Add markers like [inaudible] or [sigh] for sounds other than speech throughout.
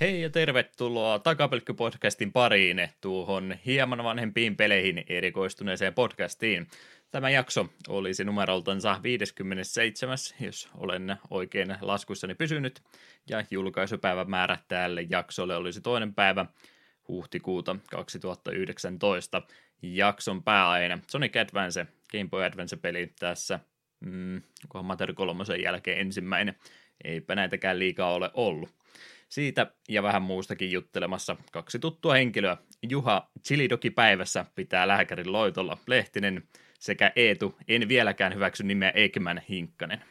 Hei ja tervetuloa Takapelkky-podcastin pariin, tuohon hieman vanhempiin peleihin erikoistuneeseen podcastiin. Tämä jakso olisi numeroltansa 57, jos olen oikein laskussani pysynyt, ja julkaisupäivän määrä tälle jaksolle olisi toinen päivä huhtikuuta 2019. Jakson pääaine Sonic Advance, Game Boy Advance-peli tässä, mm, Mater 3 jälkeen ensimmäinen, eipä näitäkään liikaa ole ollut. Siitä ja vähän muustakin juttelemassa kaksi tuttua henkilöä. Juha Chilidoki päivässä pitää lääkärin loitolla Lehtinen sekä Eetu, en vieläkään hyväksy nimeä Ekman Hinkkanen.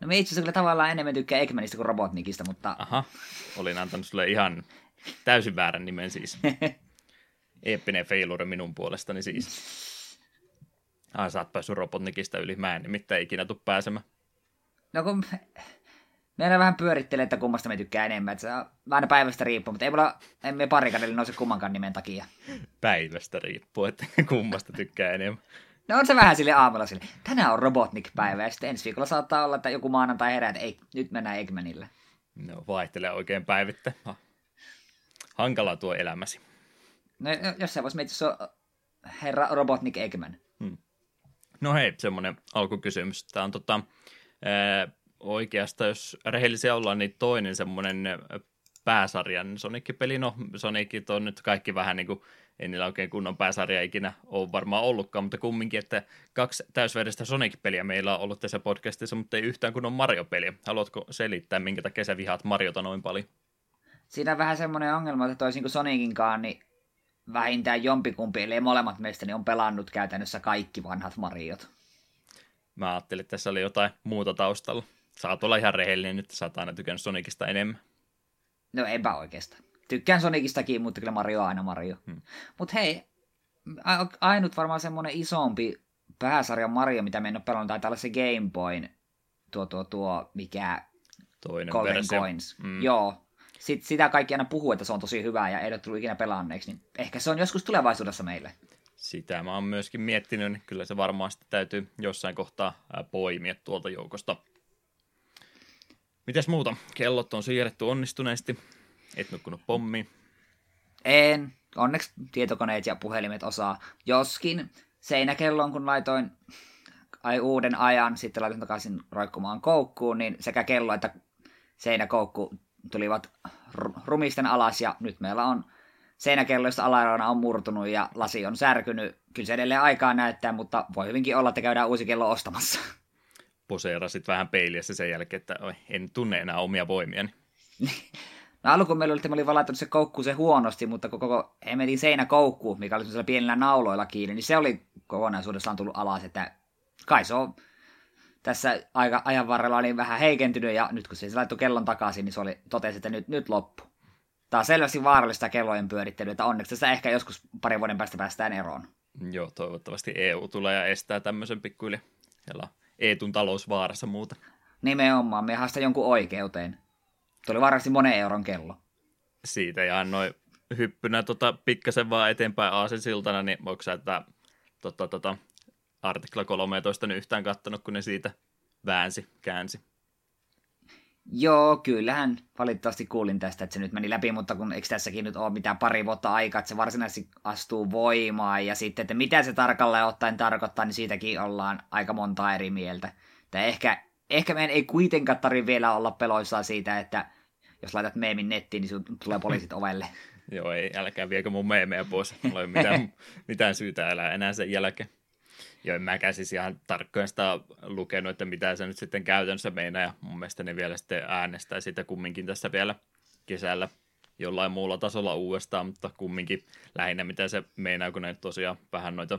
No me itse asiassa kyllä tavallaan enemmän tykkää Ekmanista kuin Robotnikista, mutta... Aha, olin antanut sulle ihan täysin väärän nimen siis. [laughs] Eeppinen failure minun puolestani siis. Ah, sä oot päässyt Robotnikista yli, mä en nimittäin ikinä tuu pääsemään. No kun me aina vähän pyörittelee, että kummasta me tykkää enemmän. Että se on aina päivästä riippuu, mutta ei mulla, emme parikadelle nouse kummankaan nimen takia. Päivästä riippuu, että kummasta tykkää enemmän. No on se vähän sille aamulla sille, tänään on Robotnik-päivä ja sitten ensi viikolla saattaa olla, että joku maanantai herää, että ei, nyt mennään Eggmanille. No vaihtelee oikein päivittä. Hankala tuo elämäsi. No jos se voisi miettiä, se on herra Robotnik Eggman. Hmm. No hei, semmoinen alkukysymys. Tämä on tota, oikeastaan, jos rehellisiä ollaan, niin toinen semmoinen pääsarjan Sonic-peli. No, Sonicit on nyt kaikki vähän niin kuin, ei niillä oikein kunnon pääsarja ikinä ole varmaan ollutkaan, mutta kumminkin, että kaksi täysveristä Sonic-peliä meillä on ollut tässä podcastissa, mutta ei yhtään kunnon Mario-peliä. Haluatko selittää, minkä takia sä vihaat Mariota noin paljon? Siinä on vähän semmoinen ongelma, että toisin kuin Sonicinkaan, niin vähintään jompikumpi, eli molemmat meistä, niin on pelannut käytännössä kaikki vanhat Mariot. Mä ajattelin, että tässä oli jotain muuta taustalla. Saat olla ihan rehellinen nyt, sä oot aina tykännyt Sonicista enemmän. No enpä oikeastaan. Tykkään Sonicistakin, mutta kyllä Mario on aina Mario. Hmm. Mutta hei, ainut varmaan semmoinen isompi pääsarja Mario, mitä me en ole pelannut, taitaa olla se Game Boy, tuo, tuo, tuo, mikä... Toinen Golden versio. Coins. Mm. Joo. Sitten sitä kaikki aina puhuu, että se on tosi hyvää ja ei ole tullut ikinä pelanneeksi, niin ehkä se on joskus tulevaisuudessa meille. Sitä mä oon myöskin miettinyt, niin kyllä se varmaan sitten täytyy jossain kohtaa poimia tuolta joukosta. Mitäs muuta? Kellot on siirretty onnistuneesti. Et nukkunut pommi. En. Onneksi tietokoneet ja puhelimet osaa. Joskin seinäkelloon, kun laitoin ai uuden ajan, sitten laitoin takaisin roikkumaan koukkuun, niin sekä kello että seinäkoukku tulivat rumisten alas ja nyt meillä on seinäkello, josta alareuna on murtunut ja lasi on särkynyt. Kyllä se edelleen aikaa näyttää, mutta voi hyvinkin olla, että käydään uusi kello ostamassa. Poseerasit vähän peiliässä sen jälkeen, että oi, en tunne enää omia voimiani. [laughs] no alkuun meillä oli, että me olin se koukku se huonosti, mutta kun koko hemmetin seinäkoukku, mikä oli sellaisilla pienillä nauloilla kiinni, niin se oli kokonaisuudessaan tullut alas, että kai se on tässä aika, ajan varrella oli vähän heikentynyt ja nyt kun se laittoi kellon takaisin, niin se oli, totesi, että nyt, nyt loppu. Tämä on selvästi vaarallista kellojen pyörittelyä, että onneksi tässä ehkä joskus parin vuoden päästä päästään eroon. Joo, toivottavasti EU tulee ja estää tämmöisen pikkuille. Eetun talousvaarassa muuta. Nimenomaan, me haastaa jonkun oikeuteen. Tuli varmasti monen euron kello. Siitä ja noin hyppynä tota, pikkasen vaan eteenpäin aasensiltana, niin voiko sä, että tota, tota, artikla 13 nyt yhtään kattonut, kun ne siitä väänsi, käänsi. Joo, kyllähän valitettavasti kuulin tästä, että se nyt meni läpi, mutta kun eikö tässäkin nyt ole mitään pari vuotta aikaa, että se varsinaisesti astuu voimaan, ja sitten, että mitä se tarkalleen ottaen tarkoittaa, niin siitäkin ollaan aika monta eri mieltä. Että ehkä, ehkä meidän ei kuitenkaan tarvitse vielä olla peloissaan siitä, että jos laitat meemin nettiin, niin tulee poliisit ovelle. [laughs] Joo, ei, älkää viekö mun meemejä pois. Mulla ei ole mitään, [laughs] mitään syytä elää enää sen jälkeen. Joo, en mäkään siis ihan tarkkaan sitä lukenut, että mitä se nyt sitten käytännössä meinaa, ja mun mielestä ne vielä sitten äänestää sitä kumminkin tässä vielä kesällä jollain muulla tasolla uudestaan, mutta kumminkin lähinnä mitä se meinaa, kun ne tosiaan vähän noita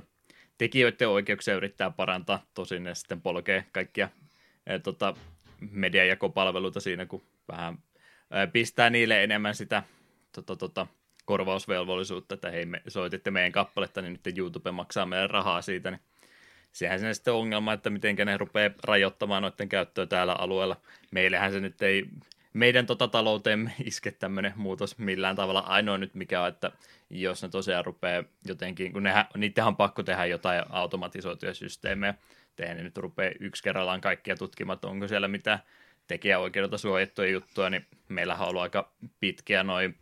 tekijöiden oikeuksia yrittää parantaa, tosin ne sitten polkee kaikkia ää, tota, mediajakopalveluita siinä, kun vähän ää, pistää niille enemmän sitä tota, tota, korvausvelvollisuutta, että hei, me soititte meidän kappaletta, niin nyt YouTube maksaa meidän rahaa siitä, niin sehän se sitten ongelma, että miten ne rupeaa rajoittamaan noiden käyttöä täällä alueella. Meillähän se nyt ei, meidän tota talouteen iske tämmöinen muutos millään tavalla. Ainoa nyt mikä on, että jos ne tosiaan rupeaa jotenkin, kun nehän, niitähän on pakko tehdä jotain automatisoituja systeemejä, tehdä ne nyt rupeaa yksi kerrallaan kaikkia tutkimaan, onko siellä mitään tekijäoikeudelta suojattuja juttuja, niin meillähän on ollut aika pitkiä noin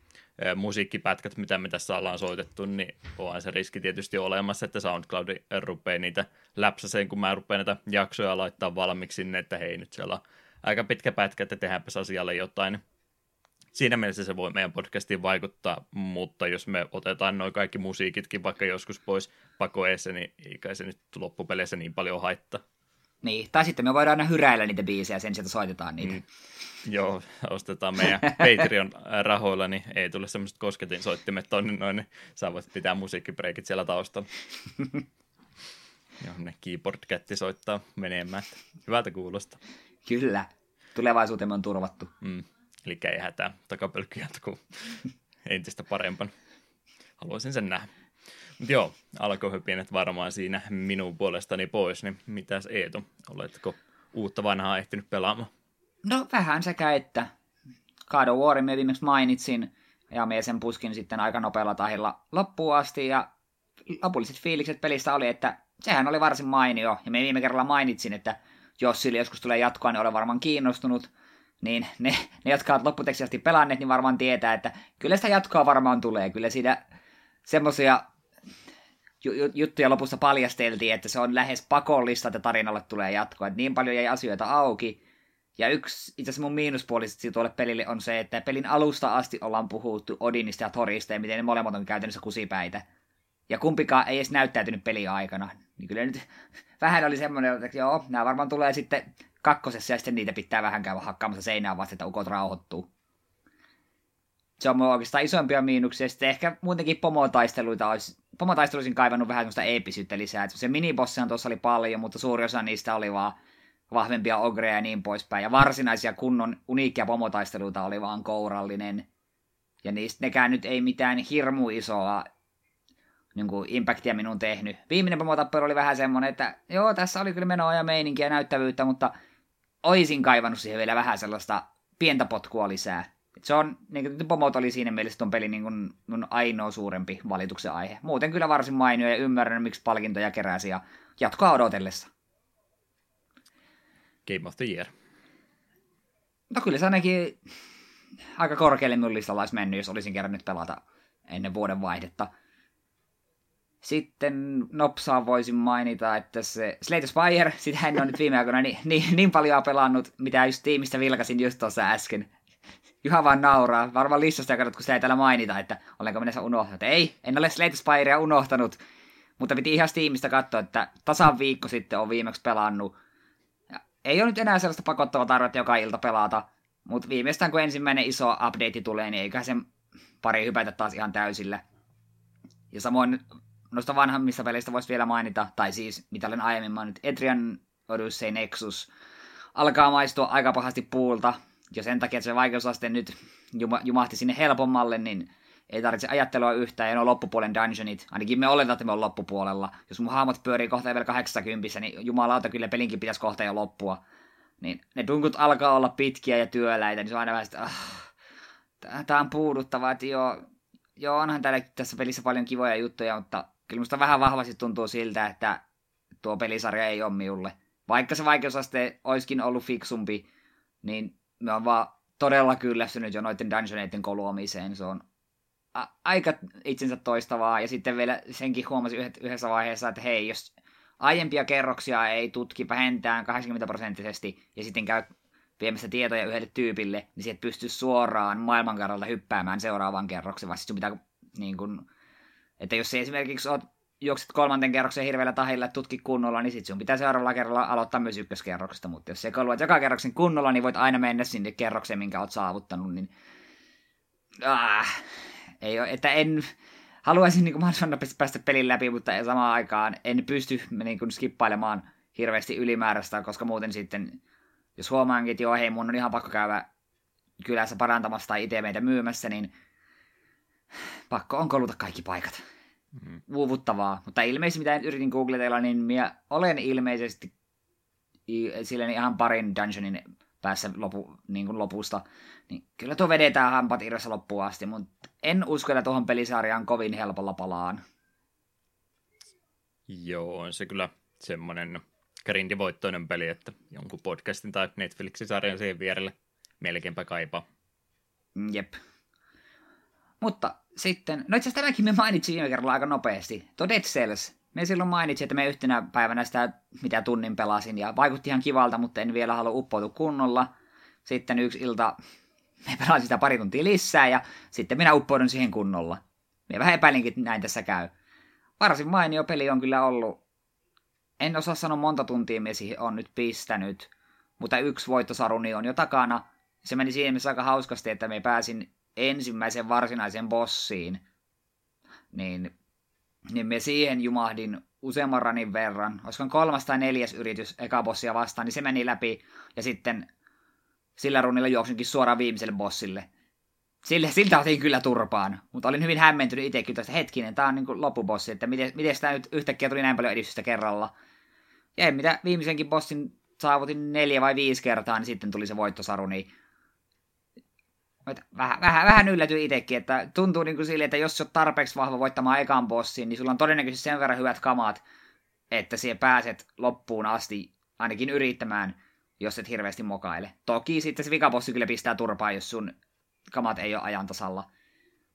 musiikkipätkät, mitä me tässä ollaan soitettu, niin on se riski tietysti olemassa, että SoundCloud rupeaa niitä läpsäseen, kun mä rupean näitä jaksoja laittaa valmiiksi sinne, että hei nyt siellä on aika pitkä pätkä, että tehdäänpäs asialle jotain. Siinä mielessä se voi meidän podcastiin vaikuttaa, mutta jos me otetaan noin kaikki musiikitkin vaikka joskus pois pakoeessa, niin ei kai se nyt loppupeleissä niin paljon haittaa. Niin, tai sitten me voidaan aina hyräillä niitä biisejä sen sieltä soitetaan niitä. Mm. Joo, ostetaan meidän Patreon-rahoilla, niin ei tule semmoiset kosketin soittimet tonne noin, niin saavat pitää musiikkibreikit siellä taustalla. [laughs] Jonne keyboard-kätti soittaa menemään. Hyvältä kuulosta. Kyllä, tulevaisuutemme on turvattu. Mm. Eli ei hätää, takapölkky jatkuu entistä parempan. Haluaisin sen nähdä. Mutta joo, alkohopienet varmaan siinä minun puolestani pois, niin mitäs Eetu, oletko uutta vanhaa ehtinyt pelaamaan? No vähän sekä että. God of Warin me viimeksi mainitsin, ja me sen puskin sitten aika nopealla tahilla loppuun asti, ja lopulliset fiilikset pelistä oli, että sehän oli varsin mainio, ja me viime kerralla mainitsin, että jos sillä joskus tulee jatkoa, niin olen varmaan kiinnostunut, niin ne, ne jotka ovat lopputekstiästi pelanneet, niin varmaan tietää, että kyllä sitä jatkoa varmaan tulee, kyllä siitä semmoisia juttuja lopussa paljasteltiin, että se on lähes pakollista, että tarinalle tulee jatkoa. Että niin paljon jäi asioita auki. Ja yksi itse asiassa mun miinuspuolisesti tuolle pelille on se, että pelin alusta asti ollaan puhuttu Odinista ja Thorista ja miten ne molemmat on käytännössä kusipäitä. Ja kumpikaan ei edes näyttäytynyt peli aikana. Niin kyllä nyt [laughs] vähän oli semmoinen, että joo, nämä varmaan tulee sitten kakkosessa ja sitten niitä pitää vähän käydä hakkaamassa seinään vasta, että ukot rauhoittuu se on mun oikeastaan isompia miinuksia. Sitten ehkä muutenkin pomotaisteluita olisi, pomotaisteluisin kaivannut vähän sellaista eeppisyyttä lisää. Et se minibossihan tuossa oli paljon, mutta suuri osa niistä oli vaan vahvempia ogreja ja niin poispäin. Ja varsinaisia kunnon uniikkia pomotaisteluita oli vaan kourallinen. Ja niistä nekään nyt ei mitään hirmu isoa niin kuin impactia minun tehnyt. Viimeinen pomotappelu oli vähän semmoinen, että joo, tässä oli kyllä menoa ja meininkiä ja näyttävyyttä, mutta oisin kaivannut siihen vielä vähän sellaista pientä potkua lisää. Se on, niin kuin pomot oli siinä mielessä tuon pelin niin kuin, mun ainoa suurempi valituksen aihe. Muuten kyllä varsin mainio ja ymmärrän, miksi palkintoja keräsi ja jatkoa odotellessa. Game of the Year. No kyllä se ainakin aika korkealle mun listalla olisi mennyt, jos olisin kerran nyt pelata ennen vuoden vaihdetta. Sitten nopsaan voisin mainita, että se Slate Spire, sitä en ole nyt viime aikoina niin, niin, niin paljon pelannut, mitä just tiimistä vilkasin just tuossa äsken. Juha vaan nauraa. Varmaan listasta katsot, kun sitä ei täällä mainita, että olenko minä unohtanut. Ei, en ole Slate Spirea unohtanut. Mutta piti ihan Steamista katsoa, että tasan viikko sitten on viimeksi pelannut. Ei ole nyt enää sellaista pakottavaa tarvetta joka ilta pelata. Mutta viimeistään kun ensimmäinen iso update tulee, niin eikä sen pari hypätä taas ihan täysillä. Ja samoin noista vanhemmista peleistä voisi vielä mainita, tai siis mitä olen aiemmin maininnut, Etrian Odyssey Nexus alkaa maistua aika pahasti puulta, ja sen takia, että se vaikeusaste nyt jumahti sinne helpommalle, niin ei tarvitse ajattelua yhtään, ja on loppupuolen dungeonit. Ainakin me oletaan, että me on loppupuolella. Jos mun hahmot pyörii kohta vielä 80, niin jumalauta kyllä pelinkin pitäisi kohta jo loppua. Niin ne dunkut alkaa olla pitkiä ja työläitä, niin se on aina vähän sitä, ah, tää on puuduttavaa, että joo, joo onhan täällä tässä pelissä paljon kivoja juttuja, mutta kyllä musta vähän vahvasti tuntuu siltä, että tuo pelisarja ei ole minulle. Vaikka se vaikeusaste olisikin ollut fiksumpi, niin mä oon vaan todella kyllästynyt jo noiden dungeoneiden koluamiseen. Se on a- aika itsensä toistavaa. Ja sitten vielä senkin huomasi yhdessä vaiheessa, että hei, jos aiempia kerroksia ei tutki vähentään 80 prosenttisesti ja sitten käy viemässä tietoja yhdelle tyypille, niin sieltä pystyy suoraan maailmankartalta hyppäämään seuraavaan kerrokseen, vaan sitten pitää niin kun, että jos se esimerkiksi oot juokset kolmanten kerroksen hirveällä tahilla tutki kunnolla, niin sit sun pitää seuraavalla kerralla aloittaa myös ykköskerroksesta, mutta jos se kaluat joka kerroksen kunnolla, niin voit aina mennä sinne kerrokseen, minkä oot saavuttanut, niin ah, ei ole, että en, haluaisin niin mahdollisimman nopeasti päästä pelin läpi, mutta samaan aikaan en pysty niin kuin, skippailemaan hirveästi ylimääräistä, koska muuten sitten, jos huomaankin, että joo, hei, mun on ihan pakko käydä kylässä parantamassa tai itse meitä myymässä, niin pakko on koluta kaikki paikat mm. uuvuttavaa. Mutta ilmeisesti, mitä yritin googletella, niin minä olen ilmeisesti silleen ihan parin dungeonin päässä lopu, niin kuin lopusta. Niin kyllä tuo vedetään hampat irrassa loppuun asti, mutta en usko, että tuohon pelisarjaan kovin helpolla palaan. Joo, on se kyllä semmoinen grindivoittoinen peli, että jonkun podcastin tai Netflixin sarjan siihen vierelle melkeinpä kaipaa. Mm, jep. Mutta sitten, no itse asiassa tämäkin me mainitsin viime kerralla aika nopeasti. Tuo Dead Cells. Me silloin mainitsin, että me yhtenä päivänä sitä, mitä tunnin pelasin, ja vaikutti ihan kivalta, mutta en vielä halua uppoutua kunnolla. Sitten yksi ilta me pelasin sitä pari tuntia lisää, ja sitten minä uppoudun siihen kunnolla. Me vähän epäilinkin, että näin tässä käy. Varsin mainio peli on kyllä ollut. En osaa sanoa monta tuntia me siihen on nyt pistänyt, mutta yksi voittosaruni on jo takana. Se meni siihen missä aika hauskasti, että me pääsin ensimmäisen varsinaisen bossiin. Niin, niin me siihen jumahdin useamman ranin verran. Olisiko kolmas tai neljäs yritys eka bossia vastaan, niin se meni läpi. Ja sitten sillä runilla juoksinkin suoraan viimeiselle bossille. Sille, siltä otin kyllä turpaan, mutta olin hyvin hämmentynyt itsekin tästä hetkinen, tämä on niin loppubossi, että miten, miten sitä nyt yhtäkkiä tuli näin paljon edistystä kerralla. Ja mitä, viimeisenkin bossin saavutin neljä vai viisi kertaa, niin sitten tuli se voittosaru, niin vähän, vähän, vähän yllätyin itsekin, että tuntuu niin kuin sille, että jos olet tarpeeksi vahva voittamaan ekan bossin, niin sulla on todennäköisesti sen verran hyvät kamat, että siihen pääset loppuun asti ainakin yrittämään, jos et hirveästi mokaile. Toki sitten se vikabossi kyllä pistää turpaa, jos sun kamat ei ole ajan tasalla.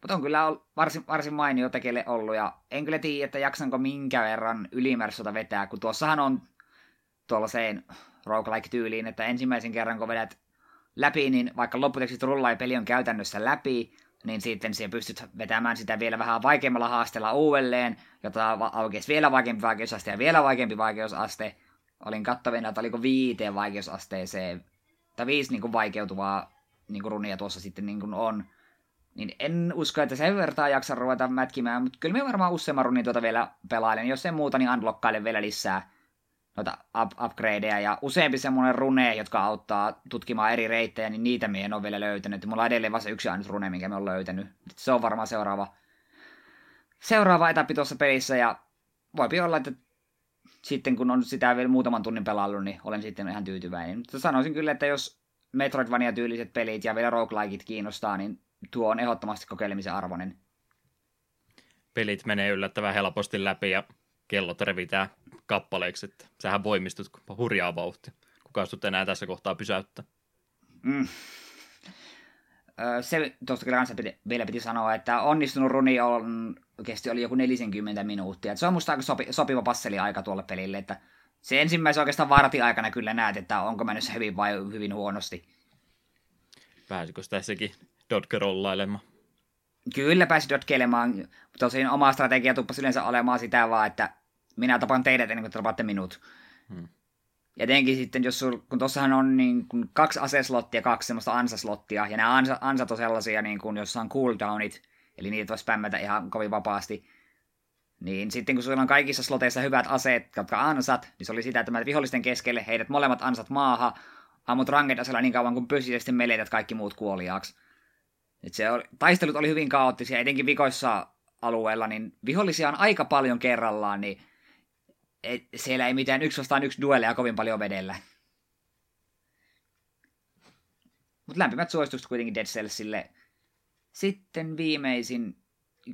Mutta on kyllä varsin, varsin mainio tekele ollut, ja en kyllä tiedä, että jaksanko minkä verran ylimääräistä vetää, kun tuossahan on tuollaiseen roguelike-tyyliin, että ensimmäisen kerran kun vedät läpi, niin vaikka lopputekstit rullaa ja peli on käytännössä läpi, niin sitten siihen pystyt vetämään sitä vielä vähän vaikeammalla haasteella uudelleen, jota aukeisi vielä vaikeampi vaikeusaste ja vielä vaikeampi vaikeusaste. Olin kattavina, että oliko viiteen vaikeusasteeseen, tai viisi niin kuin vaikeutuvaa niin kuin runia tuossa sitten niin kuin on. Niin en usko, että sen vertaa jaksa ruveta mätkimään, mutta kyllä me varmaan useamman runin tuota vielä pelailen. Jos sen muuta, niin unlockkailen vielä lisää noita up, upgradeja ja useampi semmoinen rune, jotka auttaa tutkimaan eri reittejä, niin niitä me en ole vielä löytänyt. Mulla on edelleen vasta yksi ainut rune, minkä me on löytänyt. Se on varmaan seuraava, seuraava etappi tuossa pelissä ja voipi olla, että sitten kun on sitä vielä muutaman tunnin pelaillut, niin olen sitten ihan tyytyväinen. Mutta sanoisin kyllä, että jos Metroidvania-tyyliset pelit ja vielä roguelikeit kiinnostaa, niin tuo on ehdottomasti kokeilemisen arvoinen. Pelit menee yllättävän helposti läpi ja kellot revitään kappaleiksi, että sähän voimistut hurjaa vauhtia. Kuka sut enää tässä kohtaa pysäyttää? Mm. Se tuosta kanssa piti, vielä piti sanoa, että onnistunut runi on, kesti oli joku 40 minuuttia. Et se on musta aika sopi, sopiva passeli-aika tuolle pelille, että se ensimmäisen oikeastaan varti-aikana kyllä näet, että onko mennyt hyvin vai hyvin huonosti. Pääsikö tässäkin Dodge rollailemaan? Kyllä pääsi dotkeilemaan. Tosin oma strategia tuppasi yleensä olemaan sitä vaan, että minä tapan teidät ennen kuin te tapaatte minut. Hmm. Ja etenkin sitten, jos sul, kun tuossahan on niin kun kaksi aseslottia, kaksi semmoista ansaslottia, ja nämä ansa, ansat on sellaisia, niin kun, jossa on cooldownit, eli niitä voi spämmätä ihan kovin vapaasti, niin sitten kun sulla on kaikissa sloteissa hyvät aseet, jotka ansat, niin se oli sitä, että mä vihollisten keskelle heidät molemmat ansat maaha, ammut ranged asella niin kauan kuin pysyisesti meletät kaikki muut kuoliaaksi. Et se oli, taistelut oli hyvin kaoottisia, etenkin vikoissa alueella, niin vihollisia on aika paljon kerrallaan, niin et, siellä ei mitään yksi vastaan yksi duelleja kovin paljon vedellä. Mutta lämpimät suositukset kuitenkin Dead Cellsille. Sitten viimeisin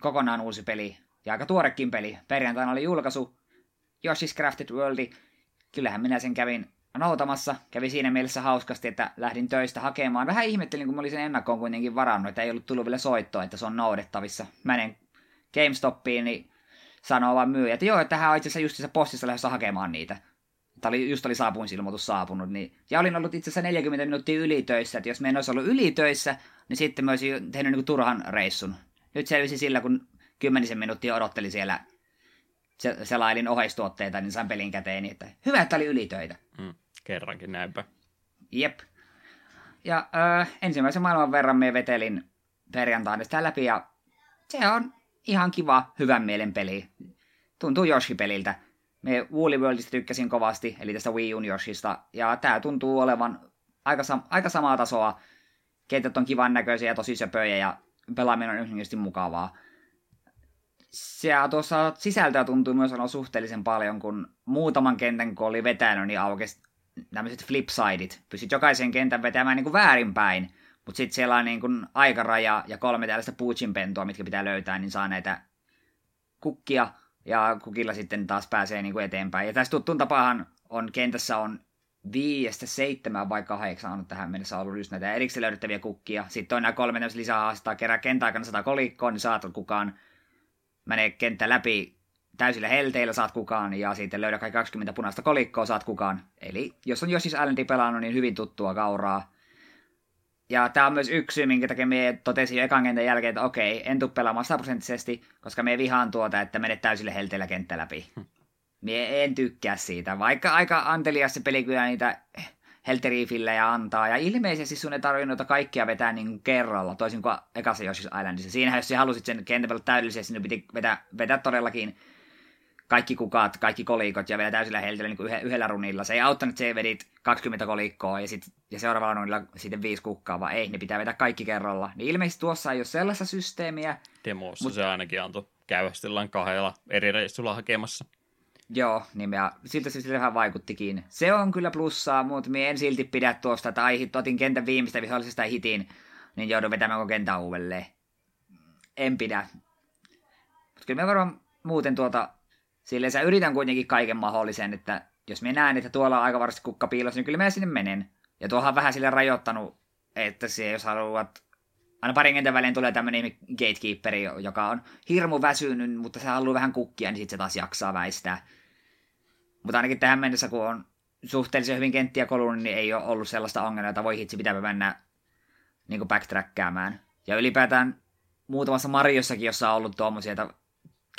kokonaan uusi peli, ja aika tuorekin peli. Perjantaina oli julkaisu Yoshi's Crafted World. Kyllähän minä sen kävin noutamassa. Kävi siinä mielessä hauskasti, että lähdin töistä hakemaan. Vähän ihmettelin, kun mä olin sen ennakkoon kuitenkin varannut, että ei ollut tullut vielä soittoa, että se on noudettavissa. Menen GameStopiin, niin sanoo vaan myyjä, että joo, että hän on itse asiassa just se postissa lähdössä hakemaan niitä. Tämä oli, just oli saapumisilmoitus saapunut. Niin, ja olin ollut itse asiassa 40 minuuttia ylitöissä, että jos me en olisi ollut ylitöissä, niin sitten mä olisin tehnyt niin turhan reissun. Nyt selvisi sillä, kun kymmenisen minuuttia odotteli siellä selailin oheistuotteita, niin sain pelin käteen, että hyvä, että oli ylitöitä. Mm, kerrankin näinpä. Jep. Ja äh, ensimmäisen maailman verran me vetelin perjantaina sitä läpi, ja se on ihan kiva, hyvän mielen peli. Tuntuu Yoshi-peliltä. Me Woolly Worldista tykkäsin kovasti, eli tästä Wii Un Yoshista, ja tää tuntuu olevan aika, sam- aika samaa tasoa. Kentät on kivan näköisiä ja tosi söpöjä, ja pelaaminen on yksinkertaisesti mukavaa se tuossa sisältöä tuntuu myös olla suhteellisen paljon, kun muutaman kentän kun oli vetänyt, niin aukesi tämmöiset flipsideit. Pystyt jokaisen kentän vetämään niin kuin väärinpäin, mutta sitten siellä on niin kuin aikaraja ja kolme tällaista puuchinpentua, mitkä pitää löytää, niin saa näitä kukkia, ja kukilla sitten taas pääsee niin kuin eteenpäin. Ja tässä tuttuun tapaahan on kentässä on viiestä seitsemän vai kahdeksan on tähän mennessä ollut just näitä erikseen löydettäviä kukkia. Sitten on nämä kolme lisää haastaa, kerää kentän aikana sata kolikkoa, niin saat kukaan menee kenttä läpi täysillä helteillä saat kukaan, ja sitten löydä kaikki 20 punaista kolikkoa saat kukaan. Eli jos on Yoshi's Islandi pelannut, niin hyvin tuttua kauraa. Ja tämä on myös yksi syy, minkä takia me totesin jo ekan kentän jälkeen, että okei, en tule pelaamaan sataprosenttisesti, koska me vihaan tuota, että menet täysille helteillä kenttä läpi. Mie en tykkää siitä, vaikka aika antelias se peli kyllä niitä helteriifillä ja antaa. Ja ilmeisesti sun ei tarvitse noita kaikkia vetää niin kerralla, toisin kuin ekassa Yoshi's Islandissa. Siinähän, jos sä halusit sen kentän täydellisesti, niin piti vetää, vetää todellakin kaikki kukat, kaikki kolikot ja vielä täysillä helteillä niin yhdellä runilla. Se ei auttanut, että se vedit 20 kolikkoa ja, sit, ja seuraavalla runilla sitten viisi kukkaa, vaan ei, ne pitää vetää kaikki kerralla. Niin ilmeisesti tuossa ei ole sellaista systeemiä. Demossa mutta... se ainakin antoi käyvästellään kahdella eri reissulla hakemassa. Joo, niin ja siltä se vähän vaikuttikin. Se on kyllä plussaa, mutta minä en silti pidä tuosta, että ai otin kentän viimeistä vihollisesta hitin, niin joudun vetämään koko kentän uudelleen. En pidä. Mutta kyllä me varmaan muuten tuota Silleen sä yritän kuitenkin kaiken mahdollisen, että jos minä näen, että tuolla on aika varmasti kukka piilossa, niin kyllä minä sinne menen. Ja tuohan vähän sille rajoittanut, että se, jos haluat aina parin kentän välein tulee tämmöinen gatekeeperi, joka on hirmu väsynyt, mutta se haluaa vähän kukkia, niin sitten se taas jaksaa väistää. Mutta ainakin tähän mennessä, kun on suhteellisen hyvin kenttiä kolunut, niin ei ole ollut sellaista ongelmaa, että voi hitsi pitää mennä niin backtrackkäämään. Ja ylipäätään muutamassa Mariossakin, jossa on ollut tuommoisia, että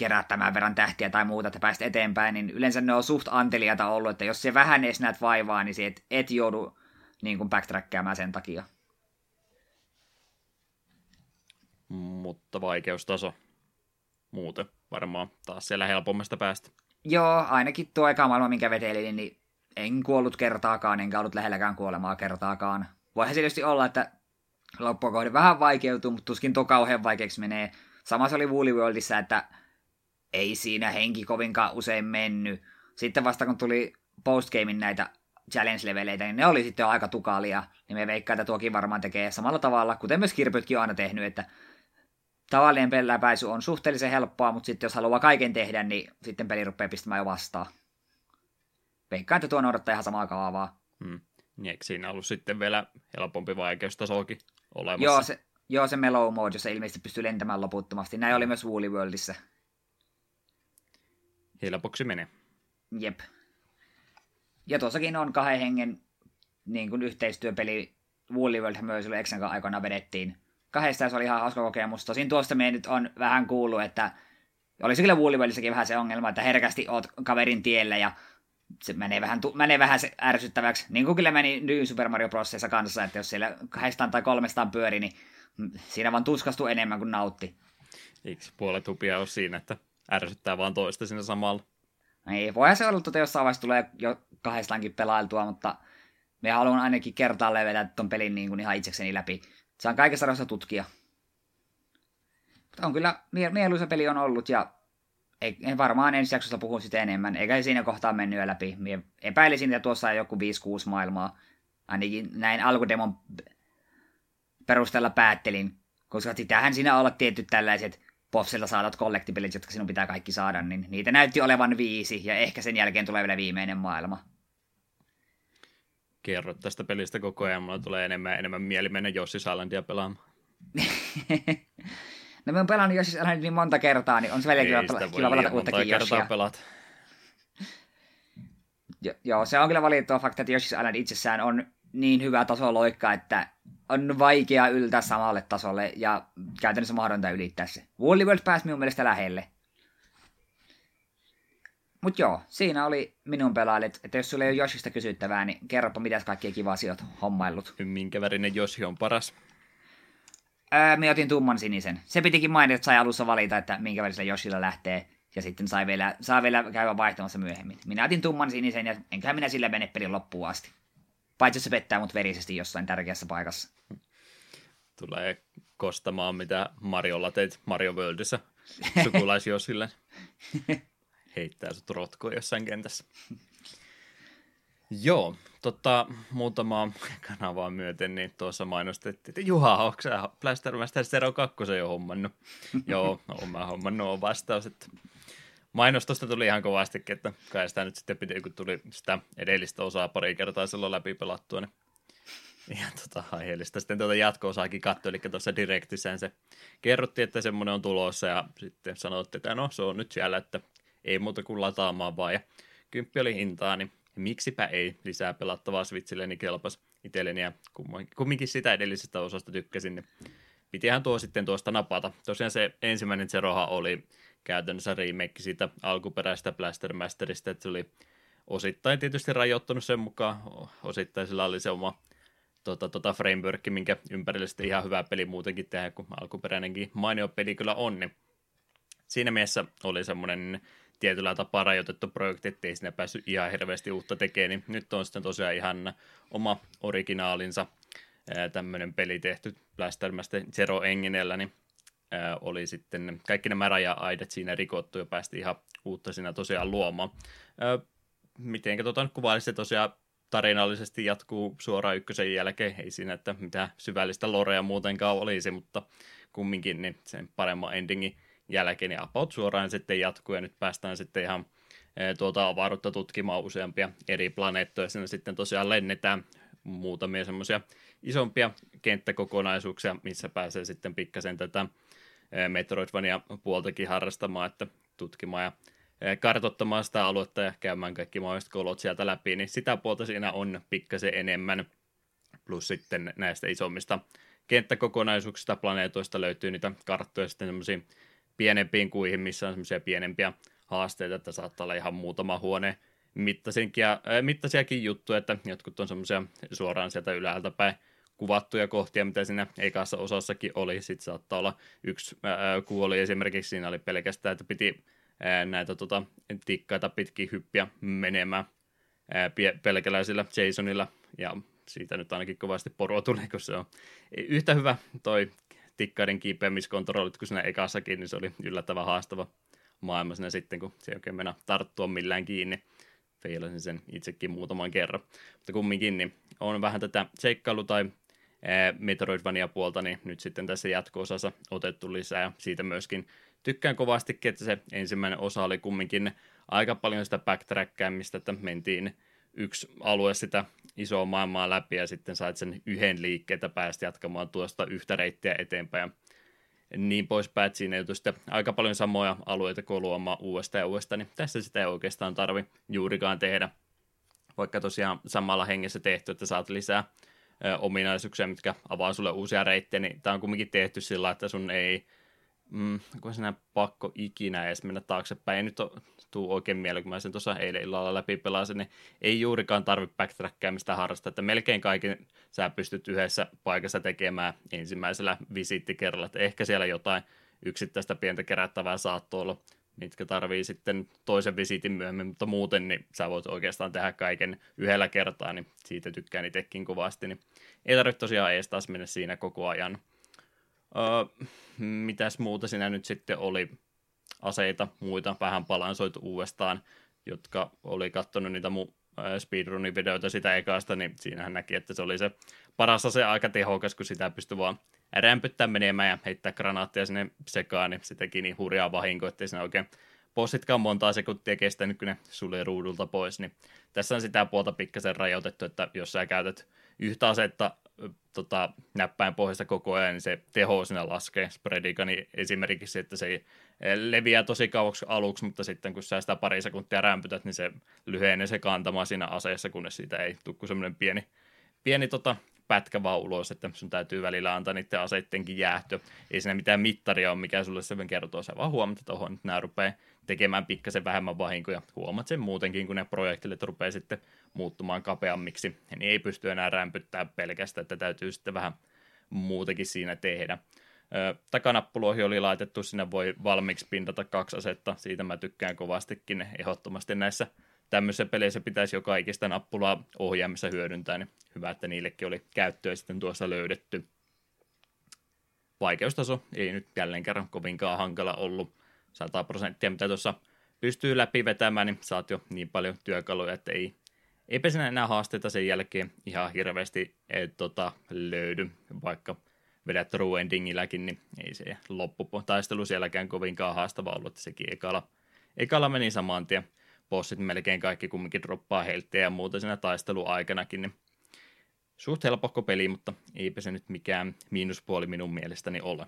kerää tämän verran tähtiä tai muuta, että päästä eteenpäin, niin yleensä ne on suht anteliata ollut, että jos se vähän edes näet vaivaa, niin et, et joudu niin kuin backtrackkäämään sen takia. Mutta vaikeustaso muuten varmaan taas siellä helpommasta päästä. Joo, ainakin tuo eka maailma, minkä vetelin, niin en kuollut kertaakaan, enkä ollut lähelläkään kuolemaa kertaakaan. Voihan se tietysti olla, että loppua kohde vähän vaikeutuu, mutta tuskin tuo kauhean vaikeaksi menee. Sama se oli Woolly Worldissa, että ei siinä henki kovinkaan usein mennyt. Sitten vasta kun tuli postgamein näitä challenge-leveleitä, niin ne oli sitten aika tukalia. Niin me veikkaa, että tuokin varmaan tekee samalla tavalla, kuten myös kirpytkin on aina tehnyt, että tavallinen peläpäisy on suhteellisen helppoa, mutta sitten jos haluaa kaiken tehdä, niin sitten peli rupeaa pistämään jo vastaan. Veikkaan, että tuo noudattaa ihan samaa kaavaa. Hmm. Niin eikö siinä ollut sitten vielä helpompi vaikeustasoakin olemassa? Joo, se, joo, se mellow mode, jossa ilmeisesti pystyy lentämään loputtomasti. Näin oli myös Woolly Worldissa helpoksi menee. Jep. Ja tuossakin on kahden hengen niin kuin yhteistyöpeli Woolly World myös Exen aikana vedettiin. Kahdesta se oli ihan hauska kokemus. Tosin tuosta me nyt on vähän kuullut, että olisi kyllä Woolly Worldissakin vähän se ongelma, että herkästi oot kaverin tiellä ja se menee vähän, menee vähän se ärsyttäväksi. Niin kuin kyllä meni New Super Mario Brosissa kanssa, että jos siellä kahdestaan tai kolmestaan pyöri, niin siinä vaan tuskastuu enemmän kuin nautti. Eikö puolet hupia ole siinä, että ärsyttää vaan toista siinä samalla. Ei, voihan se olla, että jossain vaiheessa tulee jo kahdestaankin pelailtua, mutta me haluan ainakin kertaa levetä ton pelin niin kuin ihan itsekseni läpi. Saan kaikessa rauhassa tutkia. Mutta on kyllä, mie- mieluisa peli on ollut ja en varmaan ensi jaksossa puhu sitä enemmän, eikä siinä kohtaa mennyt läpi. Mie epäilisin, että tuossa on joku 5-6 maailmaa. Ainakin näin alkudemon perusteella päättelin, koska sitähän siinä olla tietty tällaiset Boffsilta saatat kollektipelit, jotka sinun pitää kaikki saada, niin niitä näytti olevan viisi, ja ehkä sen jälkeen tulee vielä viimeinen maailma. Kerrot tästä pelistä koko ajan, mulla tulee enemmän enemmän mieli mennä Jossi Islandia pelaamaan. [laughs] no mä oon pelannut Jossi Islandia niin monta kertaa, niin on se vielä kiva, kiva pelata uuttakin Joshia. Pelat. [laughs] Jo, joo, se on kyllä valitettava fakta, että Yoshi's Island itsessään on niin hyvä taso loikka, että on vaikea yltää samalle tasolle ja käytännössä mahdotonta ylittää se. Woolly World pääsi minun mielestä lähelle. Mut joo, siinä oli minun pelailet. Että jos sulla ei ole Joshista kysyttävää, niin kerropa, mitä kaikkia kivaa sijoit hommaillut. Minkä värinen Joshi on paras? Öö, minä otin tumman sinisen. Se pitikin mainita, että sai alussa valita, että minkä värisellä Joshilla lähtee. Ja sitten sai vielä, saa vielä käydä vaihtamassa myöhemmin. Minä otin tumman sinisen ja enköhän minä sillä mene pelin loppuun asti. Paitsi se pettää mut verisesti jossain tärkeässä paikassa. Tulee kostamaan, mitä Mariolla teit Mario Worldissa sukulaisjosille. [laughs] Heittää sut rotkoon jossain kentässä. Joo, tota, muutama kanavaa myöten, niin tuossa mainostettiin, että Juha, onko sä Blaster Master Zero 2 jo hommannut? [laughs] Joo, oon mä hommannut on vastaus, että mainostosta tuli ihan kovastikin, että kai sitä nyt sitten piti, kun tuli sitä edellistä osaa pari kertaa silloin läpi pelattua, niin ihan tota, aiheellista. Sitten tuota jatko-osaakin katsoa, eli tuossa direktissään se kerrottiin, että semmoinen on tulossa ja sitten sanottiin, että no se on nyt siellä, että ei muuta kuin lataamaan vaan ja kymppi oli hintaa, niin miksipä ei lisää pelattavaa Switchille, niin kelpas itselleni ja kumminkin sitä edellisestä osasta tykkäsin, niin pitihän tuo sitten tuosta napata. Tosiaan se ensimmäinen Zeroha oli käytännössä remake siitä alkuperäisestä Blaster Masterista, että se oli osittain tietysti rajoittunut sen mukaan, osittain sillä oli se oma tota, tota framework, minkä ympärille sitten ihan hyvä peli muutenkin tehdä, kun alkuperäinenkin mainio peli kyllä on, niin siinä mielessä oli semmoinen tietyllä tapaa rajoitettu projekti, ettei siinä päässyt ihan hirveästi uutta tekemään, niin nyt on sitten tosiaan ihan oma originaalinsa tämmöinen peli tehty Blastermaster Zero Enginellä, niin ää, oli sitten kaikki nämä raja-aidat siinä rikottu ja päästi ihan uutta siinä tosiaan luomaan. mitenkä tota nyt kuvailisi, se tosiaan tarinallisesti jatkuu suoraan ykkösen jälkeen, ei siinä, että mitään syvällistä lorea muutenkaan olisi, mutta kumminkin niin sen paremman endingin jälkeen niin about suoraan sitten jatkuu ja nyt päästään sitten ihan tuota avaruutta tutkimaan useampia eri planeettoja. Siinä sitten tosiaan lennetään muutamia semmoisia isompia kenttäkokonaisuuksia, missä pääsee sitten pikkasen tätä Metroidvania puoltakin harrastamaan, että tutkimaan ja kartottamaan sitä aluetta ja käymään kaikki mahdolliset kolot sieltä läpi, niin sitä puolta siinä on pikkasen enemmän. Plus sitten näistä isommista kenttäkokonaisuuksista, planeetoista löytyy niitä karttoja sitten semmoisia pienempiin kuihin, missä on semmoisia pienempiä haasteita, että saattaa olla ihan muutama huone mittaisiakin juttuja, että jotkut on semmoisia suoraan sieltä ylhäältä päin kuvattuja kohtia, mitä siinä ekassa osassakin oli. Sitten saattaa olla yksi ää, kuoli esimerkiksi, siinä oli pelkästään, että piti ää, näitä tota, tikkaita pitkin hyppiä menemään ää, pelkäläisillä Jasonilla, ja siitä nyt ainakin kovasti poroa kun se on yhtä hyvä toi tikkaiden kiipeämiskontrollit kuin siinä ekassakin, niin se oli yllättävän haastava maailma siinä sitten, kun se ei oikein mennä tarttua millään kiinni. Feilasin sen itsekin muutaman kerran. Mutta kumminkin niin on vähän tätä seikkailu- tai Metroidvania-puolta, niin nyt sitten tässä jatko-osassa otettu lisää. Siitä myöskin tykkään kovastikin, että se ensimmäinen osa oli kumminkin aika paljon sitä backtrackäämistä, että mentiin yksi alue sitä isoa maailmaa läpi ja sitten sait sen yhden liikkeitä päästä jatkamaan tuosta yhtä reittiä eteenpäin niin poispäin, että siinä joutui sitten aika paljon samoja alueita koluamaan uudestaan ja uudestaan, niin tässä sitä ei oikeastaan tarvi juurikaan tehdä, vaikka tosiaan samalla hengessä tehty, että saat lisää ominaisuuksia, mitkä avaa sulle uusia reittejä, niin tämä on kumminkin tehty sillä, että sun ei mm, onko sinä pakko ikinä edes mennä taaksepäin. Ei nyt tuu oikein mieleen, kun mä sen tuossa eilen illalla läpi pelasin, niin ei juurikaan tarvitse backtrackkaamista harrastaa, että melkein kaiken sä pystyt yhdessä paikassa tekemään ensimmäisellä visittikerralla, että ehkä siellä jotain yksittäistä pientä kerättävää saattoi olla, mitkä tarvii sitten toisen visitin myöhemmin, mutta muuten niin sä voit oikeastaan tehdä kaiken yhdellä kertaa, niin siitä tykkään itsekin kovasti, niin ei tarvitse tosiaan edes taas mennä siinä koko ajan Öö, mitäs muuta siinä nyt sitten oli? Aseita, muita, vähän balansoitu uudestaan, jotka oli katsonut niitä mu- speedrunin videoita sitä ekasta, niin siinähän näki, että se oli se paras ase aika tehokas, kun sitä pystyi vaan rämpyttää menemään ja heittää granaatteja sinne sekaan, niin se teki niin hurjaa vahinko, ettei siinä oikein bossitkaan montaa sekuntia kestänyt, kun ne sulle ruudulta pois, niin tässä on sitä puolta pikkasen rajoitettu, että jos sä käytät yhtä asetta tota, näppäin pohjassa koko ajan, niin se teho siinä laskee. Spreadikani esimerkiksi, että se ei leviää tosi kauaksi aluksi, mutta sitten kun sä sitä pari sekuntia rämpytät, niin se lyhenee se kantama siinä aseessa, kunnes siitä ei tule kuin semmoinen pieni, pieni tota, pätkä vaan ulos, että sun täytyy välillä antaa niiden aseittenkin jäähtö. Ei siinä mitään mittaria ole, mikä sulle sen kertoo, sä vaan huomaat, että oho, nämä rupeaa tekemään pikkasen vähemmän vahinkoja. Huomaat sen muutenkin, kun ne projektilit rupeaa sitten muuttumaan kapeammiksi, niin ei pysty enää rämpyttää pelkästään, että täytyy sitten vähän muutakin siinä tehdä. takanappuloihin oli laitettu, sinne voi valmiiksi pintata kaksi asetta, siitä mä tykkään kovastikin, ehdottomasti näissä tämmöisissä peleissä pitäisi jo kaikista nappulaa ohjaamissa hyödyntää, niin hyvä, että niillekin oli käyttöä sitten tuossa löydetty. Vaikeustaso ei nyt jälleen kerran kovinkaan hankala ollut, 100 prosenttia, mitä tuossa pystyy läpi vetämään, niin saat jo niin paljon työkaluja, että ei eipä siinä enää haasteita sen jälkeen ihan hirveästi et, tota, löydy, vaikka vedät true endingilläkin, niin ei se lopputaistelu sielläkään kovinkaan haastava ollut, että sekin ekalla, ekalla meni saman tien. Bossit melkein kaikki kumminkin droppaa helttiä ja muuta siinä taisteluaikanakin, niin suht helpohko peli, mutta eipä se nyt mikään miinuspuoli minun mielestäni ole.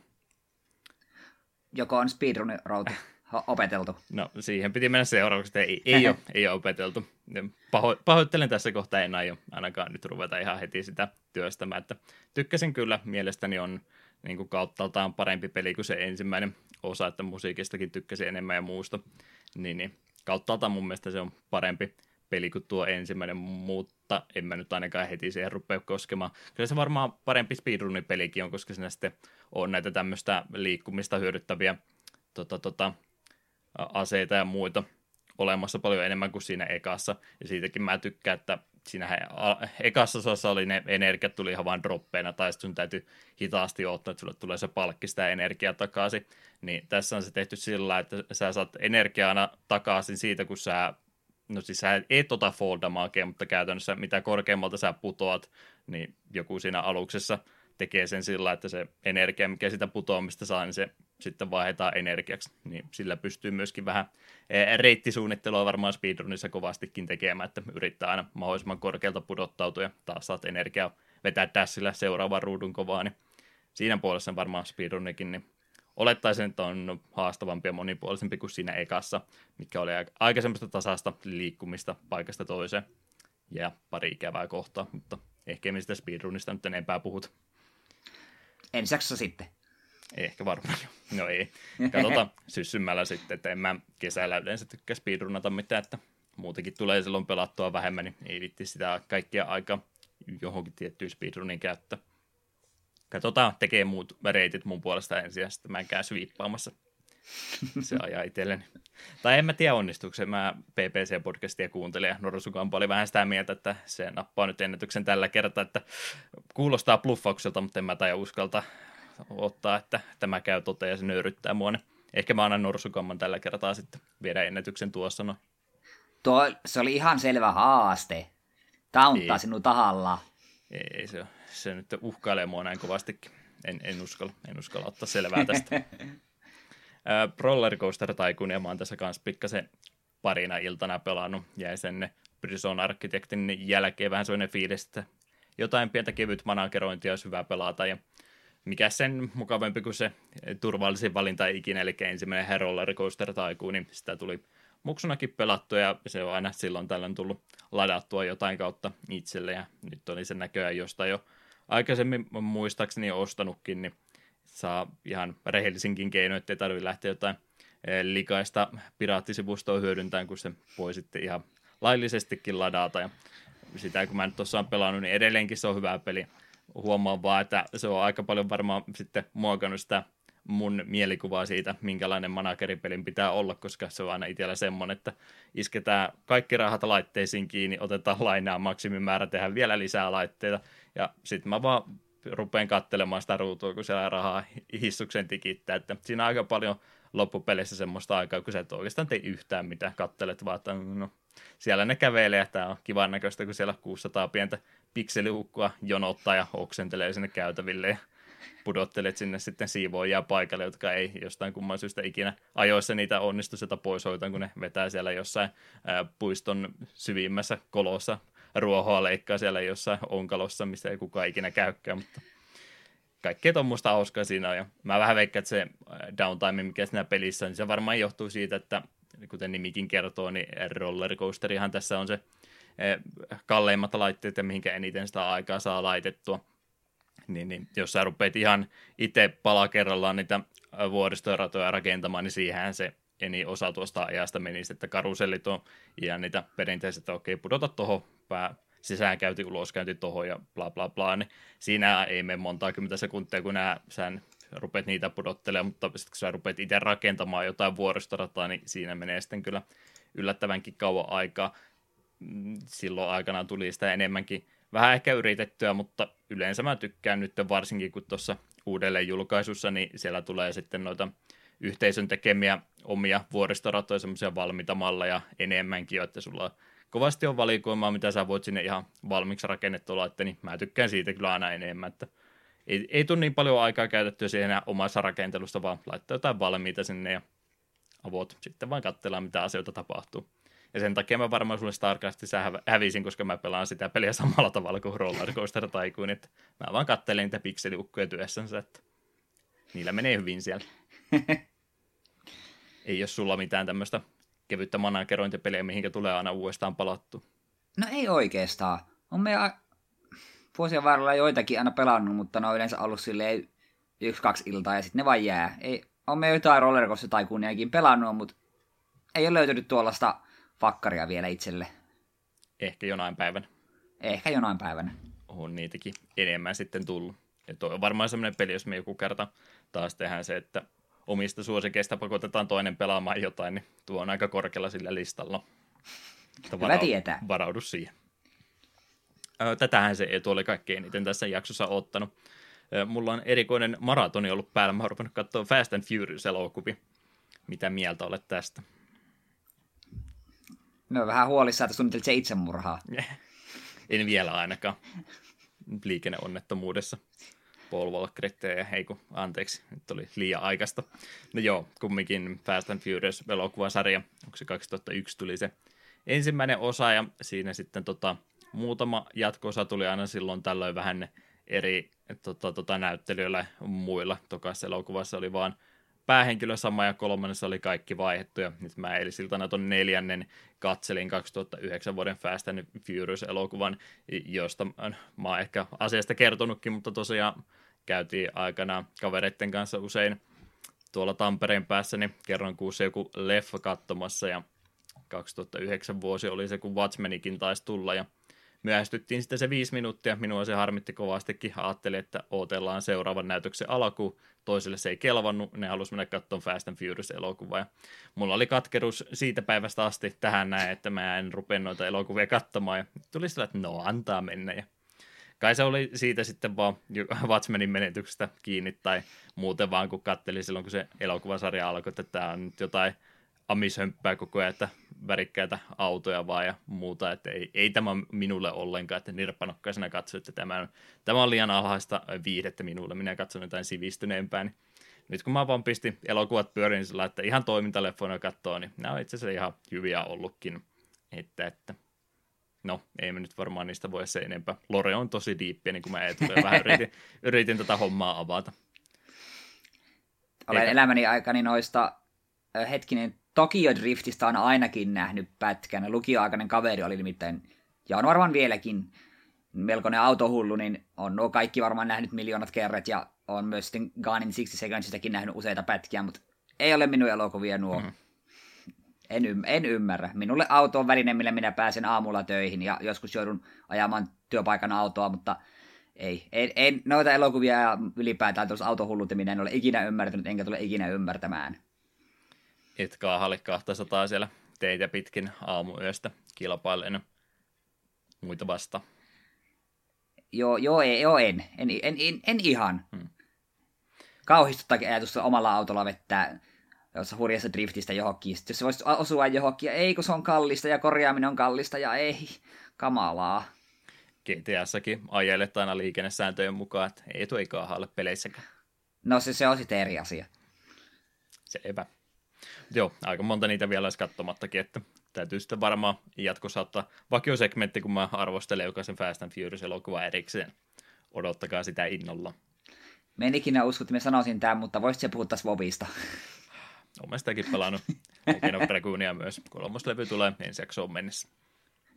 Joko on speedrun route [laughs] opeteltu? No siihen piti mennä seuraavaksi, että ei, ei, ole, ei ole opeteltu. Paho, pahoittelen tässä kohtaa, en aio ainakaan nyt ruveta ihan heti sitä työstämään. Että tykkäsin kyllä, mielestäni on niin kuin kauttaaltaan parempi peli kuin se ensimmäinen osa, että musiikistakin tykkäsin enemmän ja muusta. Niin, niin kauttaaltaan mun mielestä se on parempi peli kuin tuo ensimmäinen, mutta en mä nyt ainakaan heti siihen rupea koskemaan. Kyllä se varmaan parempi speedrunin pelikin on, koska siinä sitten on näitä tämmöistä liikkumista hyödyttäviä tota, tota, aseita ja muita olemassa paljon enemmän kuin siinä ekassa. Ja siitäkin mä tykkään, että siinä ekassa osassa oli ne energiat tuli ihan vain droppeina, tai sitten sun täytyy hitaasti ottaa, että sulle tulee se palkki sitä energiaa takaisin. Niin tässä on se tehty sillä, että sä saat energiaa takaisin siitä, kun sä no siis sä et ota fall damagea, mutta käytännössä mitä korkeammalta sä putoat, niin joku siinä aluksessa tekee sen sillä, että se energia, mikä sitä putoamista saa, niin se sitten vaihdetaan energiaksi, niin sillä pystyy myöskin vähän e, reittisuunnittelua varmaan speedrunissa kovastikin tekemään, että yrittää aina mahdollisimman korkealta pudottautua ja taas saat energiaa vetää dashillä seuraavan ruudun kovaa, niin siinä puolessa varmaan speedrunikin, niin olettaisin, että on haastavampi ja monipuolisempi kuin siinä ekassa, mikä oli aika semmoista tasasta liikkumista paikasta toiseen ja pari ikävää kohtaa, mutta ehkä me sitä speedrunista nyt enempää puhut. Ensi sitten. Ehkä varmaan jo. [laughs] No ei. Katsotaan syssymällä sitten, että en mä kesällä yleensä tykkää speedrunata mitään, että muutenkin tulee silloin pelattua vähemmän, niin ei vitti sitä kaikkia aika johonkin tiettyyn speedrunin käyttää. Katsotaan, tekee muut reitit mun puolesta ensin ja sitten mä en käy sviippaamassa. Se ajaa itselleni. Tai en mä tiedä onnistuuko. Mä PPC-podcastia kuuntelin ja Norsukampo oli vähän sitä mieltä, että se nappaa nyt ennätyksen tällä kertaa, että kuulostaa bluffaukselta, mutta en mä tai uskalta ottaa, että tämä käy toteen ja se nöyryttää mua. Niin ehkä mä annan Norsukamman tällä kertaa sitten viedä ennätyksen tuossa. No. Tuo, se oli ihan selvä haaste. Tauntaa sinun tahalla. Ei, se, se nyt uhkailee mua näin kovastikin. En, en, uskalla, en uskalla ottaa selvää tästä. [laughs] Rollercoaster Tycoonia mä oon tässä kanssa pikkasen parina iltana pelannut. Jäi sen Prison Architectin jälkeen vähän sellainen fiilis, että jotain pientä kevyt managerointia olisi hyvä pelata. Ja mikä sen mukavampi kuin se turvallisin valinta ikinä, eli ensimmäinen Rollercoaster Tycoon, niin sitä tuli muksunakin pelattua ja se on aina silloin tällöin tullut ladattua jotain kautta itselle ja nyt oli se näköjään jostain jo aikaisemmin muistaakseni ostanutkin, niin saa ihan rehellisinkin keino, ettei tarvitse lähteä jotain eh, likaista piraattisivustoa hyödyntämään, kun se voi sitten ihan laillisestikin ladata. Ja sitä kun mä nyt tuossa on pelannut, niin edelleenkin se on hyvä peli. Huomaan vaan, että se on aika paljon varmaan sitten muokannut sitä mun mielikuvaa siitä, minkälainen manageripelin pitää olla, koska se on aina itsellä semmoinen, että isketään kaikki rahat laitteisiin kiinni, otetaan lainaa maksimimäärä, tehdään vielä lisää laitteita, ja sitten mä vaan rupean katselemaan sitä ruutua, kun siellä rahaa hissuksen tikittää, että siinä on aika paljon loppupelissä semmoista aikaa, kun sä et oikeastaan tee yhtään mitään, kattelet vaan, että no, siellä ne kävelee, ja tämä on kivan näköistä, kun siellä 600 pientä pikseliukkua jonottaa ja oksentelee sinne käytäville, ja pudottelet sinne sitten siivoojia paikalle, jotka ei jostain kumman syystä ikinä ajoissa niitä onnistu sitä pois hoitaa, kun ne vetää siellä jossain puiston syvimmässä kolossa ruohoa leikkaa siellä jossain onkalossa, missä ei kukaan ikinä käykään, mutta kaikkea tuommoista hauskaa siinä on. Ja mä vähän veikkaan, että se downtime, mikä siinä pelissä on, niin se varmaan johtuu siitä, että kuten nimikin kertoo, niin rollercoasterihan tässä on se kalleimmat laitteet ja mihinkä eniten sitä aikaa saa laitettua. Niin, niin jos sä rupeat ihan itse pala kerrallaan niitä vuoristoratoja rakentamaan, niin siihen se eni osa tuosta ajasta menisi, että karusellit on ja niitä perinteiset, että okei, pudota tuohon pää, sisäänkäynti, uloskäynti tuohon ja bla bla bla, niin siinä ei mene montaa kymmentä sekuntia, kun nää, sä rupeat niitä pudottelemaan, mutta sitten kun sä rupeat itse rakentamaan jotain vuoristorataa, niin siinä menee sitten kyllä yllättävänkin kauan aikaa. Silloin aikana tuli sitä enemmänkin vähän ehkä yritettyä, mutta yleensä mä tykkään nyt varsinkin, kun tuossa uudelleen julkaisussa, niin siellä tulee sitten noita yhteisön tekemiä omia vuoristoratoja, semmoisia valmiita malleja enemmänkin, että sulla kovasti on valikoimaa, mitä sä voit sinne ihan valmiiksi rakennettua laittaa, niin mä tykkään siitä kyllä aina enemmän, että ei, ei tule niin paljon aikaa käytettyä siihen omassa rakentelusta, vaan laittaa jotain valmiita sinne ja avot. Sitten vaan katsellaan, mitä asioita tapahtuu. Ja sen takia mä varmaan sulle Starcraftissa hävisin, koska mä pelaan sitä peliä samalla tavalla kuin Roller Coaster Tycoon, että mä vaan kattelen niitä pikseliukkoja työssänsä, että niillä menee hyvin siellä. [laughs] Ei jos sulla mitään tämmöistä kevyttä managerointipeliä, mihinkä tulee aina uudestaan palattu. No ei oikeastaan. On me a- vuosien varrella joitakin aina pelannut, mutta ne on yleensä ollut silleen yksi, kaksi iltaa ja sitten ne vaan jää. Ei, on me jotain rollercoaster tai kunniakin pelannut, mutta ei ole löytynyt tuollaista fakkaria vielä itselle. Ehkä jonain päivänä. Ehkä jonain päivänä. On niitäkin enemmän sitten tullut. Ja toi on varmaan semmoinen peli, jos me joku kerta taas tehdään se, että omista suosikeista pakotetaan toinen pelaamaan jotain, niin tuo on aika korkealla sillä listalla. Hyvä tietää. Varaudu siihen. Tätähän se Eetu oli kaikkein eniten tässä jaksossa ottanut. Mulla on erikoinen maratoni ollut päällä. Mä oon ruvennut katsoa Fast and Furious-elokuvia. Mitä mieltä olet tästä? No vähän huolissaan, että suunnittelit se itsemurhaa. en vielä ainakaan. Liikenneonnettomuudessa. Paul Walkerit ja heiku, anteeksi, nyt oli liian aikaista. No joo, kumminkin Fast and Furious elokuvasarja, onko se 2001 tuli se ensimmäinen osa ja siinä sitten tota, muutama jatko tuli aina silloin tällöin vähän eri tota, tota, näyttelijöillä muilla. Tokassa elokuvassa oli vaan päähenkilö sama ja kolmannessa oli kaikki vaihdettu. Ja nyt mä eilisiltana ton neljännen katselin 2009 vuoden Fast and Furious-elokuvan, josta mä oon ehkä asiasta kertonutkin, mutta tosiaan käytiin aikana kavereiden kanssa usein tuolla Tampereen päässä, niin kerran kuussa joku leffa katsomassa ja 2009 vuosi oli se, kun Watchmenikin taisi tulla ja myöhästyttiin sitten se viisi minuuttia. Minua se harmitti kovastikin. Ajattelin, että odotellaan seuraavan näytöksen alku. Toiselle se ei kelvannut. Ne halusi mennä katsomaan Fast and Furious-elokuvaa. Ja mulla oli katkeruus siitä päivästä asti tähän näin, että mä en rupea noita elokuvia katsomaan. Ja tuli sillä, että no antaa mennä. Ja kai se oli siitä sitten vaan Watchmenin menetyksestä kiinni tai muuten vaan, kun katteli silloin, kun se elokuvasarja alkoi, että tämä on nyt jotain – amishömppää koko ajan, että värikkäitä autoja vaan ja muuta, että ei, ei tämä minulle ollenkaan, että nirppanokkaisena katso, että tämä on, tämä on liian alhaista viihdettä minulle, minä katson jotain sivistyneempää, niin nyt kun mä vaan pistin elokuvat pyörin niin sillä, että ihan toimintaleffoina katsoo, niin nämä on itse asiassa ihan hyviä ollutkin, että, että no, ei me nyt varmaan niistä voi se enempää. Lore on tosi diippiä, niin kuin mä etukäteen vähän yritin, [laughs] yritin tätä hommaa avata. Olen Eikä... elämäni aikani noista hetkinen Tokyo Driftistä on ainakin nähnyt pätkän. Lukioaikainen kaveri oli nimittäin, ja on varmaan vieläkin melkoinen autohullu, niin on nuo kaikki varmaan nähnyt miljoonat kerrat, ja on myös sitten Gone in 60 Secondsistakin nähnyt useita pätkiä, mutta ei ole minun elokuvia nuo. Mm-hmm. En, y- en ymmärrä. Minulle auto on väline, millä minä pääsen aamulla töihin, ja joskus joudun ajamaan työpaikan autoa, mutta ei. En, en noita elokuvia ja ylipäätään tuossa autohullutiminen en ole ikinä ymmärtänyt, enkä tule ikinä ymmärtämään et kaahalle 200 siellä teitä pitkin aamuyöstä kilpailen muita vasta. Joo, joo, ei, joo en. En, en, en, en ihan. Hmm. Kauhistuttakin ajatusta omalla autolla vettää jossa hurjassa driftistä johonkin. Sitten jos se voisi osua johonkin, ja ei kun se on kallista ja korjaaminen on kallista ja ei, kamalaa. GTSsäkin ajelet aina liikennesääntöjen mukaan, että ei tuo ei kaahalle peleissäkään. No se, se on sitten eri asia. Se epä. Joo, aika monta niitä vielä olisi katsomattakin, että täytyy sitten varmaan jatkossa ottaa vakiosegmentti, kun mä arvostelen jokaisen Fast and Furious-elokuva erikseen. Odottakaa sitä innolla. Me en ikinä usko, että me sanoisin tämän, mutta voisit se puhua taas Vobista. Olen sitäkin pelannut. Ken Dragoonia myös. Kolmoslevy tulee ensi jaksoon mennessä.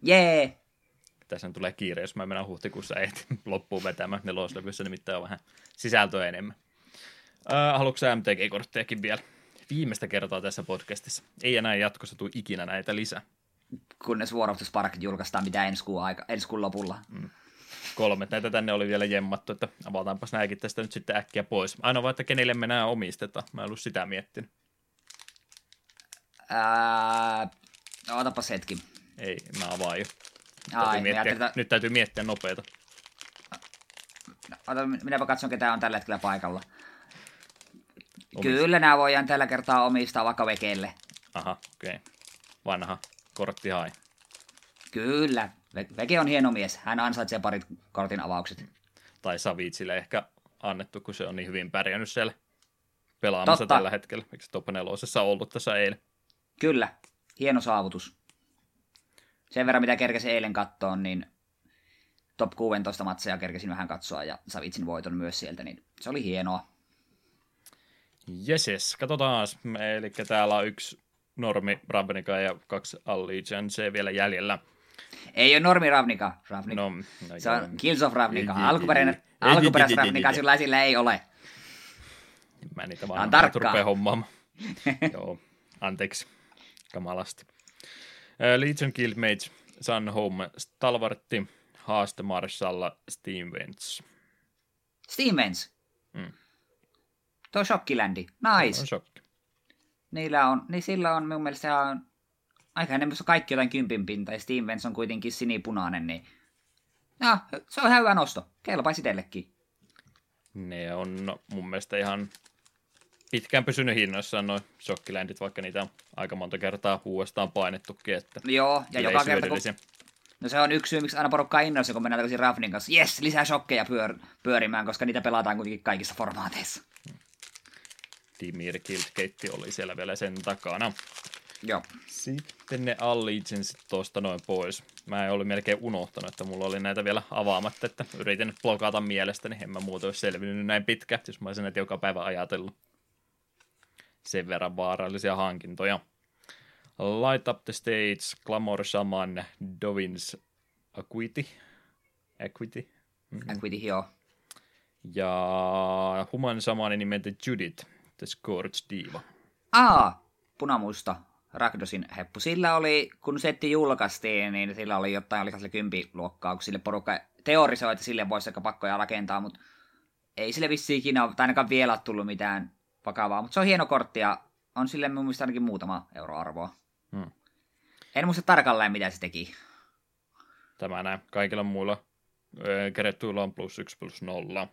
Jee! Yeah. Tässä tulee kiire, jos mä menen huhtikuussa ehti loppuun vetämään. Neloslevyssä nimittäin on vähän sisältöä enemmän. Äh, haluatko MTG-korttejakin vielä? Viimeistä kertaa tässä podcastissa. Ei enää jatkossa tule ikinä näitä lisää. Kunnes vuorotusparkit julkaistaan mitä ensi kuun, aika, ensi kuun lopulla. Mm. Kolmet näitä tänne oli vielä jemmattu, että avataanpas nämäkin tästä nyt sitten äkkiä pois. Ainoa vaan, että kenelle me nämä omistetaan. Mä en ollut sitä miettinyt. Ää, no, otapas hetki. Ei, mä avaan jo. Ai, miettiä, tätä... Nyt täytyy miettiä nopeita. Ota, minäpä katson, ketä on tällä hetkellä paikalla. Omista. Kyllä nämä voidaan tällä kertaa omistaa vaikka vekeille. Aha, okei. Okay. Vanha kortti hai. Kyllä. Veke on hieno mies. Hän ansaitsee parit kortin avaukset. Tai Savitsille ehkä annettu, kun se on niin hyvin pärjännyt siellä pelaamassa Totta. tällä hetkellä. Eikö top 4 ollut tässä eilen? Kyllä, hieno saavutus. Sen verran, mitä kerkesin eilen kattoon, niin top 16 matseja kerkesin vähän katsoa ja Savitsin voiton myös sieltä, niin se oli hienoa. Yes. Katsotaan. Eli täällä on yksi normi Ravnica ja kaksi Allegiance vielä jäljellä. Ei ole normi Ravnica. Ravnica. No, no se on Kills of Ravnica. Alkuperäinen, alkuperäis Ravnica sillä sillä ei ole. Mä niitä vaan rupeaa hommaamaan. [laughs] Joo, anteeksi. Kamalasti. Äh, Legion Guildmage, Sun Home, Stalvartti, Haaste Marshalla, Steam Vents. Stevens. Mm. Tuo Shockilandi. Nice. On shokki. Niillä on, niin sillä on mun mielestä on aika enemmän kaikki jotain kympin pinta, ja Stevens on kuitenkin sinipunainen, niin no, se on ihan hyvä nosto. Kelpaisi itsellekin. Ne on no, mun mielestä ihan pitkään pysynyt hinnoissaan noin shokkiländit, vaikka niitä on aika monta kertaa uudestaan painettukin, että Joo, ja joka kerta kun, no se on yksi syy, miksi aina porukka on innoissa, kun mennään takaisin Ravnin kanssa. Yes, lisää shokkeja pyör, pyörimään, koska niitä pelataan kuitenkin kaikissa formaateissa. Dimir Guildgate oli siellä vielä sen takana. Joo. Sitten ne Allegiance tuosta noin pois. Mä olin melkein unohtanut, että mulla oli näitä vielä avaamatta, että yritin blokata mielestäni, niin en mä muuten olisi selvinnyt näin pitkä, jos mä olisin näitä joka päivä ajatellut. Sen verran vaarallisia hankintoja. Light Up the Stage, Glamour Shaman, Dovins Acuity, Equity Mm-hmm. Equity, joo. ja Human Shamanin nimeltä Judith, The Scourge Diva. Aa, punamusta. Rakdosin heppu. Sillä oli, kun setti julkaistiin, niin sillä oli jotain, oliko sille kympiluokkaa, kun sille porukka teorisoi, että sille voisi aika pakkoja rakentaa, mutta ei sille vissiin ikinä, ole- tai ainakaan vielä ole tullut mitään vakavaa, mutta se on hieno kortti ja on sille mun mielestä ainakin muutama euroarvoa. Hmm. En muista tarkalleen, mitä se teki. Tämä näin. Kaikilla muilla ö, kerettuilla on plus 1 plus 0.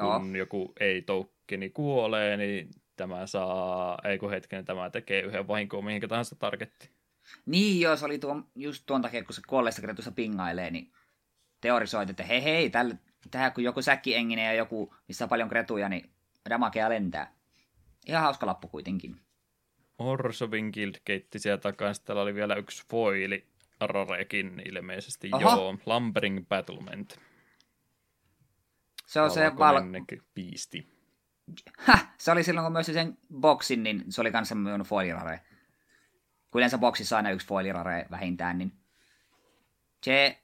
Kun joku ei-tokeni kuolee, niin tämä saa, ei kun hetken, tämä tekee yhden vahinkoon mihinkä tahansa targetti. Niin joo, se oli tuo, just tuon takia, kun se kuolleesta kretussa pingailee, niin teorisoit, että hei hei, tällä, tähän kun joku säkkienginen ja joku, missä on paljon kretuja, niin damakea lentää. Ihan hauska lappu kuitenkin. Orsovin Guildgate siellä takana, sitten täällä oli vielä yksi foili, Rarekin ilmeisesti, Aha. joo, Lumbering Battlement. Se on se val... Piisti. Häh, se oli silloin, kun myös sen boksin, niin se oli kanssa minun foilirare. Kun yleensä boksissa aina yksi foilirare vähintään, niin se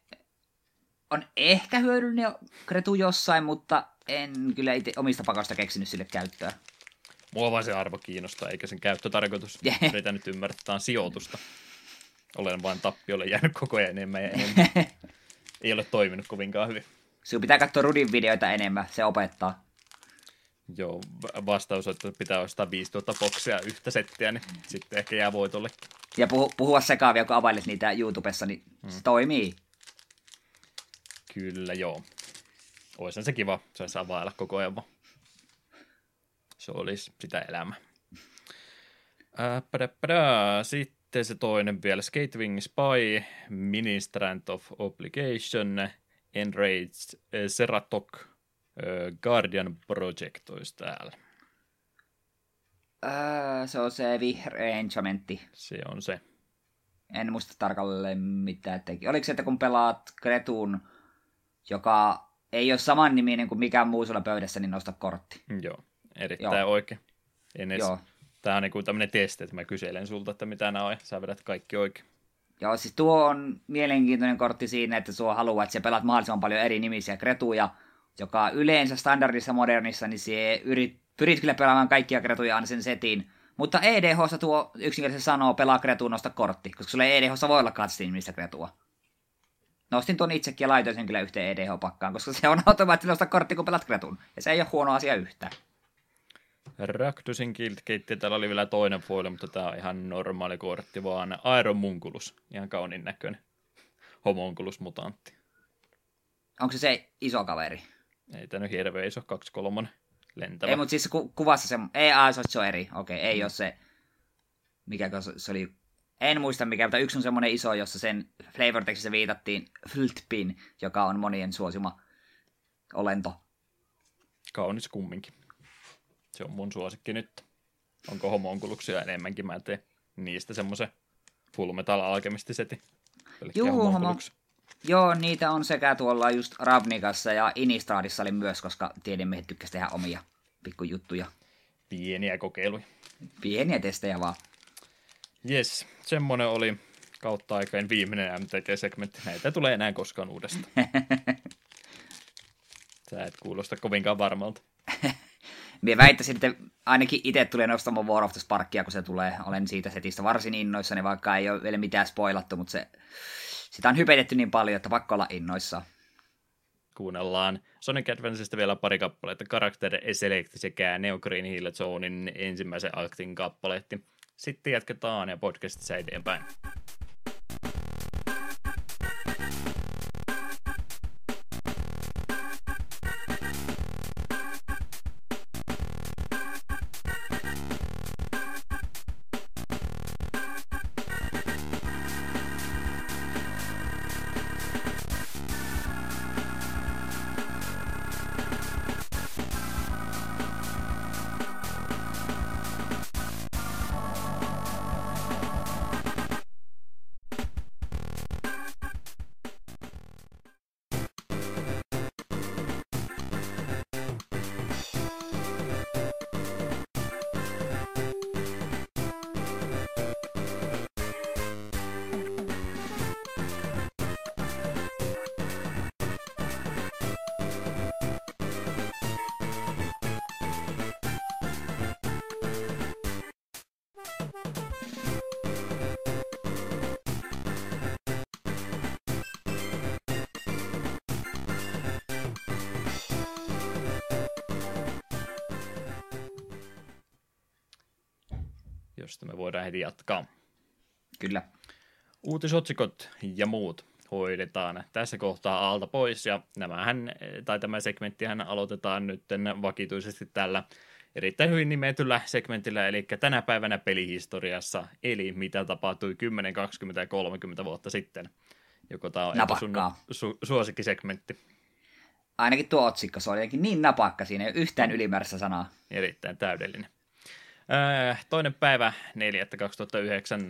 on ehkä hyödyllinen kretu jossain, mutta en kyllä itse omista pakosta keksinyt sille käyttöä. Mua vaan se arvo kiinnostaa, eikä sen käyttötarkoitus. [laughs] Yritän nyt ymmärtää, sijoitusta. Olen vain tappiolle jäänyt koko ajan enemmän ja [laughs] enemmän. Ei ole toiminut kovinkaan hyvin. Sinun pitää katsoa Rudin videoita enemmän, se opettaa. Joo, va- vastaus on, että pitää ostaa 5000 boksia yhtä settiä, niin sitten ehkä jää voitolle. Ja puhu, puhua sekaavia, kun availet niitä YouTubessa, niin se toimii. Kyllä, joo. Oishan se kiva, saisi availla koko ajan vaan. Se olisi sitä elämää. Sitten se toinen vielä, Skatewing Spy, Ministrant of Obligation, Enraged, äh, Seratok, äh, Guardian Project olisi täällä. Öö, se on se vihreä enchantmentti. Se on se. En muista tarkalleen mitä teki. Oliko se, että kun pelaat Kretun, joka ei ole saman niminen kuin mikään muu sulla pöydässä, niin nosta kortti. Joo, erittäin Joo. oikein. En edes, Joo. Tämä on niin tämmöinen testi, että mä kyselen sulta, että mitä nämä on, ja sä vedät kaikki oikein. Joo, siis tuo on mielenkiintoinen kortti siinä, että sua haluaa, että sä pelaat mahdollisimman paljon eri nimisiä kretuja, joka yleensä standardissa modernissa, niin se yrit, pyrit kyllä pelaamaan kaikkia kretuja aina sen setin. Mutta EDHssa tuo yksinkertaisesti sanoo, pelaa kretuun, nosta kortti, koska sulla ei voi olla katsottiin nimistä kretua. Nostin tuon itsekin ja laitoin sen kyllä yhteen EDH-pakkaan, koska se on automaattisesti nosta kortti, kun pelaat kretun. Ja se ei ole huono asia yhtään. Rakdusin Guildgate, täällä oli vielä toinen foili, mutta tämä on ihan normaali kortti, vaan Iron Munculus, ihan kaunin näköinen. Homunculus mutantti. Onko se se iso kaveri? Ei tämä nyt hirveä iso, 2-3 lentävä. Ei, mutta siis ku, kuvassa se... Ei, aa, se, se on eri. Okei, ei ole se... Mikä se, se oli... En muista mikä, mutta yksi on semmoinen iso, jossa sen flavor textissä viitattiin Fltpin, joka on monien suosima olento. Kaunis kumminkin. Se on mun suosikki nyt. Onko homonkuluksia enemmänkin? Mä en tee niistä semmoisen Full Metal Alchemist-setin. Juu, homo... Joo, niitä on sekä tuolla just Ravnikassa ja Inistradissa oli myös, koska tiedemiehet tykkäsivät tehdä omia pikkujuttuja. Pieniä kokeiluja. Pieniä testejä vaan. Yes, semmonen oli kautta aikain viimeinen MTG-segmentti. Näitä tulee enää koskaan uudestaan. [laughs] Sä et kuulosta kovinkaan varmalta. [laughs] Mie väittäisin, että ainakin itse tulee nostamaan War of the Sparkia, kun se tulee. Olen siitä setistä varsin innoissani, vaikka ei ole vielä mitään spoilattu, mutta se, sitä on hypetetty niin paljon, että pakko olla innoissa. Kuunnellaan Sonic Advanceista vielä pari kappaletta. Karakter Select sekä Neo Green Hill Zonein ensimmäisen aktin kappaleetti. Sitten jatketaan ja podcastissa eteenpäin. Josta me voidaan heti jatkaa. Kyllä. Uutisotsikot ja muut hoidetaan tässä kohtaa alta pois, ja nämähän, tai tämä segmenttihän aloitetaan nyt vakituisesti tällä erittäin hyvin nimetyllä segmentillä, eli tänä päivänä pelihistoriassa, eli mitä tapahtui 10, 20 ja 30 vuotta sitten. Joko tämä on sun su- suosikkisegmentti? Ainakin tuo otsikko, se oli jotenkin niin napakka, siinä ei yhtään ylimääräistä sanaa. Erittäin täydellinen. Äh, toinen päivä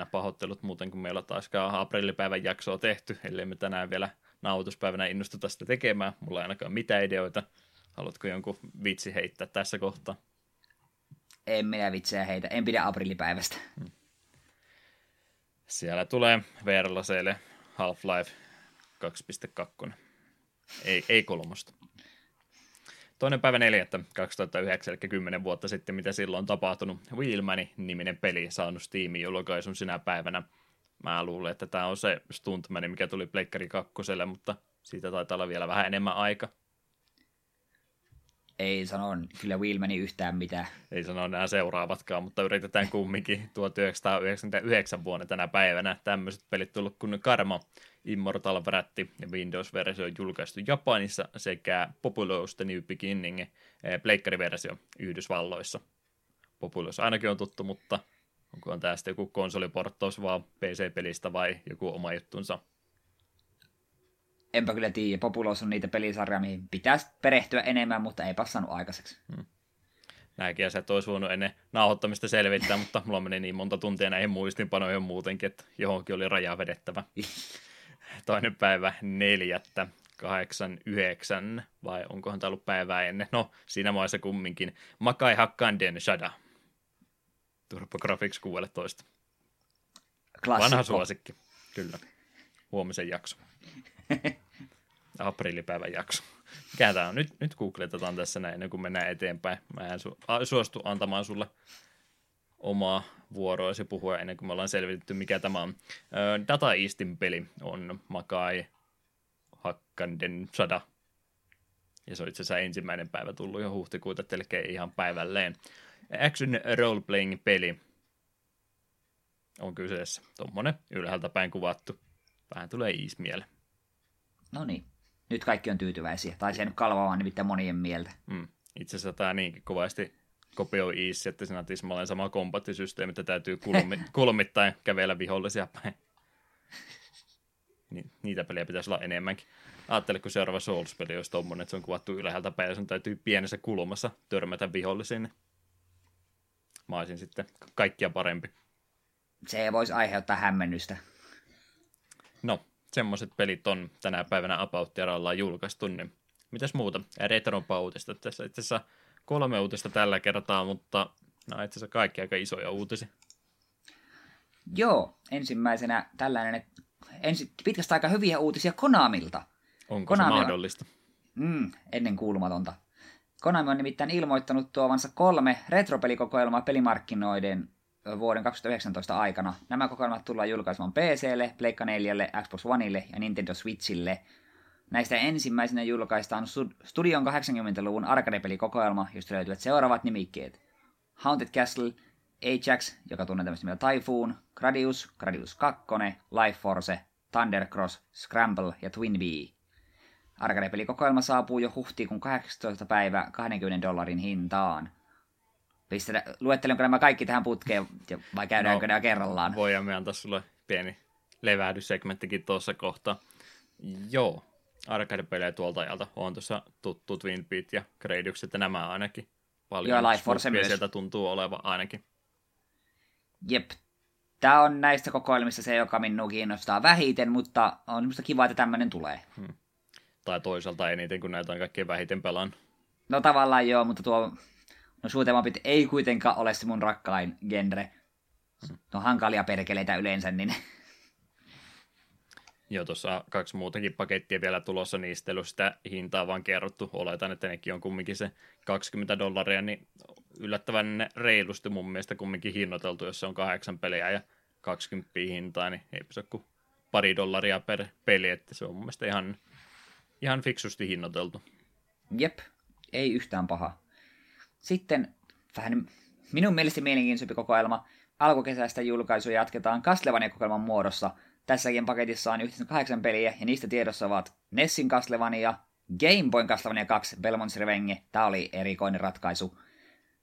4.2009, pahoittelut muuten, kun meillä taaskaan aprillipäivän jaksoa tehty, ellei me tänään vielä nauhoituspäivänä innostuta sitä tekemään. Mulla ei ainakaan mitään ideoita. Haluatko jonkun vitsi heittää tässä kohtaa? En minä vitsiä heitä, en pidä aprillipäivästä. Hmm. Siellä tulee Verlaseille Half-Life 2.2. Ei, ei kolmosta. Toinen päivä 4. 2009, eli 10 vuotta sitten, mitä silloin on tapahtunut. Wheelman-niminen peli saanut Steamin julkaisun sinä päivänä. Mä luulen, että tämä on se Stuntman, mikä tuli Pleikkari 2, mutta siitä taitaa olla vielä vähän enemmän aika. Ei sano kyllä Wheelmani yhtään mitään. Ei sano nämä seuraavatkaan, mutta yritetään kumminkin 1999 vuonna tänä päivänä tämmöiset pelit tullut kuin Karma, Immortal Bratti ja Windows-versio julkaistu Japanissa sekä Populous The New Beginning eh, pleikkariversio Yhdysvalloissa. Populous ainakin on tuttu, mutta onko on tästä joku konsoliporttaus vaan PC-pelistä vai joku oma juttunsa? Enpä kyllä tiedä. Populous on niitä pelisarjoja, mihin pitäisi perehtyä enemmän, mutta ei passannut aikaiseksi. Hmm. Nämäkin asiat olisi voinut ennen nauhoittamista selvittää, mutta mulla meni niin monta tuntia näihin muistinpanoihin muutenkin, että johonkin oli raja vedettävä. [laughs] toinen päivä neljättä, 89, vai onkohan tämä ollut päivää ennen? No, siinä vaiheessa kumminkin. Makai Hakkanden Shada. Turbo Graphics 16. Klassikko. Vanha suosikki, kyllä. Huomisen jakso. [laughs] Aprillipäivän jakso. Mikä tämä on? Nyt, nyt googletetaan tässä näin, ennen kuin mennään eteenpäin. Mä en su- suostu antamaan sulle omaa vuoroisi puhua ennen kuin me ollaan selvitetty, mikä tämä on. Data Eastin peli on Makai Hakkanden Sada. Ja se on itse asiassa ensimmäinen päivä tullut jo huhtikuuta, telkeen ihan päivälleen. Action Role Playing peli on kyseessä. Tuommoinen ylhäältä päin kuvattu. Vähän tulee East mieleen. No niin. Nyt kaikki on tyytyväisiä. Tai se nyt kalvaamaan nimittäin monien mieltä. Mm. Itse asiassa tämä niinkin kovasti kopioi East, että siinä on tismalleen sama kombattisysteemi, että täytyy kulmi, [laughs] kulmittain kävellä vihollisia päin. Ni, niitä pelejä pitäisi olla enemmänkin. Ajattele, kun seuraava Souls-peli olisi tommonen, että se on kuvattu ylhäältä päin ja sun täytyy pienessä kulmassa törmätä vihollisiin. mä olisin sitten kaikkia parempi. Se voisi aiheuttaa hämmennystä. No, semmoiset pelit on tänä päivänä About julkaistu, niin mitäs muuta? Retropa uutista. Tässä itse asiassa kolme uutista tällä kertaa, mutta nämä itse asiassa kaikki aika isoja uutisia. Joo, ensimmäisenä tällainen, ensi, pitkästä aika hyviä uutisia Konamilta. Onko Konami se mahdollista? On, mm, ennen kuulumatonta. Konami on nimittäin ilmoittanut tuovansa kolme retropelikokoelmaa pelimarkkinoiden vuoden 2019 aikana. Nämä kokoelmat tullaan julkaisemaan PClle, Pleikka 4, Xbox Oneille ja Nintendo Switchille. Näistä ensimmäisenä julkaistaan Studion 80-luvun arcade-pelikokoelma, josta löytyvät seuraavat nimikkeet. Haunted Castle, Ajax, joka tunnetaan nimellä Typhoon, Gradius, Gradius 2, Life Force, Thundercross, Scramble ja Twin Bee. Arcade-pelikokoelma saapuu jo huhtikuun 18. päivä 20 dollarin hintaan. Pistetä, luettelenko nämä kaikki tähän putkeen vai käydäänkö no, nämä kerrallaan? Voidaan me antaa sulle pieni levähdyssegmenttikin tuossa kohtaa. Joo, arcade-pelejä tuolta ajalta on tuossa tuttu Twin Peak ja Gradius, että nämä ainakin paljon. Joo, Life Force myös. sieltä tuntuu olevan ainakin. Jep. Tämä on näistä kokoelmista se, joka minua kiinnostaa vähiten, mutta on semmoista kiva, että tämmöinen tulee. Hmm. Tai toisaalta eniten, kun näitä on kaikkein vähiten pelaan. No tavallaan joo, mutta tuo no shoot'em ei kuitenkaan ole se mun rakkain genre. No hankalia perkeleitä yleensä, niin... Joo, tuossa kaksi muutakin pakettia vielä tulossa, niistä ei sitä hintaa vaan kerrottu. Oletan, että nekin on kumminkin se 20 dollaria, niin yllättävän reilusti mun mielestä kumminkin hinnoiteltu, jos se on kahdeksan peliä ja 20 hintaa, niin ei se kuin pari dollaria per peli, että se on mun mielestä ihan, ihan fiksusti hinnoiteltu. Jep, ei yhtään paha. Sitten vähän minun mielestä mielenkiintoisempi kokoelma. Alkukesästä julkaisu jatketaan Castlevania-kokoelman muodossa. Tässäkin paketissa on yhteensä kahdeksan peliä, ja niistä tiedossa ovat Nessin Castlevania, Game Boy Castlevania 2, Belmont's Revenge, tämä oli erikoinen ratkaisu.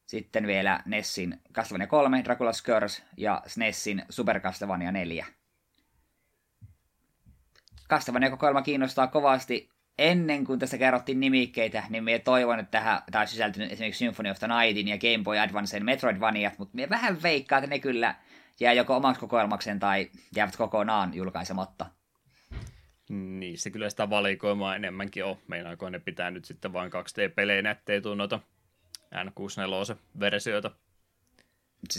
Sitten vielä Nessin Castlevania 3, Dracula's Curse ja SNESin Super Castlevania 4. Castlevania-kokoelma kiinnostaa kovasti. Ennen kuin tässä kerrottiin nimikkeitä, niin minä toivon, että tähän tämä on sisältynyt esimerkiksi Symphony of the Nightin ja Game Boy Advancen Metroidvaniat, mutta minä vähän veikkaan, että ne kyllä jää joko omaksi kokoelmakseen tai jäävät kokonaan julkaisematta. Niissä kyllä sitä valikoimaa enemmänkin on. Meinaako ne pitää nyt sitten vain 2D-peleinä, ettei tule noita N64-versioita.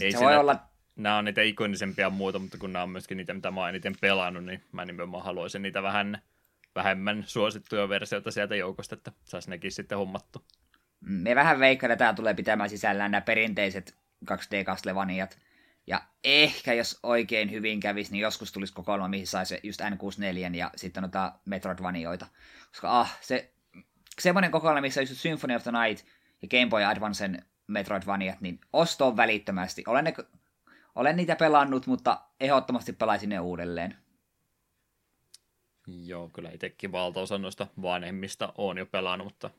Ei se voi olla... Nämä on niitä ikonisempia muuta, mutta kun nämä on myöskin niitä, mitä mä oon eniten pelannut, niin mä nimenomaan haluaisin niitä vähän vähemmän suosittuja versioita sieltä joukosta, että saisi nekin sitten hommattu. Me vähän veikkaan, että tämä tulee pitämään sisällään nämä perinteiset 2D-Castlevaniat. Ja ehkä jos oikein hyvin kävisi, niin joskus tulisi kokoelma, mihin saisi just N64 ja sitten noita Metroidvanioita. Koska ah, se semmoinen kokoelma, missä just Symphony of the Night ja Game Boy Advancen Metroidvaniat, niin ostoon välittömästi. Olen, ne, olen niitä pelannut, mutta ehdottomasti pelaisin ne uudelleen. Joo, kyllä itsekin valtaosa noista vanhemmista on jo pelannut, mutta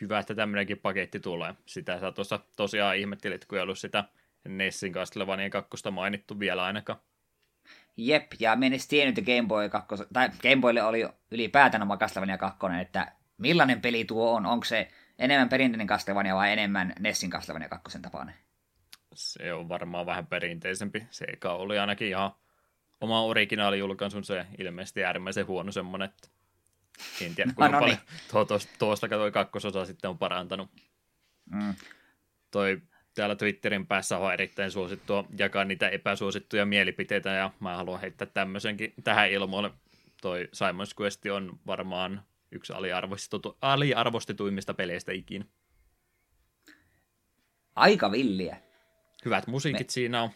hyvä, että tämmöinenkin paketti tulee. Sitä sä tuossa tosiaan ihmettelit, kun ei ollut sitä Nessin Castlevania kakkosta mainittu vielä ainakaan. Jep, ja mä en edes tiennyt, että Game Boy 2, tai Game Boylle oli ylipäätään oma Castlevania 2, että millainen peli tuo on, onko se enemmän perinteinen Castlevania vai enemmän Nessin Castlevania 2 tapainen? Se on varmaan vähän perinteisempi. Se eka oli ainakin ihan oma originaalijulkaisun se ilmeisesti äärimmäisen huono semmonen, että en tiedä [laughs] kuinka no, no paljon niin. tuo, tuosta, tuosta toi kakkososa sitten on parantanut. Mm. Toi täällä Twitterin päässä on erittäin suosittua jakaa niitä epäsuosittuja mielipiteitä ja mä haluan heittää tämmöisenkin tähän ilmoille. Toi Simon's Quest on varmaan yksi aliarvostetu, aliarvostetuimmista peleistä ikinä. Aika villiä. Hyvät musiikit Me... siinä on.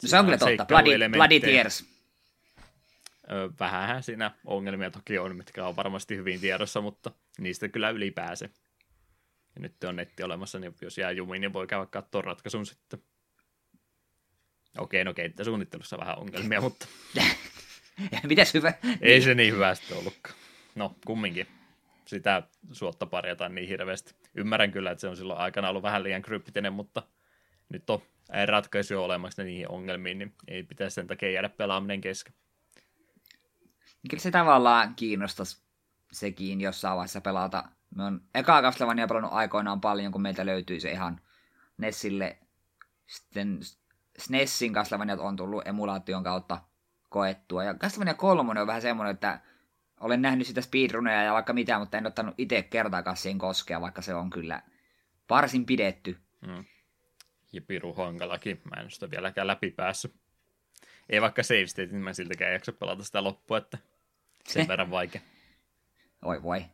Siinä se on kyllä totta. Bloody, Bloody Tears. Vähähän siinä ongelmia toki on, mitkä on varmasti hyvin tiedossa, mutta niistä kyllä ylipääse. Ja nyt on netti olemassa, niin jos jää jumiin, niin voi käydä katsoa ratkaisun sitten. Okei, no kenttäsuunnittelussa vähän ongelmia, mutta... [laughs] Mitäs hyvä? Ei se niin hyvä sitten ollutkaan. No, kumminkin. Sitä suotta parjataan niin hirveästi. Ymmärrän kyllä, että se on silloin aikana ollut vähän liian kryptinen, mutta nyt on ratkaisu olemassa niihin ongelmiin, niin ei pitäisi sen takia jäädä pelaaminen kesken. Kyllä se tavallaan kiinnostaisi sekin jossain vaiheessa pelata. Me on ekaa Castlevania pelannut aikoinaan paljon, kun meiltä löytyi se ihan Nessille sitten SNESin Castlevania on tullut emulaation kautta koettua. Ja Castlevania 3 on vähän semmoinen, että olen nähnyt sitä speedruneja ja vaikka mitä, mutta en ottanut itse kertaakaan siihen koskea, vaikka se on kyllä varsin pidetty. Mm. Ja piru hankalakin. Mä en sitä vieläkään läpi päässyt. Ei vaikka save state, niin mä siltäkään jaksa pelata sitä loppua, että sen verran vaikea. Oi voi.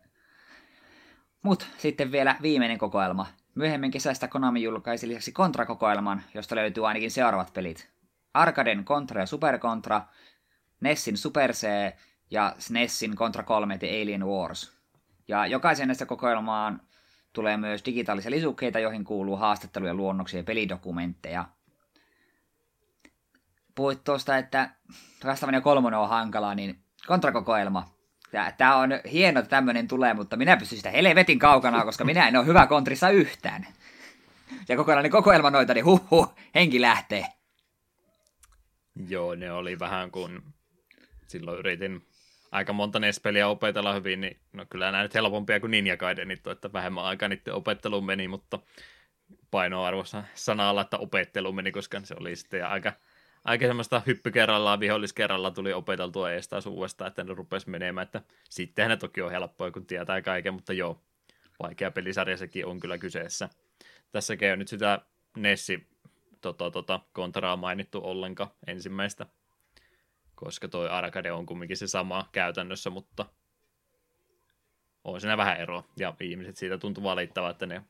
Mut sitten vielä viimeinen kokoelma. Myöhemmin kesästä Konami julkaisi lisäksi Contra-kokoelman, josta löytyy ainakin seuraavat pelit. Arkaden Contra ja Super Contra, Nessin Super C ja SNESin Contra 3 The Alien Wars. Ja jokaisen näistä kokoelmaan tulee myös digitaalisia lisukkeita, joihin kuuluu haastatteluja, luonnoksia ja pelidokumentteja. Puhuit tuosta, että Castlevania 3 on hankala, niin kontrakokoelma. Tämä on hieno, että tämmöinen tulee, mutta minä pystyn sitä helvetin kaukana, koska minä en ole hyvä kontrissa yhtään. Ja kokoelma, niin kokoelma noita, niin huh, huh henki lähtee. Joo, ne oli vähän kun silloin yritin aika monta NES-peliä opetella hyvin, niin no kyllä nämä nyt helpompia kuin Ninja Gaidenit, että vähemmän aikaa niiden opetteluun meni, mutta painoarvossa sanalla, että opettelu meni, koska se oli sitten aika, aika semmoista hyppy kerrallaan, vihollis kerrallaan tuli opeteltua ees taas uudestaan, että ne rupesi menemään, että sittenhän ne toki on helppoa, kun tietää kaiken, mutta joo, vaikea pelisarja sekin on kyllä kyseessä. Tässäkin on nyt sitä Nessi tota, tota, kontraa mainittu ollenkaan ensimmäistä koska toi arcade on kumminkin se sama käytännössä, mutta on siinä vähän eroa. Ja ihmiset siitä tuntuu valittavan, että ne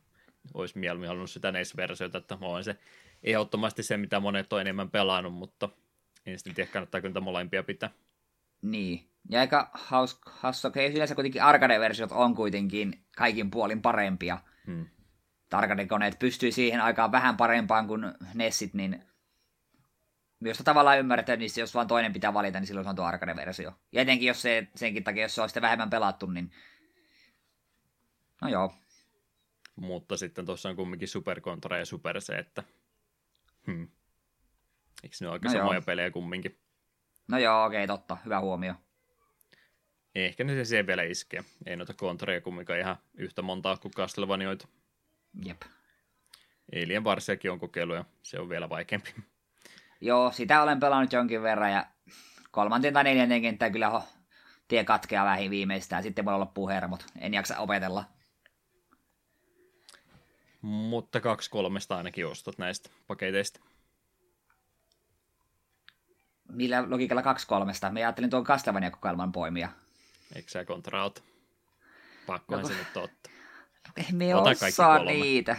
olisi mieluummin halunnut sitä NES-versiota, että on se ehdottomasti se, mitä monet on enemmän pelannut, mutta en sitten tiedä, kannattaako niitä molempia pitää. Niin. Ja aika hauska, hauska yleensä kuitenkin arcade-versiot on kuitenkin kaikin puolin parempia. Hmm. Arcade-koneet pystyy siihen aikaan vähän parempaan kuin Nessit, niin myös tavallaan ymmärretään, niin jos vaan toinen pitää valita, niin silloin se on tuo arcade-versio. Ja etenkin jos se, senkin takia, jos se on sitten vähemmän pelattu, niin no joo. Mutta sitten tuossa on kumminkin Super Contra ja Super C, että hmm. eikö ne ole aika no samoja joo. pelejä kumminkin? No joo, okei, okay, totta. Hyvä huomio. Ehkä ne se siihen vielä iskee. Ei noita Contraja kumminkaan ihan yhtä montaa kuin Castlevaniaita. Jep. Alien Varsiakin on kokeilu ja se on vielä vaikeampi. Joo, sitä olen pelannut jonkin verran ja kolmanten tai neljänten kenttää kyllä ho, tie katkeaa vähän viimeistään. Sitten voi loppuu hermot. En jaksa opetella. Mutta kaksi kolmesta ainakin ostot näistä paketeista. Millä logiikalla kaksi kolmesta? Me ajattelin tuon Castlevania-kokoelman poimia. Eikö sä kontraut? Pakkohan no, se nyt ottaa. Me osaa niitä.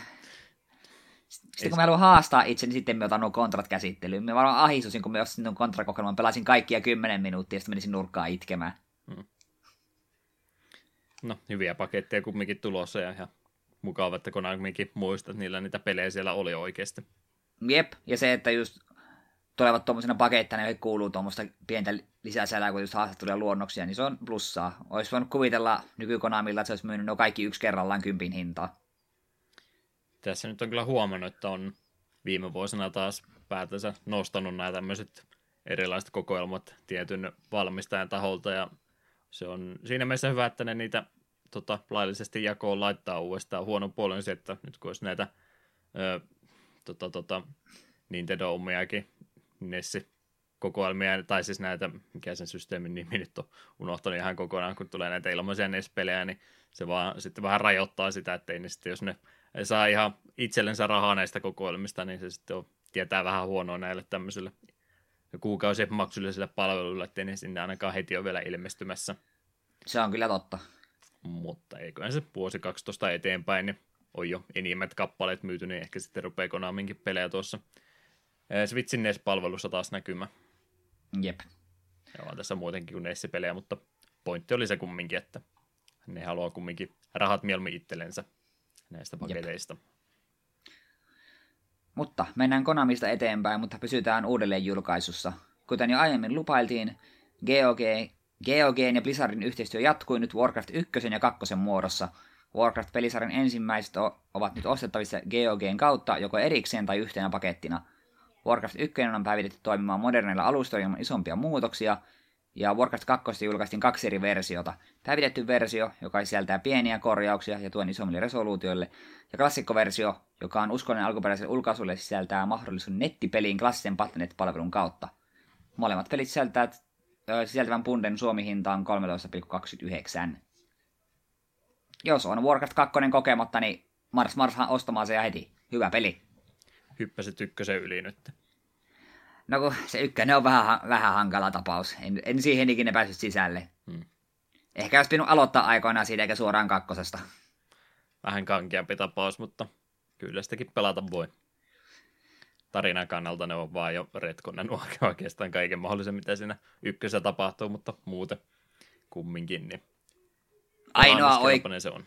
Sitten kun mä haluan haastaa itse, niin sitten me otan nuo kontrat käsittelyyn. Me varmaan ahisusin, kun me ostin nuo kontrakokeilman, pelasin kaikkia kymmenen minuuttia, ja sitten menisin nurkkaan itkemään. Hmm. No, hyviä paketteja kumminkin tulossa, ja ihan mukava, että Konamikin muistat, että niillä niitä pelejä siellä oli oikeasti. Jep, ja se, että just tulevat tuommoisena pakettina, joihin kuuluu tuommoista pientä lisäsälää, kun just haastatteluja luonnoksia, niin se on plussaa. Olisi voinut kuvitella nykykonamilla, että se olisi myynyt ne kaikki yksi kerrallaan kympin hintaa tässä nyt on kyllä huomannut, että on viime vuosina taas päätänsä nostanut nämä tämmöiset erilaiset kokoelmat tietyn valmistajan taholta ja se on siinä mielessä hyvä, että ne niitä tota, laillisesti jakoon laittaa uudestaan. Huono puoli on se, että nyt kun olisi näitä ö, tota, tota, Nintendo omiakin Nessi kokoelmia, tai siis näitä, mikä sen systeemin nimi nyt on unohtanut ihan kokonaan, kun tulee näitä ilmaisia NES-pelejä, niin se vaan sitten vähän rajoittaa sitä, että ei ne sitten, jos ne saa ihan itsellensä rahaa näistä kokoelmista, niin se sitten on, tietää vähän huonoa näille tämmöisille kuukausien maksullisille palveluille, ettei ne sinne ainakaan heti ole vielä ilmestymässä. Se on kyllä totta. Mutta eiköhän se vuosi 12 eteenpäin, niin on jo enimmät kappaleet myyty, niin ehkä sitten rupeaa Konaminkin pelejä tuossa Switchin NES-palvelussa taas näkymään. Jep. Ja on tässä muutenkin kuin NES-pelejä, mutta pointti oli se kumminkin, että ne haluaa kumminkin rahat mieluummin itsellensä näistä paketeista. Jep. Mutta mennään Konamista eteenpäin, mutta pysytään uudelleen julkaisussa. Kuten jo aiemmin lupailtiin, GOG, GOG ja Blizzardin yhteistyö jatkui nyt Warcraft 1 ja 2 muodossa. Warcraft-pelisarjan ensimmäiset ovat nyt ostettavissa GOGn kautta joko erikseen tai yhtenä pakettina. Warcraft 1 on päivitetty toimimaan moderneilla alustoilla ilman isompia muutoksia, ja Warcraft 2 julkaistiin kaksi eri versiota. Päivitetty versio, joka sisältää pieniä korjauksia ja tuen isommille resoluutioille, ja klassikkoversio, joka on uskollinen alkuperäiselle ulkaisulle, sisältää mahdollisuuden nettipeliin klassisen Battle.net-palvelun kautta. Molemmat pelit sisältävät sisältävän punden Suomi-hinta on 13,29. Jos on Warcraft 2 kokematta, niin mars mars ostamaan se heti. Hyvä peli. Hyppäsit ykkösen yli nyt. No kun se ykkönen on vähän, vähän hankala tapaus. En, en siihen ikinä päässyt sisälle. Hmm. Ehkä olisi pitänyt aloittaa aikoinaan siitä eikä suoraan kakkosesta. Vähän kankeampi tapaus, mutta kyllä sitäkin pelata voi. Tarinan kannalta ne on vaan jo retkonnut oikeastaan kaiken mahdollisen, mitä siinä ykkössä tapahtuu, mutta muuten kumminkin. Niin ainoa, oike- se on.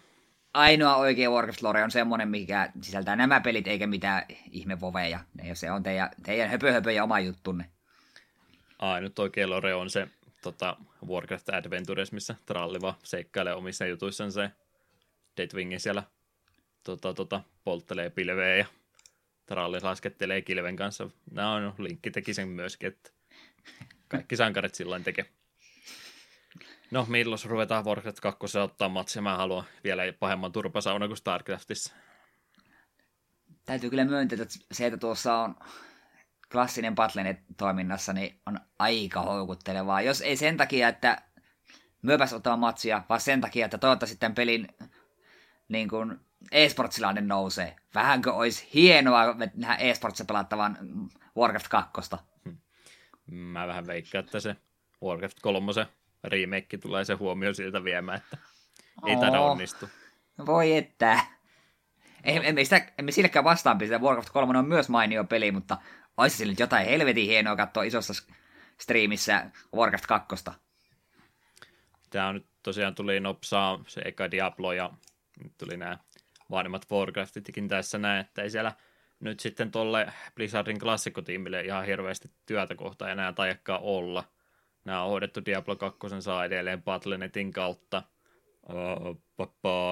Ainoa oikea Warcraft lore on semmoinen, mikä sisältää nämä pelit eikä mitään ihmevoveja. Ja se on teidän, teidän höpö, höpö ja oma juttunne. Ainut oikea lore on se tota, Warcraft Adventures, missä Tralliva seikkailee omissa jutuissaan se Deathwingin siellä tota, tota, polttelee pilveä ja Tralli laskettelee kilven kanssa. Nämä on, Linkki teki sen myöskin, että kaikki sankarit silloin tekee. No, milloin ruvetaan Warcraft 2 ottaa matsia? Mä haluan vielä pahemman turpasauna kuin StarCraftissa. Täytyy kyllä myöntää, että se, että tuossa on klassinen Battle.net toiminnassa, niin on aika houkuttelevaa. Jos ei sen takia, että myöpäs ottaa matsia, vaan sen takia, että toivottavasti tämän pelin niin kuin e-sportsilainen nousee. Vähänkö olisi hienoa nähdä e-sportsa pelattavan Warcraft 2. Mä vähän veikkaan, että se Warcraft 3 remake tulee se huomio siltä viemään, että ei taida onnistu. Voi että. Ei, emme, sitä, emme sillekään vastaan pistä. Warcraft 3 on myös mainio peli, mutta olisi sille jotain helvetin hienoa katsoa isossa striimissä Warcraft 2. Tämä on nyt tosiaan tuli nopsaa se eka Diablo ja nyt tuli nämä vanhemmat Warcraftitkin tässä näin, että ei siellä nyt sitten tolle Blizzardin klassikkotiimille ihan hirveästi työtä kohta enää tajakkaa olla. Nämä on hoidettu Diablo 2 saa edelleen Battle.netin kautta. Uh,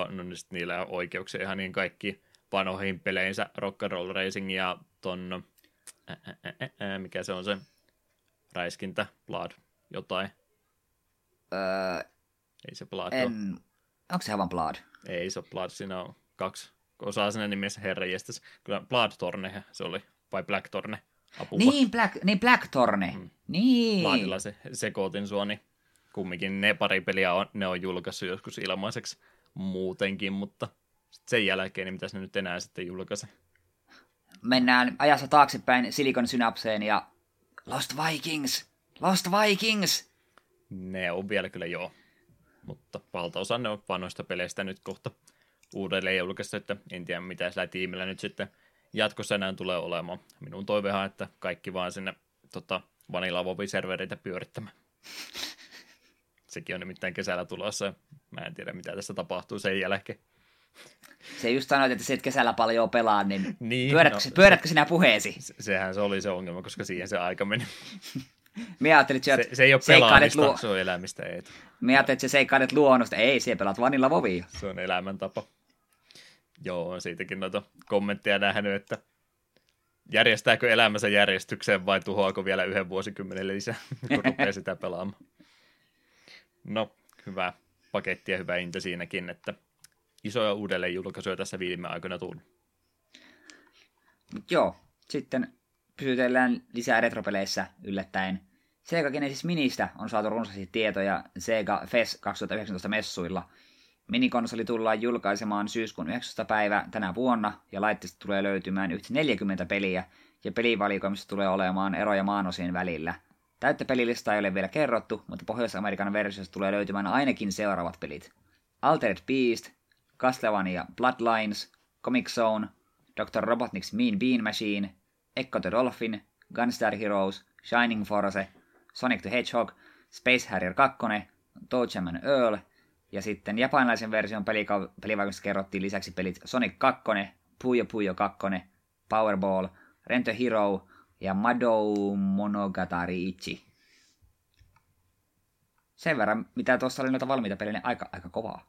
no niin sitten niillä on oikeuksia ihan niin kaikki vanhoihin peleinsä Rock and Roll Racing ja ton, ä, ä, ä, mikä se on se räiskintä, Blood, jotain. Öö, Ei se Blood en... ole. Onko se aivan Blood? Ei se ole Blood, siinä on kaksi osaa sinne nimessä herranjestas. Kyllä Bloodthorne se oli, vai Blackthorne apua. Niin, Black, niin Blackthorne. Mm. Niin. Bloodilla se sekoitin sua, niin kumminkin ne pari peliä on, ne on julkaissut joskus ilmaiseksi muutenkin, mutta sen jälkeen, niin mitä ne nyt enää sitten julkaise? Mennään ajassa taaksepäin Silicon Synapseen ja Lost Vikings! Lost Vikings! Ne on vielä kyllä joo, mutta valtaosa ne on vanhoista peleistä nyt kohta uudelleen julkaistu, että en tiedä mitä sillä tiimillä nyt sitten jatkossa enää tulee olemaan. Minun toivehan, että kaikki vaan sinne tota, Vanilla servereitä pyörittämään. Sekin on nimittäin kesällä tulossa. Mä en tiedä, mitä tässä tapahtuu sen jälkeen. Se just sanoit, että se et kesällä paljon pelaa, niin, [laughs] niin pyörätkö, no, pyörätkö sinä puheesi? Se, sehän se oli se ongelma, koska siihen se aika meni. [laughs] Minä ajattelin, että se, se ei ole pelaamista, luo... se on elämistä. Ei. Minä ajattelin, että se seikkailet luonnosta. Ei, siellä pelaat vanilla vovia. Se on elämäntapa. Joo, on siitäkin noita kommentteja nähnyt, että järjestääkö elämänsä järjestykseen vai tuhoako vielä yhden vuosikymmenen lisää, [laughs] kun rupeaa sitä pelaamaan. No, hyvä paketti ja hyvä inte siinäkin, että isoja uudelleenjulkaisuja tässä viime aikoina tullut. Joo, sitten pysytellään lisää retropeleissä yllättäen. Sega Genesis Ministä on saatu runsaasti tietoja Sega FES 2019 messuilla. Minikonsoli tullaan julkaisemaan syyskuun 9. päivä tänä vuonna, ja laitteesta tulee löytymään yhtä 40 peliä, ja pelivalikoimissa tulee olemaan eroja maanosien välillä. Täyttä pelilista ei ole vielä kerrottu, mutta Pohjois-Amerikan versiossa tulee löytymään ainakin seuraavat pelit. Altered Beast, Castlevania Bloodlines, Comic Zone, Dr. Robotnik's Mean Bean Machine, Echo the Dolphin, Gunstar Heroes, Shining Force, Sonic the Hedgehog, Space Harrier 2, Toadman Earl, ja sitten japanilaisen version pelika- kerrottiin lisäksi pelit Sonic 2, Puyo Puyo 2, Powerball, Rento Hero ja Madou Monogatari Ichi. Sen verran, mitä tuossa oli noita valmiita pelejä, niin aika, aika kovaa.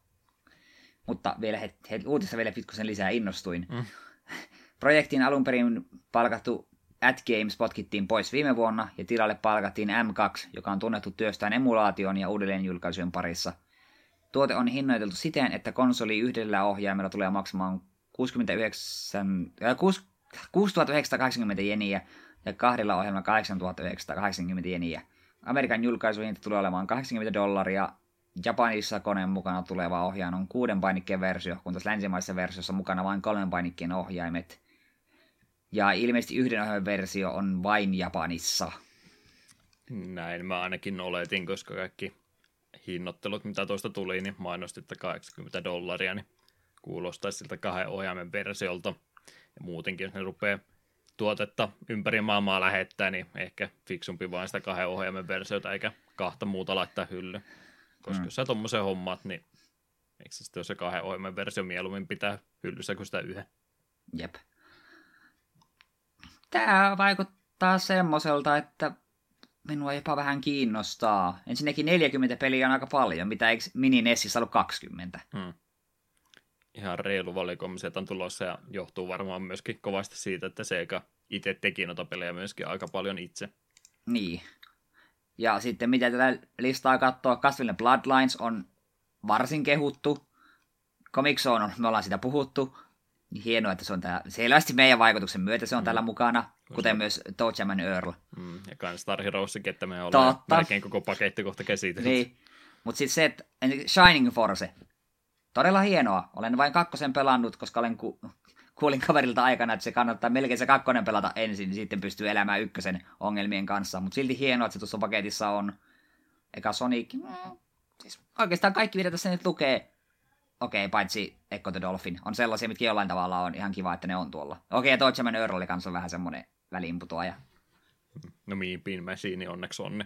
Mutta vielä he, he, uutista vielä pikkusen lisää innostuin. Mm. [laughs] Projektiin alun perin palkattu At Games potkittiin pois viime vuonna ja tilalle palkattiin M2, joka on tunnettu työstään emulaation ja uudelleenjulkaisujen parissa. Tuote on hinnoiteltu siten, että konsoli yhdellä ohjaimella tulee maksamaan 69, äh, 6980 jeniä ja kahdella ohjelmalla 8980 jeniä. Amerikan julkaisuhinta tulee olemaan 80 dollaria. Japanissa koneen mukana tuleva ohjaan on kuuden painikkeen versio, kun taas länsimaisessa versiossa mukana vain kolmen painikkeen ohjaimet. Ja ilmeisesti yhden ohjaimen versio on vain Japanissa. Näin mä ainakin oletin, koska kaikki hinnoittelut, mitä tuosta tuli, niin mainostitte 80 dollaria, niin kuulostaisi siltä kahden ohjaimen versiolta. Ja muutenkin, jos ne rupeaa tuotetta ympäri maailmaa lähettää, niin ehkä fiksumpi vain sitä kahden ohjaimen versiota, eikä kahta muuta laittaa hylly. Koska mm. jos sä tommosen hommat, niin miksi sitten jos se kahden ohjaimen versio mieluummin pitää hyllyssä kuin sitä yhden? Jep. Tämä vaikuttaa semmoiselta, että minua jopa vähän kiinnostaa. Ensinnäkin 40 peliä on aika paljon, mitä eikö Mini Nessissä ollut 20? Hmm ihan reilu valikoima sieltä on tulossa ja johtuu varmaan myöskin kovasti siitä, että Sega itse teki noita pelejä myöskin aika paljon itse. Niin. Ja sitten mitä tätä listaa katsoo, Castlevania Bloodlines on varsin kehuttu. Comic Zone on, me ollaan sitä puhuttu. Hienoa, että se on täällä, selvästi meidän vaikutuksen myötä se on mm. täällä mukana, kuten se... myös Toadjaman Earl. Mm, ja kans Star Heroesikin, että me ollaan Totta. melkein koko paketti kohta käsitelty. Niin. Mutta sitten se, että Shining Force, Todella hienoa. Olen vain kakkosen pelannut, koska olen ku- kuulin kaverilta aikana, että se kannattaa melkein se kakkonen pelata ensin, niin sitten pystyy elämään ykkösen ongelmien kanssa. Mutta silti hienoa, että se tuossa paketissa on. Eka Sonic, mm, siis oikeastaan kaikki, mitä tässä nyt lukee, okei, okay, paitsi Echo the Dolphin, on sellaisia, mitkä jollain tavalla on ihan kiva, että ne on tuolla. Okei, okay, ja Toadjaman Earl kanssa on vähän semmoinen väliinputoaja. No Mean Machine onneksi on ne.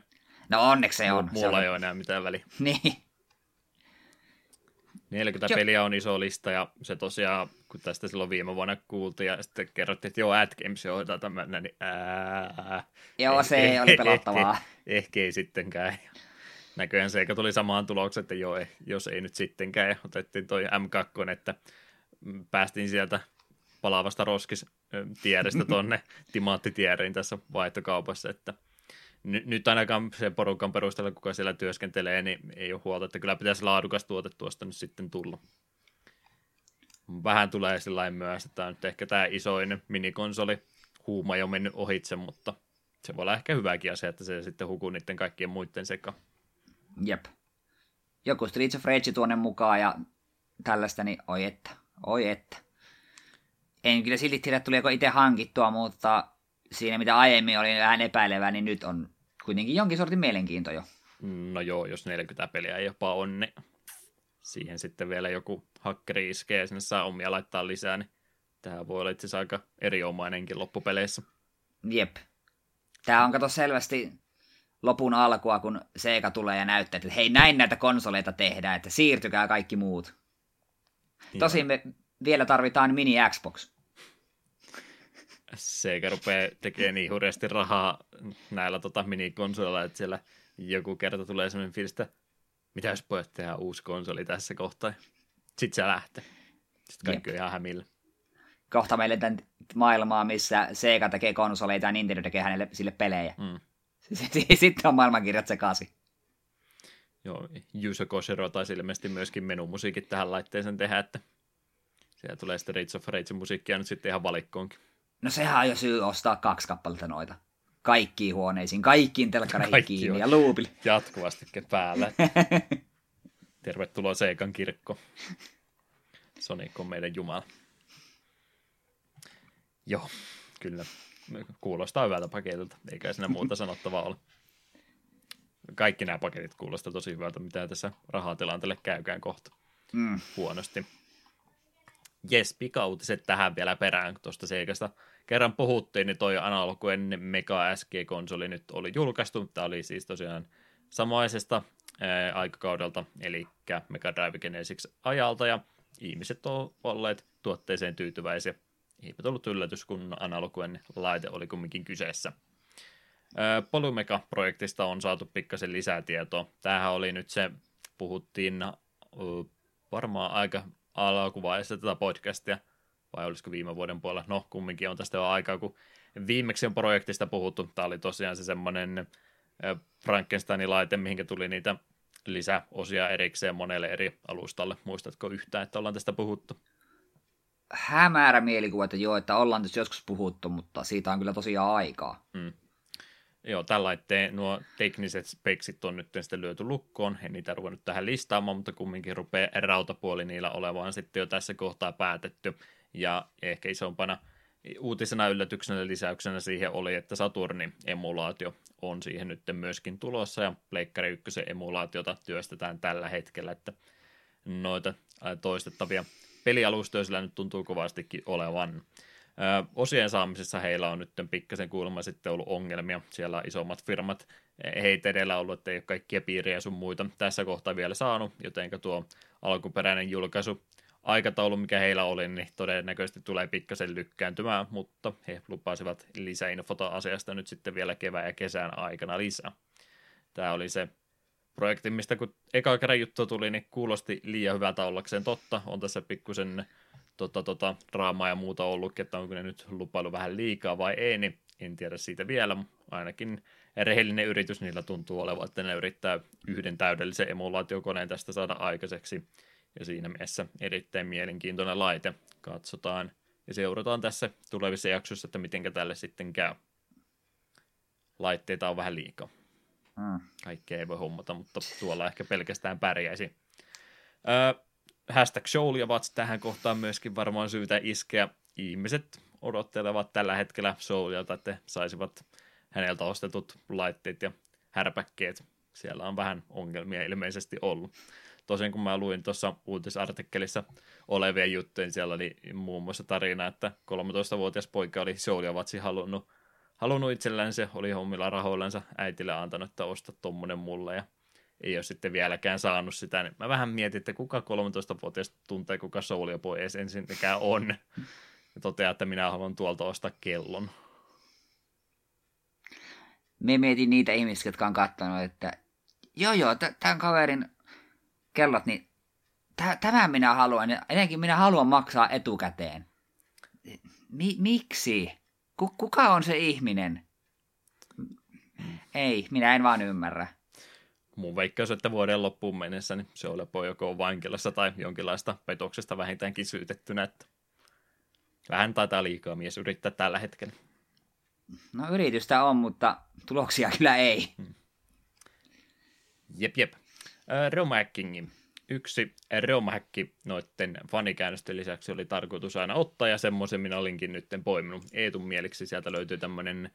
No onneksi se on. Mulla se on... ei ole enää mitään väliä. [laughs] niin. 40 jo. peliä on iso lista ja se tosiaan, kun tästä silloin viime vuonna kuultiin ja sitten kerrottiin, että joo, Ad Games hoitaa tämmöinen, niin ää, Joo, se eh, oli pelottavaa. Ehkä, ehkä ei sittenkään. Näköjään se, tuli samaan tulokseen, että joo, jos ei nyt sittenkään. Ja otettiin toi M2, että päästiin sieltä palaavasta roskistierestä [laughs] tonne timaattitieriin tässä vaihtokaupassa, että – nyt, nyt ainakaan sen porukan perusteella, kuka siellä työskentelee, niin ei ole huolta, että kyllä pitäisi laadukas tuote tuosta nyt sitten tulla. Vähän tulee sillä myös, että tämä on nyt ehkä tämä isoin minikonsoli huuma jo mennyt ohitse, mutta se voi olla ehkä hyväkin asia, että se sitten hukuu niiden kaikkien muiden sekaan. Jep. Joku Streets of Rage tuonne mukaan ja tällaista, niin oi että, oi että. En kyllä silti tiedä, tuliko itse hankittua, mutta siinä, mitä aiemmin oli vähän epäilevää, niin nyt on kuitenkin jonkin sortin mielenkiinto jo. No joo, jos 40 peliä ei jopa on, niin siihen sitten vielä joku hakkeri iskee ja sinne saa omia laittaa lisää, niin tämä voi olla itse asiassa aika erinomainenkin loppupeleissä. Jep. Tämä on kato selvästi lopun alkua, kun Sega tulee ja näyttää, että hei näin näitä konsoleita tehdään, että siirtykää kaikki muut. Tosin me vielä tarvitaan mini Xbox. Sega rupeaa tekemään niin hurjasti rahaa näillä tota, minikonsoleilla, että siellä joku kerta tulee sellainen fiilis, että mitä jos pojat tehdä uusi konsoli tässä kohtaa. Sitten se lähtee. Sitten kaikki Jep. on ihan hämillä. Kohta meille tämän maailmaa, missä Sega tekee konsoleita ja Nintendo tekee hänelle sille pelejä. Mm. [laughs] Sitten on maailmankirjat sekaisin. Joo, Yuzo Koshiro taisi ilmeisesti myöskin menumusiikit tähän laitteeseen tehdä, että siellä tulee sitten Rage of Rage musiikkia nyt sitten ihan valikkoonkin. No sehän on jo syy ostaa kaksi kappaletta noita. Kaikkiin huoneisiin, kaikkiin telkkareihin kiinni ja luupille. [laughs] Jatkuvasti päällä. Tervetuloa Seikan kirkko. Sonic on meidän jumala. Joo, kyllä. Kuulostaa hyvältä paketilta, eikä siinä muuta sanottavaa ole. Kaikki nämä paketit kuulostaa tosi hyvältä, mitä tässä rahatilanteelle käykään kohta. Mm. Huonosti. Jes, pikautiset tähän vielä perään tuosta Seikasta. Kerran puhuttiin, niin toi analoguen Mega SG-konsoli nyt oli julkaistu. Tämä oli siis tosiaan samaisesta ää, aikakaudelta, eli Mega Drive Genesis ajalta, ja ihmiset ovat olleet tuotteeseen tyytyväisiä. Eipä tullut yllätys, kun analoguen laite oli kumminkin kyseessä. Polymega-projektista on saatu pikkasen lisää tietoa. Tämähän oli nyt se, puhuttiin varmaan aika alkuvaiheessa tätä podcastia, vai olisiko viime vuoden puolella. No, kumminkin on tästä jo aikaa, kun viimeksi on projektista puhuttu. Tämä oli tosiaan se semmoinen Frankensteinin laite, mihinkä tuli niitä lisäosia erikseen monelle eri alustalle. Muistatko yhtään, että ollaan tästä puhuttu? Hämärä mielikuva, että joo, että ollaan tässä joskus puhuttu, mutta siitä on kyllä tosiaan aikaa. Mm. Joo, tällä laitteen nuo tekniset speksit on nyt sitten lyöty lukkoon. En niitä ruvennut tähän listaamaan, mutta kumminkin rupeaa rautapuoli niillä olevaan sitten jo tässä kohtaa päätetty. Ja ehkä isompana uutisena yllätyksenä lisäyksenä siihen oli, että Saturnin emulaatio on siihen nyt myöskin tulossa ja Pleikkari 1 emulaatiota työstetään tällä hetkellä, että noita toistettavia pelialustoja sillä nyt tuntuu kovastikin olevan. Osien saamisessa heillä on nyt pikkasen kuulemma sitten ollut ongelmia. Siellä isommat firmat heitä edellä ollut, että ei ole kaikkia piiriä sun muita tässä kohtaa vielä saanut, jotenka tuo alkuperäinen julkaisu aikataulu, mikä heillä oli, niin todennäköisesti tulee pikkasen lykkääntymään, mutta he lupasivat lisäinfota asiasta nyt sitten vielä kevään ja kesän aikana lisää. Tämä oli se projekti, mistä kun eka kerran juttu tuli, niin kuulosti liian hyvältä ollakseen totta. On tässä pikkusen tota, tota, draamaa ja muuta ollut, että onko ne nyt lupailu vähän liikaa vai ei, niin en tiedä siitä vielä. Ainakin rehellinen yritys niillä tuntuu olevan, että ne yrittää yhden täydellisen emulaatiokoneen tästä saada aikaiseksi ja siinä mielessä erittäin mielenkiintoinen laite. Katsotaan ja seurataan tässä tulevissa jaksoissa, että miten tälle sitten käy. Laitteita on vähän liikaa. Mm. Kaikkea ei voi hommata, mutta tuolla ehkä pelkästään pärjäisi. Öö, hashtag Shouliavats tähän kohtaan myöskin varmaan syytä iskeä. Ihmiset odottelevat tällä hetkellä Soulialta, että saisivat häneltä ostetut laitteet ja härpäkkeet. Siellä on vähän ongelmia ilmeisesti ollut. Tosin kun mä luin tuossa uutisartikkelissa olevia juttuja, niin siellä oli muun muassa tarina, että 13-vuotias poika oli Souliavatsi halunnut, halunnut itselleen se, oli omilla rahoillansa äitille antanut, että osta tommonen mulle ja ei ole sitten vieläkään saanut sitä. Niin mä vähän mietin, että kuka 13-vuotias tuntee, kuka Soulia edes ensinnäkään on. Ja toteaa, että minä haluan tuolta ostaa kellon. Me mietin niitä ihmisiä, jotka on katsonut, että joo joo, tämän kaverin kellot, niin tämän minä haluan, ja ennenkin minä haluan maksaa etukäteen. Mi- miksi? Kuka on se ihminen? Ei, minä en vaan ymmärrä. Mun veikkaus, että vuoden loppuun mennessä niin se oli joko vankilassa tai jonkinlaista petoksesta vähintäänkin syytettynä. Että vähän taitaa liikaa mies yrittää tällä hetkellä. No yritystä on, mutta tuloksia kyllä ei. Hmm. Jep, jep. Romahackingin. Yksi Romahäkki noiden fanikäännösten lisäksi oli tarkoitus aina ottaa, ja semmoisen minä olinkin nyt poiminut Eetun mieliksi. Sieltä löytyy tämmöinen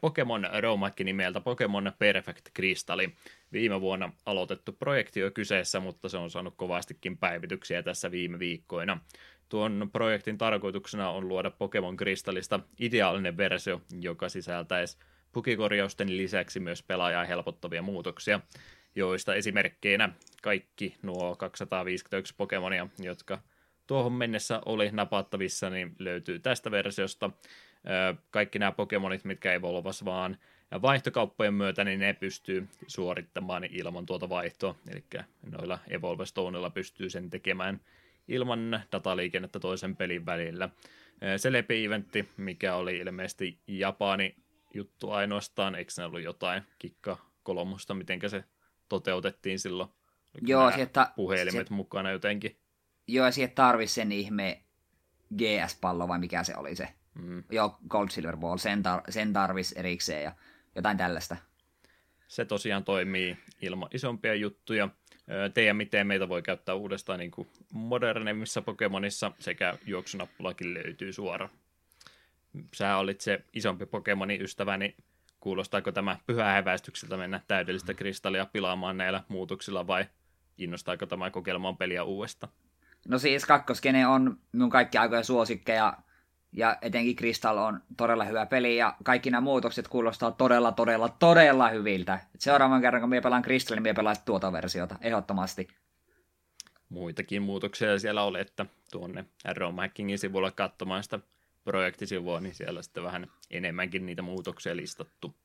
Pokemon Romahäkki nimeltä Pokemon Perfect Crystalli. Viime vuonna aloitettu projekti on kyseessä, mutta se on saanut kovastikin päivityksiä tässä viime viikkoina. Tuon projektin tarkoituksena on luoda Pokemon Kristallista ideaalinen versio, joka sisältäisi pukikorjausten lisäksi myös pelaajaa helpottavia muutoksia joista esimerkkeinä kaikki nuo 251 Pokemonia, jotka tuohon mennessä oli napattavissa, niin löytyy tästä versiosta. Kaikki nämä Pokemonit, mitkä evolvas vaan vaihtokauppojen myötä, niin ne pystyy suorittamaan ilman tuota vaihtoa. Eli noilla Evolve Stoneilla pystyy sen tekemään ilman dataliikennettä toisen pelin välillä. Se Lepi-eventti, mikä oli ilmeisesti Japani juttu ainoastaan, eikö se ollut jotain kikka kolmosta, mitenkä se toteutettiin silloin. Joo, sieltä, puhelimet sieltä, mukana jotenkin. Joo, ja siihen tarvisi sen ihme GS-pallo vai mikä se oli se. Mm. Joo, Gold Silver Ball, sen, tar- sen tarvisi erikseen ja jotain tällaista. Se tosiaan toimii ilman isompia juttuja. Teidän miten meitä voi käyttää uudestaan niin kuin modernemmissa Pokemonissa sekä juoksunappulakin löytyy suora. Sä olit se isompi Pokemoni ystäväni Kuulostaako tämä pyhää häväistykseltä mennä täydellistä kristallia pilaamaan näillä muutoksilla vai innostaako tämä kokeilemaan peliä uudestaan? No siis kakkoskene on minun kaikki aikojen suosikkeja ja etenkin Crystal on todella hyvä peli ja kaikki nämä muutokset kuulostaa todella, todella, todella hyviltä. Seuraavan kerran, kun minä pelaan Crystal, niin minä pelaan tuota versiota, ehdottomasti. Muitakin muutoksia siellä oli, että tuonne ROM Hackingin sivulla katsomaan sitä projektisivua, niin siellä sitten vähän enemmänkin niitä muutoksia listattu.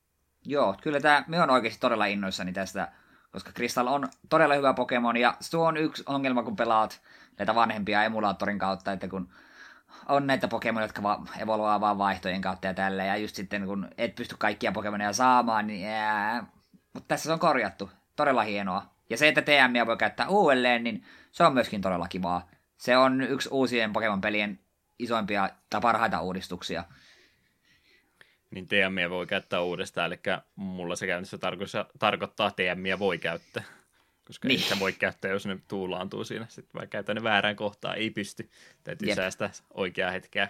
Joo, kyllä tämä, me on oikeasti todella innoissani tästä, koska Crystal on todella hyvä Pokemon, ja tuo on yksi ongelma, kun pelaat näitä vanhempia emulaattorin kautta, että kun on näitä Pokemon, jotka va- evoluaa vaan vaihtojen kautta ja tällä, ja just sitten kun et pysty kaikkia Pokemonia saamaan, niin jää. Mutta tässä se on korjattu. Todella hienoa. Ja se, että TMia voi käyttää uudelleen, niin se on myöskin todella kivaa. Se on yksi uusien Pokemon-pelien isoimpia tai parhaita uudistuksia. Niin TMiä voi käyttää uudestaan, eli mulla se käynnissä tarkoittaa, että TMiä voi käyttää. Koska niin. ei voi käyttää, jos ne tuulaantuu siinä. Sitten vai käytän ne väärään kohtaan, ei pysty. Täytyy Jep. säästää oikeaa hetkeä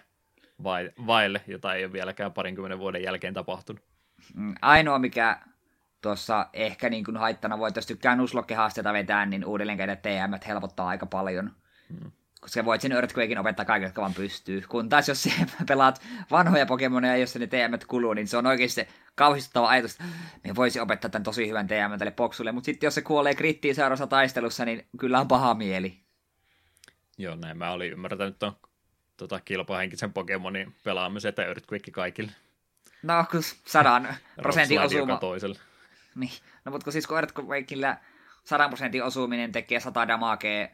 vaille, jota ei ole vieläkään parinkymmenen vuoden jälkeen tapahtunut. Mm, ainoa, mikä tuossa ehkä niin kuin haittana voi, jos tykkää nuslokehaasteita vetää, niin uudelleen käydä TM helpottaa aika paljon. Hmm. Koska voit sen Earthquakein opettaa kaikille, jotka vaan pystyy. Kun taas jos [laughs] pelaat vanhoja Pokemoneja, jossa ne TM kuluu, niin se on oikeasti se kauhistuttava ajatus, että me voisi opettaa tämän tosi hyvän TM tälle Poksulle. Mutta sitten jos se kuolee krittiin seuraavassa taistelussa, niin kyllä on paha mieli. Joo, näin mä olin ymmärtänyt tuon tota, kilpahenkisen Pokemonin pelaamisen, että Earthquake kaikille. No, kun sadan [laughs] prosentin osuma. toiselle. Niin. No mutta kun siis kun Earthquakeillä 100 prosentin osuminen tekee 100 damakea,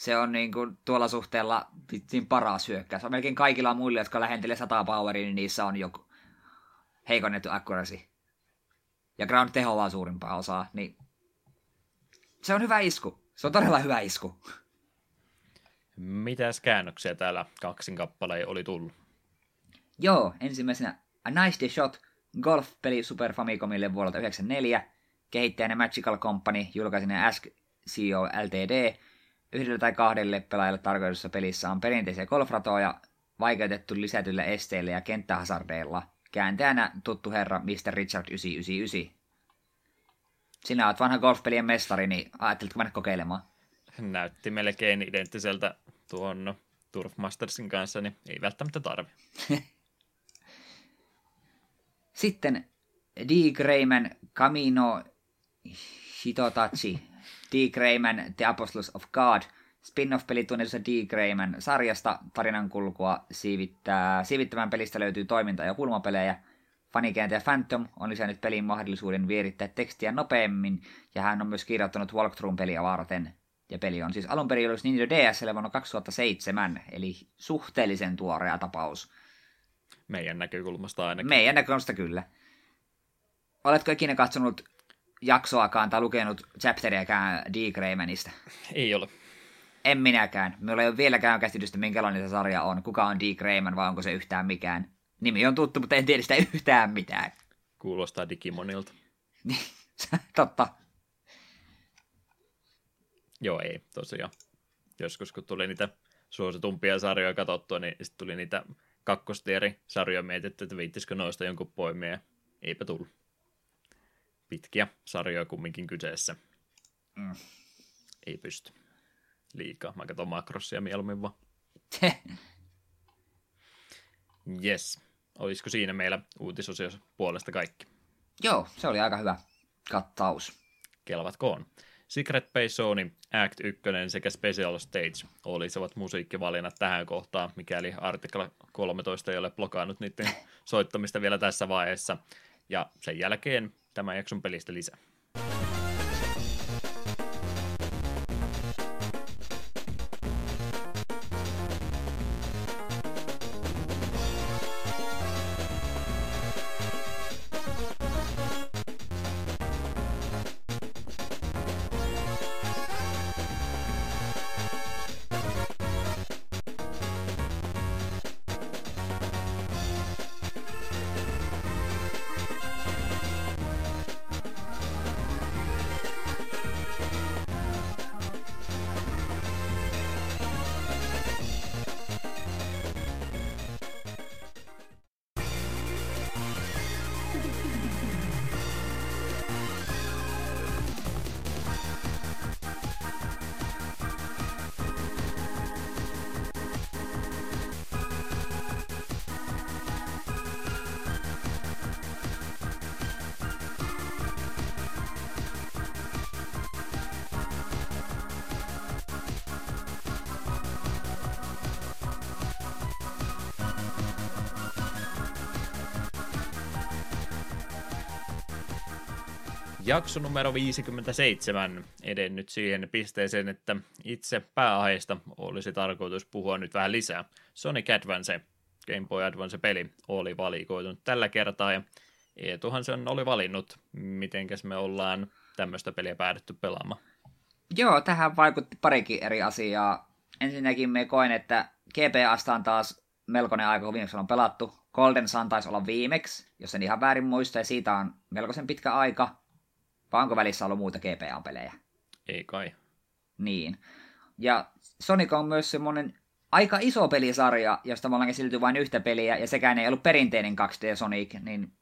se on niin kuin tuolla suhteella vitsin paras hyökkäys. Melkein kaikilla muilla, jotka lähentelee 100 poweria, niin niissä on joku heikonnettu accuracy. Ja ground teho vaan suurimpaa osaa, niin se on hyvä isku. Se on todella hyvä isku. Mitäs käännöksiä täällä kaksin kappaleen oli tullut? Joo, ensimmäisenä A Nice Day Shot, golf-peli Super Famicomille vuodelta 1994. Kehittäjänä Magical Company julkaisi ne Ask CEO Ltd. Yhdelle tai kahdelle pelaajalle tarkoitussa pelissä on perinteisiä golfratoja vaikeutettu lisätyillä esteillä ja kenttähasardeilla. Kääntäjänä tuttu herra Mr. Richard 999. Sinä olet vanha golfpelien mestari, niin ajattelitko mennä kokeilemaan? Näytti melkein identtiseltä tuon Turfmastersin kanssa, niin ei välttämättä tarvi. [laughs] Sitten D. Grayman Camino Hitotachi, D. Grayman The Apostles of God, spin-off-peli tunnetussa D. Grayman sarjasta tarinan kulkua siivittää. Siivittävän pelistä löytyy toiminta- ja kulmapelejä. Fanikääntäjä Phantom on lisännyt pelin mahdollisuuden vierittää tekstiä nopeammin, ja hän on myös kirjoittanut walkthrough-peliä varten. Ja peli on siis alun perin ollut Nintendo DSL vuonna 2007, eli suhteellisen tuorea tapaus. Meidän näkökulmasta ainakin. Meidän näkökulmasta kyllä. Oletko ikinä katsonut jaksoakaan tai lukenut chapteriäkään D. Greymanista? Ei ole. En minäkään. Minulla ei ole vieläkään käsitystä, minkälainen se sarja on. Kuka on D. Greyman vai onko se yhtään mikään. Nimi on tuttu, mutta en tiedä sitä yhtään mitään. Kuulostaa Digimonilta. [laughs] Totta. Joo, ei tosiaan. Joskus kun tuli niitä suositumpia sarjoja katsottua, niin sitten tuli niitä kakkostieri sarjoja mietitty, että viittisikö noista jonkun poimia. Eipä tullut. Pitkiä sarjoja kumminkin kyseessä. Mm. Ei pysty. Liikaa. Mä katson makrossia mieluummin vaan. [laughs] yes. Olisiko siinä meillä uutisosiossa puolesta kaikki? Joo, se oli aika hyvä kattaus. Kelvatkoon. Secret Base Sony, Act 1 sekä Special Stage olisivat musiikkivalinnat tähän kohtaan, mikäli artikla 13 ei ole blokannut niiden [laughs] soittamista vielä tässä vaiheessa. Ja sen jälkeen tämän jakson pelistä lisää. Jakso numero 57 edennyt siihen pisteeseen, että itse pääaiheesta olisi tarkoitus puhua nyt vähän lisää. Sonic Advance, Game Boy Advance-peli, oli valikoitunut tällä kertaa ja Eetuhan sen oli valinnut, mitenkäs me ollaan tämmöistä peliä päädytty pelaamaan. Joo, tähän vaikutti parikin eri asiaa. Ensinnäkin me koin, että GPAsta on taas melkoinen aika, kun viimeksi on pelattu. Golden Sun taisi olla viimeksi, jos en ihan väärin muista, ja siitä on melkoisen pitkä aika. Vai onko välissä ollut muita GPA-pelejä? Ei kai. Niin. Ja Sonic on myös semmoinen aika iso pelisarja, josta me ollaan käsitelty vain yhtä peliä, ja sekään ei ollut perinteinen 2D Sonic, niin...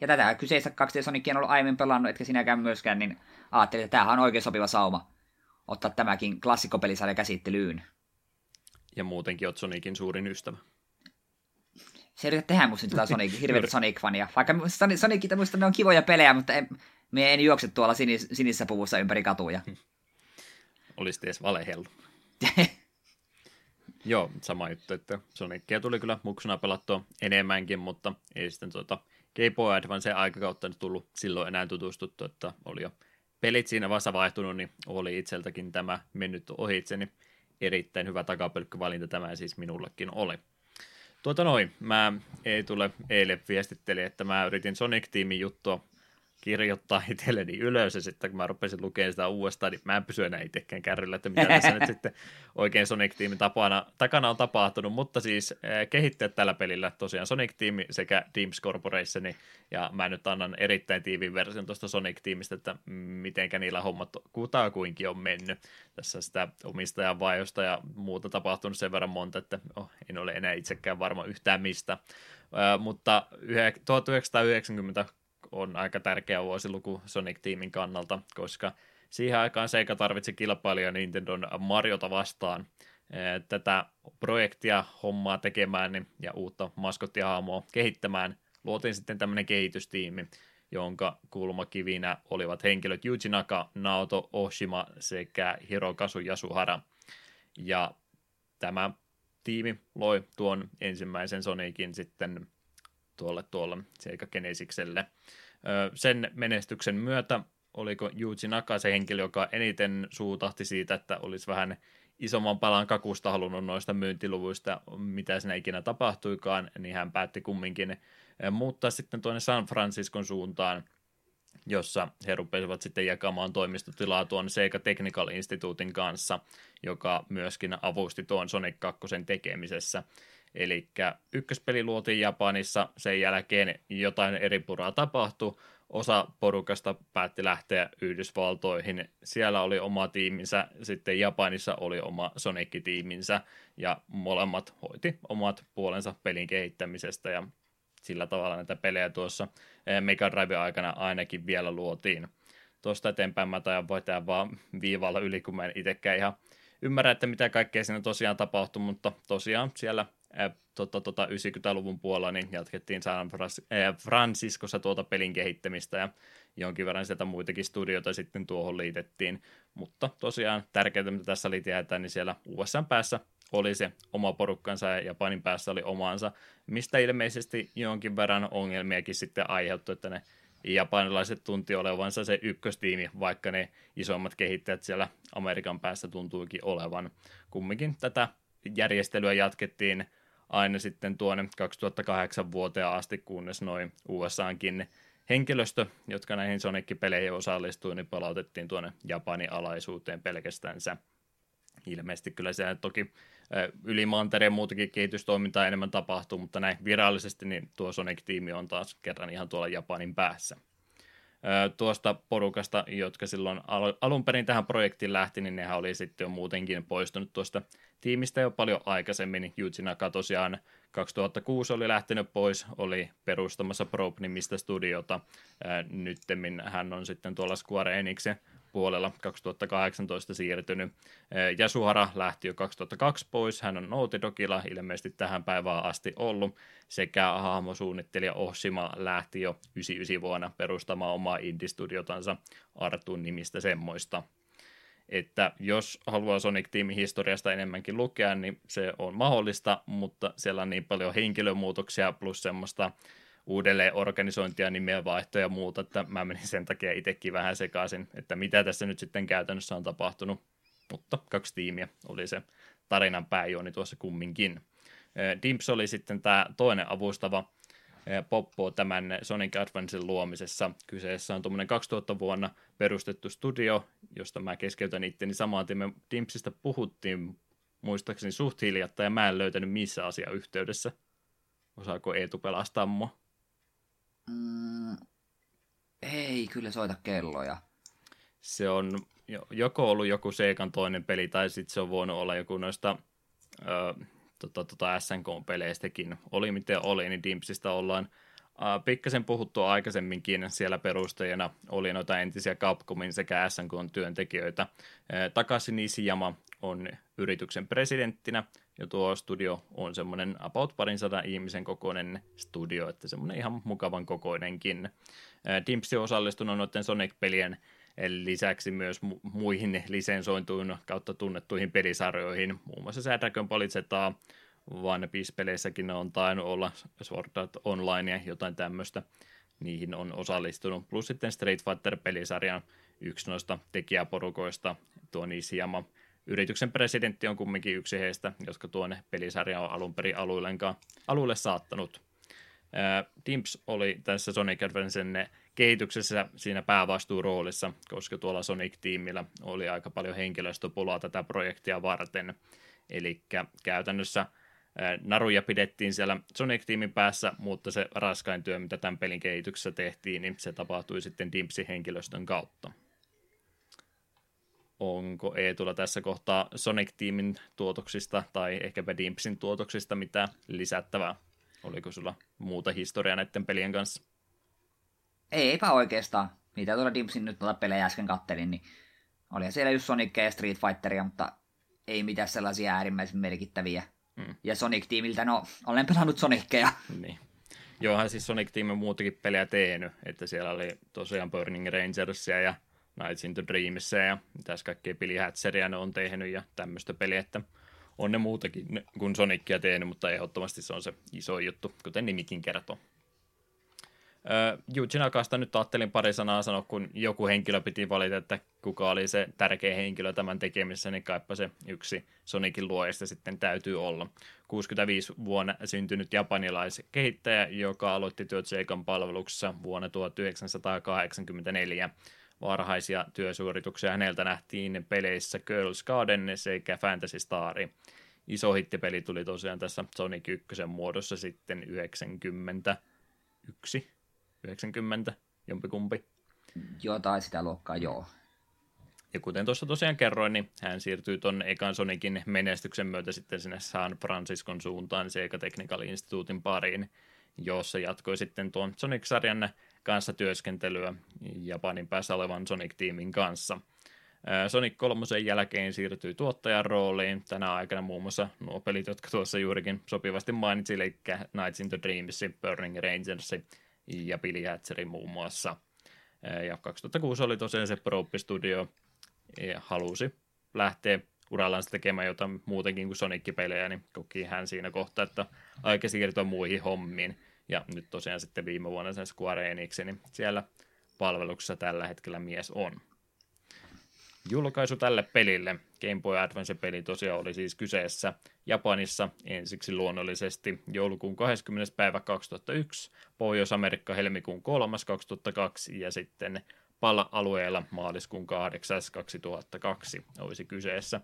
Ja tätä kyseistä 2D Sonicia on ollut aiemmin pelannut, etkä sinäkään myöskään, niin ajattelin, että tämähän on oikein sopiva sauma ottaa tämäkin klassikkopelisarja käsittelyyn. Ja muutenkin oot Sonicin suurin ystävä. Se yrität tehdä musta tätä [laughs] Sonic, hirveätä Sonic-fania. Vaikka Sonic, Sonic musta ne on kivoja pelejä, mutta en, me en juokse tuolla sinis, sinissä puvussa ympäri katuja. [laughs] Olisi edes valehellu. [laughs] Joo, sama juttu, että Sonicia tuli kyllä muksuna pelattua enemmänkin, mutta ei sitten tuota Game Boy Advance aikakautta nyt tullut silloin enää tutustuttu, että oli jo pelit siinä vasta vaihtunut, niin oli itseltäkin tämä mennyt ohitse, niin erittäin hyvä takapölkkyvalinta tämä siis minullekin oli. Tuota noin, mä ei tule eilen viestitteli, että mä yritin Sonic-tiimin juttua kirjoittaa [laughs] itselleni ylös, ja sitten kun mä rupesin lukemaan sitä uudestaan, niin mä en pysy enää itsekään kärryllä, että mitä tässä nyt sitten oikein Sonic-tiimin tapana, takana on tapahtunut, mutta siis äh, kehittäjät tällä pelillä tosiaan Sonic-tiimi sekä Teams Corporation, ja mä nyt annan erittäin tiivin version tuosta Sonic-tiimistä, että mitenkä niillä hommat kutakuinkin on mennyt. Tässä sitä omistajan vaihdosta ja muuta tapahtunut sen verran monta, että oh, en ole enää itsekään varma yhtään mistä. Uh, mutta 1990 on aika tärkeä vuosiluku Sonic-tiimin kannalta, koska siihen aikaan Sega tarvitsi kilpailija Nintendon Mariota vastaan tätä projektia hommaa tekemään niin, ja uutta maskottihaamua kehittämään. Luotiin sitten tämmöinen kehitystiimi, jonka kulmakivinä olivat henkilöt Yuji Naka, Naoto Oshima sekä Hirokazu Yasuhara. Ja tämä tiimi loi tuon ensimmäisen Sonicin sitten tuolle tuolle Sega Genesikselle. Sen menestyksen myötä oliko Yuji Naka se henkilö, joka eniten suutahti siitä, että olisi vähän isomman palan kakusta halunnut noista myyntiluvuista, mitä siinä ikinä tapahtuikaan, niin hän päätti kumminkin muuttaa sitten tuonne San Franciscon suuntaan, jossa he rupesivat sitten jakamaan toimistotilaa tuon Sega Technical Instituutin kanssa, joka myöskin avusti tuon Sonic 2 tekemisessä. Eli ykköspeli luotiin Japanissa, sen jälkeen jotain eri puraa tapahtui, osa porukasta päätti lähteä Yhdysvaltoihin, siellä oli oma tiiminsä, sitten Japanissa oli oma Sonic-tiiminsä, ja molemmat hoiti omat puolensa pelin kehittämisestä, ja sillä tavalla näitä pelejä tuossa eh, Mega Drive aikana ainakin vielä luotiin. Tuosta eteenpäin mä tajan voi vaan viivalla yli, kun mä en itsekään ihan ymmärrä, että mitä kaikkea siinä tosiaan tapahtui, mutta tosiaan siellä tota, tota 90-luvun puolella niin jatkettiin San Franciscossa tuota pelin kehittämistä ja jonkin verran sieltä muitakin studioita sitten tuohon liitettiin. Mutta tosiaan tärkeintä, mitä tässä oli tietää, niin siellä USA päässä oli se oma porukkansa ja Japanin päässä oli omansa, mistä ilmeisesti jonkin verran ongelmiakin sitten aiheutui, että ne japanilaiset tunti olevansa se ykköstiimi, vaikka ne isommat kehittäjät siellä Amerikan päässä tuntuikin olevan. Kumminkin tätä järjestelyä jatkettiin aina sitten tuonne 2008 vuoteen asti, kunnes noin USAankin henkilöstö, jotka näihin Sonic-peleihin osallistui, niin palautettiin tuonne Japanin alaisuuteen pelkästänsä. Ilmeisesti kyllä se toki yli mantereen muutakin kehitystoimintaa enemmän tapahtuu, mutta näin virallisesti niin tuo Sonic-tiimi on taas kerran ihan tuolla Japanin päässä tuosta porukasta, jotka silloin alun perin tähän projektiin lähti, niin nehän oli sitten jo muutenkin poistunut tuosta tiimistä jo paljon aikaisemmin. Yuji Naka tosiaan 2006 oli lähtenyt pois, oli perustamassa Probe-nimistä studiota. Nyttemmin hän on sitten tuolla Square Enixin puolella 2018 siirtynyt. Jasuhara lähti jo 2002 pois, hän on Naughty Dogilla ilmeisesti tähän päivään asti ollut, sekä hahmosuunnittelija Oshima lähti jo 99 vuonna perustamaan omaa indie-studiotansa Artun nimistä semmoista. Että jos haluaa Sonic Teamin historiasta enemmänkin lukea, niin se on mahdollista, mutta siellä on niin paljon henkilömuutoksia plus semmoista uudelleen organisointia, nimeä vaihtoja ja muuta, että mä menin sen takia itsekin vähän sekaisin, että mitä tässä nyt sitten käytännössä on tapahtunut, mutta kaksi tiimiä oli se tarinan pääjuoni tuossa kumminkin. Dimps oli sitten tämä toinen avustava Poppo tämän Sonic Advancein luomisessa. Kyseessä on tuommoinen 2000 vuonna perustettu studio, josta mä keskeytän itteni samaan me Dimpsistä puhuttiin muistaakseni suht hiljatta, ja mä en löytänyt missä asia yhteydessä. Osaako Eetu pelastaa mua? Mm, ei, kyllä soita kelloja. Se on joko ollut joku Seikan toinen peli, tai sitten se on voinut olla joku noista ö, tota, tota SNK-peleistäkin. Oli miten oli, niin Dimpsistä ollaan pikkasen puhuttu aikaisemminkin siellä perustajana oli noita entisiä Capcomin sekä SNK työntekijöitä. Uh, Takasi Nishiyama on yrityksen presidenttinä, ja tuo studio on semmoinen about parin sadan ihmisen kokoinen studio, että semmoinen ihan mukavan kokoinenkin. Uh, Dimpsi on osallistunut noiden Sonic-pelien lisäksi myös muihin lisensointuun kautta tunnettuihin pelisarjoihin, muun muassa Dragon Ball One Piece-peleissäkin on tainnut olla Sword Art Online ja jotain tämmöistä. Niihin on osallistunut. Plus sitten Street Fighter-pelisarjan yksi noista tekijäporukoista, tuo Nishiyama. Yrityksen presidentti on kumminkin yksi heistä, jotka tuon pelisarjan on alun perin alulle saattanut. Dimps oli tässä Sonic Advancen kehityksessä siinä päävastuuroolissa, koska tuolla Sonic-tiimillä oli aika paljon henkilöstöpulaa tätä projektia varten. Eli käytännössä naruja pidettiin siellä Sonic-tiimin päässä, mutta se raskain työ, mitä tämän pelin kehityksessä tehtiin, niin se tapahtui sitten Dimpsin henkilöstön kautta. Onko Eetulla tässä kohtaa Sonic-tiimin tuotoksista tai ehkäpä Dimpsin tuotoksista mitä lisättävää? Oliko sulla muuta historiaa näiden pelien kanssa? Eipä oikeastaan. Mitä tuolla Dimpsin nyt tuota pelejä äsken kattelin, niin oli siellä just Sonic ja Street Fighteria, mutta ei mitään sellaisia äärimmäisen merkittäviä. Mm. Ja Sonic-tiimiltä, no olen pelannut Sonicia. Niin. Johan siis Sonic-tiimi on muutakin pelejä tehnyt, että siellä oli tosiaan Burning Rangersia ja Nights into Dreamsia ja mitäs kaikkea Billy Hatcheria ne on tehnyt ja tämmöistä peliä, että on ne muutakin kuin Sonicia tehnyt, mutta ehdottomasti se on se iso juttu, kuten nimikin kertoo. Eugene Akasta nyt ajattelin pari sanaa sanoa, kun joku henkilö piti valita, että kuka oli se tärkeä henkilö tämän tekemisessä, niin kaipa se yksi Sonicin luojasta sitten täytyy olla. 65 vuonna syntynyt japanilaiskehittäjä, joka aloitti työt Seikan palveluksessa vuonna 1984. Varhaisia työsuorituksia häneltä nähtiin peleissä Girls Garden sekä Fantasy Star. Iso hittipeli tuli tosiaan tässä Sonic 1 muodossa sitten 91 90, jompikumpi. Jotain sitä luokkaa, joo. Ja kuten tuossa tosiaan kerroin, niin hän siirtyy tuon ekan Sonicin menestyksen myötä sitten sinne San Franciscon suuntaan Sega Technical Instituutin pariin, jossa jatkoi sitten tuon Sonic-sarjan kanssa työskentelyä Japanin päässä olevan Sonic-tiimin kanssa. Sonic 3 jälkeen siirtyi tuottajan rooliin. Tänä aikana muun muassa nuo pelit, jotka tuossa juurikin sopivasti mainitsin, eli Nights into Dreams, Burning Rangers ja Billy Hatcherin muun muassa. Ja 2006 oli tosiaan se Probe Studio, ja halusi lähteä urallaan tekemään jotain muutenkin kuin Sonic-pelejä, niin koki hän siinä kohtaa, että aika siirtyä muihin hommiin. Ja nyt tosiaan sitten viime vuonna sen Square Enix, niin siellä palveluksessa tällä hetkellä mies on julkaisu tälle pelille. Game Boy Advance-peli tosiaan oli siis kyseessä Japanissa ensiksi luonnollisesti joulukuun 20. päivä 2001, Pohjois-Amerikka helmikuun 3. 2002 ja sitten PAL-alueella maaliskuun 8. 2002 olisi kyseessä.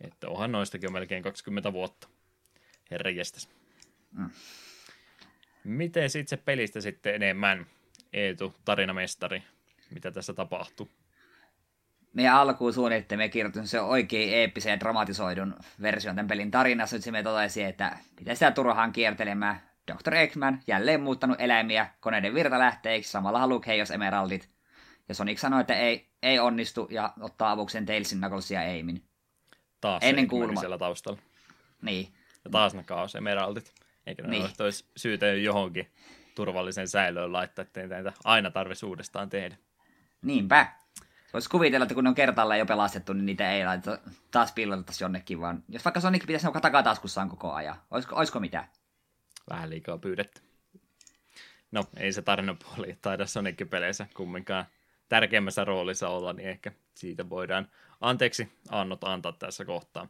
Että onhan noistakin on melkein 20 vuotta. Herra Mm. Miten sitten se pelistä sitten enemmän, Eetu, tarinamestari, mitä tässä tapahtuu? Me alkuun suunnittelimme kirjoitin se oikein eeppisen dramatisoidun version tämän pelin tarinassa. Nyt se me totesi, että pitäisi sitä turhaan kiertelemään. Dr. Eggman jälleen muuttanut eläimiä koneiden virtalähteiksi, samalla haluu Chaos Emeraldit. Ja Sonic sanoi, että ei, ei onnistu ja ottaa avukseen Tailsin, Knucklesia ja Aimin. Taas Ennen kuulma... siellä taustalla. Niin. Ja taas ne Chaos Emeraldit. Eikä ne niin. olisi syytä johonkin turvallisen säilöön laittaa, ettei näitä aina tarvitse uudestaan tehdä. Niinpä. Voisi kuvitella, että kun ne on kertaalleen jo pelastettu, niin niitä ei laiteta taas piilotettaisi jonnekin, vaan jos vaikka Sonic pitäisi olla takataskussaan koko ajan, olisiko, olisiko mitään? Vähän liikaa pyydetty. no ei se tarinapuoli taida Sonic-peleissä kumminkaan tärkeimmässä roolissa olla, niin ehkä siitä voidaan anteeksi annot antaa tässä kohtaa.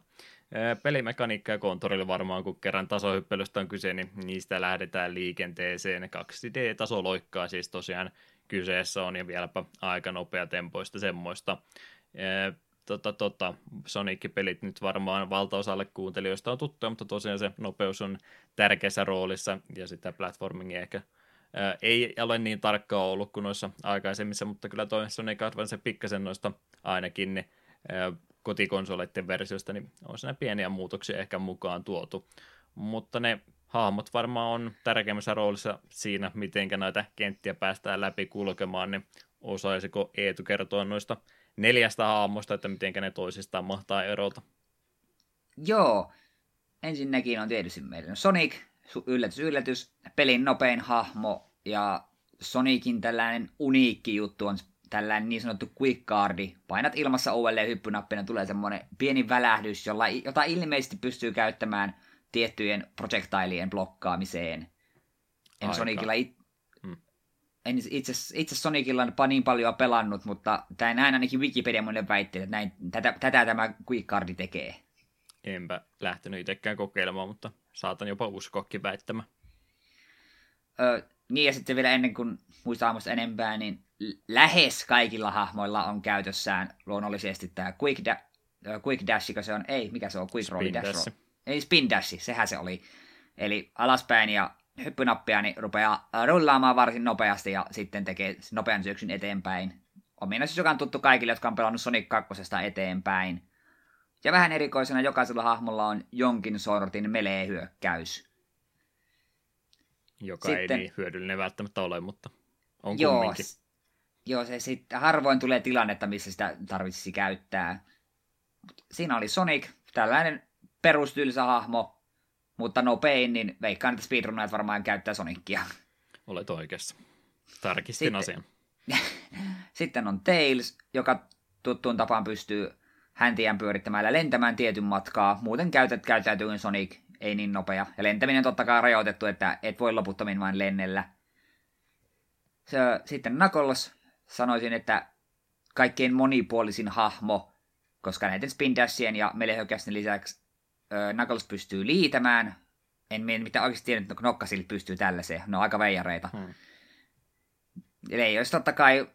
Pelimekaniikka ja kontorilla varmaan, kun kerran tasohyppelystä on kyse, niin niistä lähdetään liikenteeseen. 2D-tasoloikkaa siis tosiaan kyseessä on, ja vieläpä aika nopea tempoista semmoista. Tota, tota, Sonic-pelit nyt varmaan valtaosalle kuuntelijoista on tuttuja, mutta tosiaan se nopeus on tärkeässä roolissa, ja sitä platformingia ehkä ei ole niin tarkkaa ollut kuin noissa aikaisemmissa, mutta kyllä toi Sonic Advance pikkasen noista ainakin ne ää, kotikonsoleiden versiosta, niin on siinä pieniä muutoksia ehkä mukaan tuotu. Mutta ne hahmot varmaan on tärkeimmässä roolissa siinä, miten näitä kenttiä päästään läpi kulkemaan, niin osaisiko Eetu kertoa noista neljästä hahmosta, että miten ne toisistaan mahtaa erota? Joo, ensinnäkin on tietysti meillä Sonic, yllätys yllätys, pelin nopein hahmo ja Sonicin tällainen uniikki juttu on tällainen niin sanottu quick cardi. Painat ilmassa uudelleen hyppynappina, tulee semmoinen pieni välähdys, jolla, jota ilmeisesti pystyy käyttämään tiettyjen projectilien blokkaamiseen. En Aika. Sonicilla it, hmm. en itse, itse Sonicilla niin paljon pelannut, mutta tämä näin ainakin Wikipedia muille väitteet, että näin, tätä, tätä tämä quick cardi tekee. Enpä lähtenyt itsekään kokeilemaan, mutta saatan jopa uskoakin väittämään. Ö, niin ja sitten vielä ennen kuin muista enempää, niin lähes kaikilla hahmoilla on käytössään luonnollisesti tämä Quick, da- quick Dash, se on, ei, mikä se on, Quick Roll Dash. Roll. Ei, Spin Dash, sehän se oli. Eli alaspäin ja hyppynappia niin rupeaa rullaamaan varsin nopeasti ja sitten tekee nopean syöksyn eteenpäin. Ominaisuus, joka on tuttu kaikille, jotka on pelannut Sonic 2 eteenpäin. Ja vähän erikoisena jokaisella hahmolla on jonkin sortin melee-hyökkäys. Joka sitten, ei niin hyödyllinen välttämättä ole, mutta on joo, kumminkin. Joo, se sitten harvoin tulee tilannetta, missä sitä tarvitsisi käyttää. Siinä oli Sonic, tällainen perustyylisä hahmo, mutta nopein, niin veikkaan, että speedrunnerit varmaan käyttää Sonicia. Olet oikeassa. Tarkistin sitten, asian. [laughs] sitten on Tails, joka tuttuun tapaan pystyy häntiään pyörittämällä lentämään tietyn matkaa. Muuten käytät, käyttäytyy Sonic, ei niin nopea. Ja lentäminen totta kai rajoitettu, että et voi loputtomin vain lennellä. Se, sitten Knuckles, sanoisin, että kaikkein monipuolisin hahmo, koska näiden spin ja melehökästen lisäksi Knuckles pystyy liitämään. En mitä oikeasti tiedä, että Knokkasille pystyy tällaiseen. Ne on aika veijareita. Hmm. Leijoissa totta kai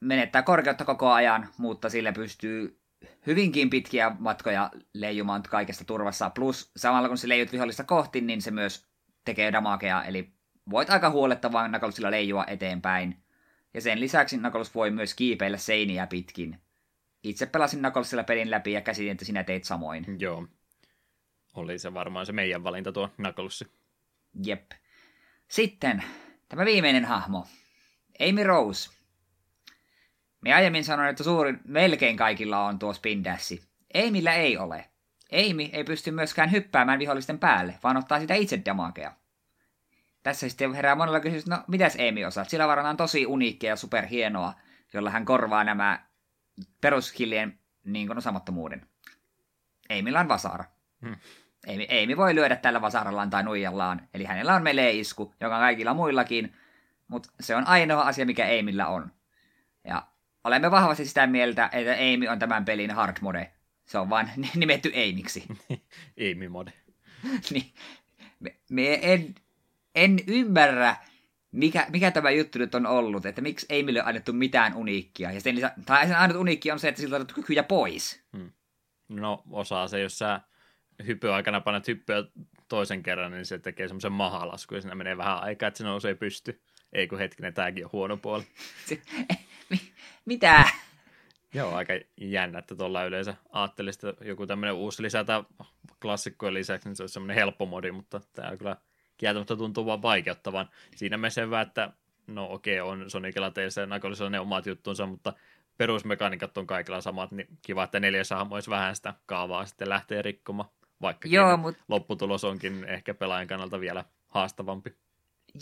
menettää korkeutta koko ajan, mutta sillä pystyy hyvinkin pitkiä matkoja leijumaan kaikesta turvassa. Plus samalla kun se leijut vihollista kohti, niin se myös tekee damakea, eli voit aika huolettavaan Knucklesilla leijua eteenpäin. Ja sen lisäksi Knuckles voi myös kiipeillä seiniä pitkin. Itse pelasin Knucklesilla pelin läpi ja käsitin, että sinä teit samoin. Joo. Oli se varmaan se meidän valinta tuo Knuckles. Jep. Sitten tämä viimeinen hahmo. Amy Rose. Me aiemmin sanoin, että suurin, melkein kaikilla on tuo spin dashi. Amyllä ei ole. Amy ei pysty myöskään hyppäämään vihollisten päälle, vaan ottaa sitä itse damakea. Tässä sitten herää monella kysymys, no mitäs Amy osaa? Sillä varana on tosi uniikkia ja superhienoa, jolla hän korvaa nämä peruskillien niin kuin osamattomuuden. Amylla on vasara. Hmm. Amy, Amy voi lyödä tällä vasarallaan tai nuijallaan, eli hänellä on melee-isku, joka on kaikilla muillakin, mutta se on ainoa asia, mikä Amyllä on. Ja olemme vahvasti sitä mieltä, että Amy on tämän pelin hard mode. Se on vain [laughs] nimetty Amyksi. Amy [laughs] mode. [laughs] niin, me, me en, en ymmärrä, mikä, mikä tämä juttu nyt on ollut, että miksi ei meille annettu mitään uniikkia. Ja sen lisä, tai sen ainut uniikki on se, että siltä on kykyjä pois. Hmm. No osaa se, jos sä hyppyaikana panet hyppyä toisen kerran, niin se tekee semmoisen mahalaskun ja siinä menee vähän aikaa, että se nousee pysty. Ei kun hetkinen, tämäkin on huono puoli. [laughs] Mitä? [laughs] Joo, aika jännä, että tuolla yleensä ajattelisi, että joku tämmöinen uusi lisätä klassikkojen lisäksi, niin se olisi semmoinen helppo modi, mutta tämä kyllä kieltämättä tuntuu vaan vaikeuttavan. Siinä me selvä, että no okei, okay, on Sonicilla teissä ja Knuckles ne omat juttunsa, mutta perusmekaniikat on kaikilla samat, niin kiva, että neljäs hahmo olisi vähän sitä kaavaa sitten lähtee rikkomaan, vaikka Joo, mut... lopputulos onkin ehkä pelaajan kannalta vielä haastavampi.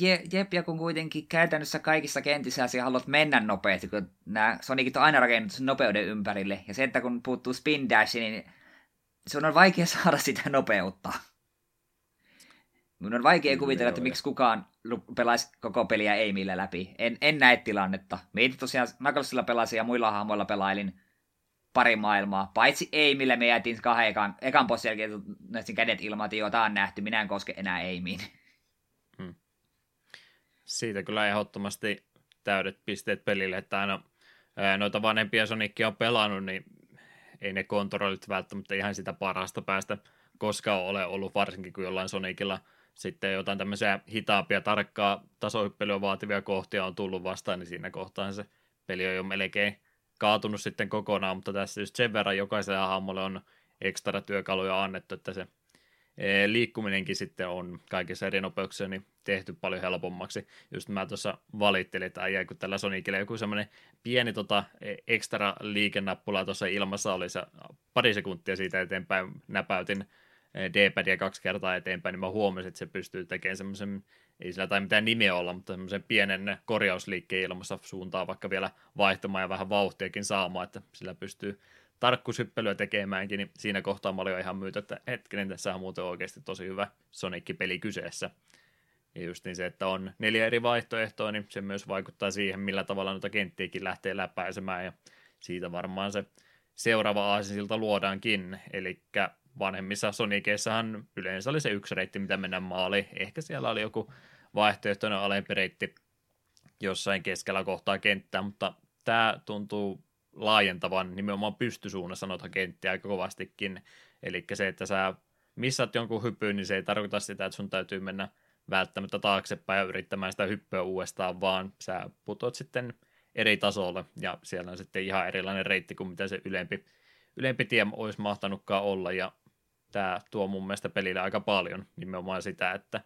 Je, jep, ja kun kuitenkin käytännössä kaikissa kentissä sä haluat mennä nopeasti, kun nämä Sonicit on aina rakennettu sen nopeuden ympärille, ja se, että kun puuttuu spin dash, niin sun on vaikea [laughs] saada sitä nopeutta. Minun on vaikea kuvitella, että miksi kukaan pelaisi koko peliä ei millä läpi. En, en näe tilannetta. Mietin tosiaan, Knucklesilla pelasin ja muilla hahmoilla pelailin pari maailmaa. Paitsi ei, millä me jäätiin kahden ekan, ekan bossin jälkeen näistä kädet ilman, että joo, on nähty, minä en koske enää Eimiin. Hmm. Siitä kyllä ehdottomasti täydet pisteet pelille, että aina noita vanhempia Sonicia on pelannut, niin ei ne kontrollit välttämättä ihan sitä parasta päästä koskaan ole ollut, varsinkin kun jollain Sonicilla sitten jotain tämmöisiä hitaampia, tarkkaa tasohyppelyä vaativia kohtia on tullut vastaan, niin siinä kohtaan se peli on jo melkein kaatunut sitten kokonaan, mutta tässä just sen verran jokaiselle hahmolle on ekstra työkaluja annettu, että se e, liikkuminenkin sitten on kaikissa eri nopeuksia niin tehty paljon helpommaksi. Just mä tuossa valittelin, että jäi kun tällä Sonicilla joku semmoinen pieni tota, e, ekstra liikennappula tuossa ilmassa oli se pari sekuntia siitä eteenpäin näpäytin e, D-padia kaksi kertaa eteenpäin, niin mä huomasin, että se pystyy tekemään semmoisen ei sillä tai mitään nimeä olla, mutta semmoisen pienen korjausliikkeen ilmassa suuntaan vaikka vielä vaihtamaan ja vähän vauhtiakin saamaan, että sillä pystyy tarkkusyppelyä tekemäänkin, niin siinä kohtaa mä olin jo ihan myyty, että hetkinen, tässä on muuten oikeasti tosi hyvä Sonic-peli kyseessä. Ja just niin se, että on neljä eri vaihtoehtoa, niin se myös vaikuttaa siihen, millä tavalla noita kenttiäkin lähtee läpäisemään, ja siitä varmaan se seuraava aasinsilta luodaankin, eli vanhemmissa Soniceissahan yleensä oli se yksi reitti, mitä mennään maaliin. Ehkä siellä oli joku vaihtoehtoinen alempi reitti jossain keskellä kohtaa kenttää, mutta tämä tuntuu laajentavan nimenomaan pystysuunnassa noita kenttiä aika kovastikin. Eli se, että sä missaat jonkun hypyyn, niin se ei tarkoita sitä, että sun täytyy mennä välttämättä taaksepäin ja yrittämään sitä hyppyä uudestaan, vaan sä putot sitten eri tasolle, ja siellä on sitten ihan erilainen reitti kuin mitä se ylempi, ylempi tie olisi mahtanutkaan olla, ja tämä tuo mun mielestä pelille aika paljon nimenomaan sitä, että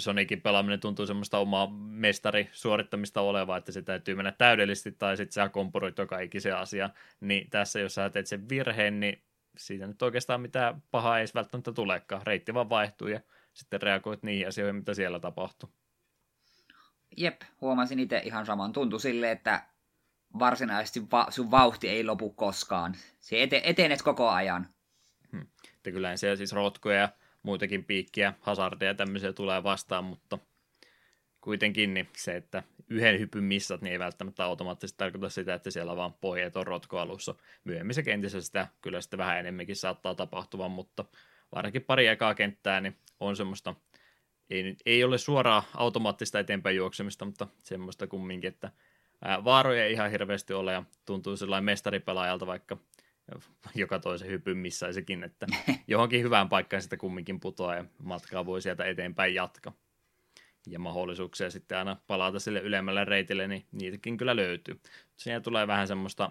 Sonicin pelaaminen tuntuu semmoista omaa mestari suorittamista olevaa, että se täytyy mennä täydellisesti tai sitten sä kompuroit joka ikisen asia. Niin tässä, jos sä teet sen virheen, niin siitä nyt oikeastaan mitään pahaa ei välttämättä tulekaan. Reitti vaan vaihtuu ja sitten reagoit niihin asioihin, mitä siellä tapahtuu. Jep, huomasin itse ihan saman. Tuntui silleen, että varsinaisesti va- sun vauhti ei lopu koskaan. Se ete- etenet koko ajan. Hmm. Että kyllä siellä siis rotkoja ja muitakin piikkiä, hazardeja ja tämmöisiä tulee vastaan, mutta kuitenkin niin se, että yhden hypyn missat, niin ei välttämättä automaattisesti tarkoita sitä, että siellä vaan pohjat on rotkoalussa. Myöhemmissä kentissä sitä kyllä sitten vähän enemmänkin saattaa tapahtua, mutta varsinkin pari ekaa kenttää, niin on semmoista, ei, ei ole suoraa automaattista eteenpäin juoksemista, mutta semmoista kumminkin, että vaaroja ei ihan hirveästi ole ja tuntuu sellainen mestaripelaajalta, vaikka [laughs] joka toisen hypyn missaisikin, että [laughs] johonkin hyvään paikkaan sitä kumminkin putoaa ja matkaa voi sieltä eteenpäin jatkaa. Ja mahdollisuuksia sitten aina palata sille ylemmälle reitille, niin niitäkin kyllä löytyy. Siinä tulee vähän semmoista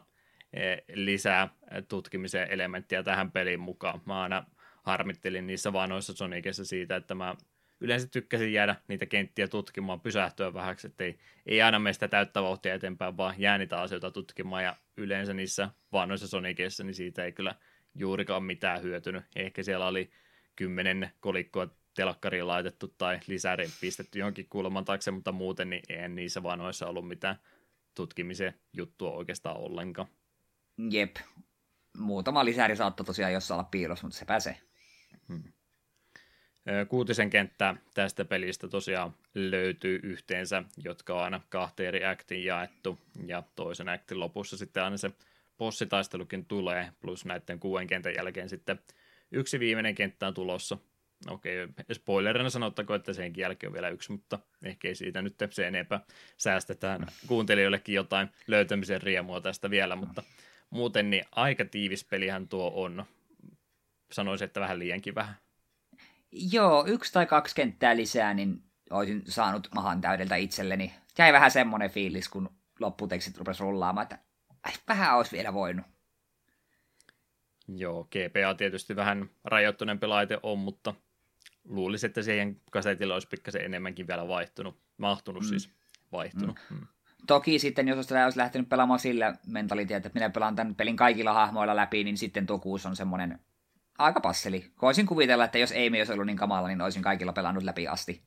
e, lisää tutkimisen elementtiä tähän peliin mukaan. Mä aina harmittelin niissä vanoissa Sonicissa siitä, että mä yleensä tykkäsin jäädä niitä kenttiä tutkimaan, pysähtyä vähäksi, että ei, aina meistä täyttä vauhtia eteenpäin, vaan jää niitä asioita tutkimaan, ja yleensä niissä vanhoissa Sonikeissa, niin siitä ei kyllä juurikaan mitään hyötynyt. Ehkä siellä oli kymmenen kolikkoa telakkariin laitettu tai lisäri pistetty johonkin kulman taakse, mutta muuten niin ei niissä vanhoissa ollut mitään tutkimisen juttua oikeastaan ollenkaan. Jep. Muutama lisäri saattoi tosiaan jossain olla piilossa, mutta se pääsee. Hmm. Kuutisen kenttää tästä pelistä tosiaan löytyy yhteensä, jotka on aina kahteen eri aktiin jaettu, ja toisen aktin lopussa sitten aina se bossitaistelukin tulee, plus näiden kuuden kentän jälkeen sitten yksi viimeinen kenttä on tulossa. Okei, spoilerina sanottako, että senkin jälkeen on vielä yksi, mutta ehkä ei siitä nyt se enempää säästetään kuuntelijoillekin jotain löytämisen riemua tästä vielä, mutta muuten niin aika tiivis pelihän tuo on. Sanoisin, että vähän liiankin vähän. Joo, yksi tai kaksi kenttää lisää, niin olisin saanut mahan täydeltä itselleni. Jäi vähän semmoinen fiilis, kun lopputekstit rupesi rullaamaan, että vähän olisi vielä voinut. Joo, GPA tietysti vähän rajoittuneempi laite on, mutta luulisin, että siihen kasetilla olisi pikkasen enemmänkin vielä vaihtunut. Mahtunut mm. siis, vaihtunut. Mm. Mm. Toki sitten, jos olisi lähtenyt pelaamaan sillä mentaliteetillä, että minä pelaan tämän pelin kaikilla hahmoilla läpi, niin sitten tuo kuusi on semmoinen aika passeli. Voisin kuvitella, että jos ei olisi ollut niin kamala, niin olisin kaikilla pelannut läpi asti.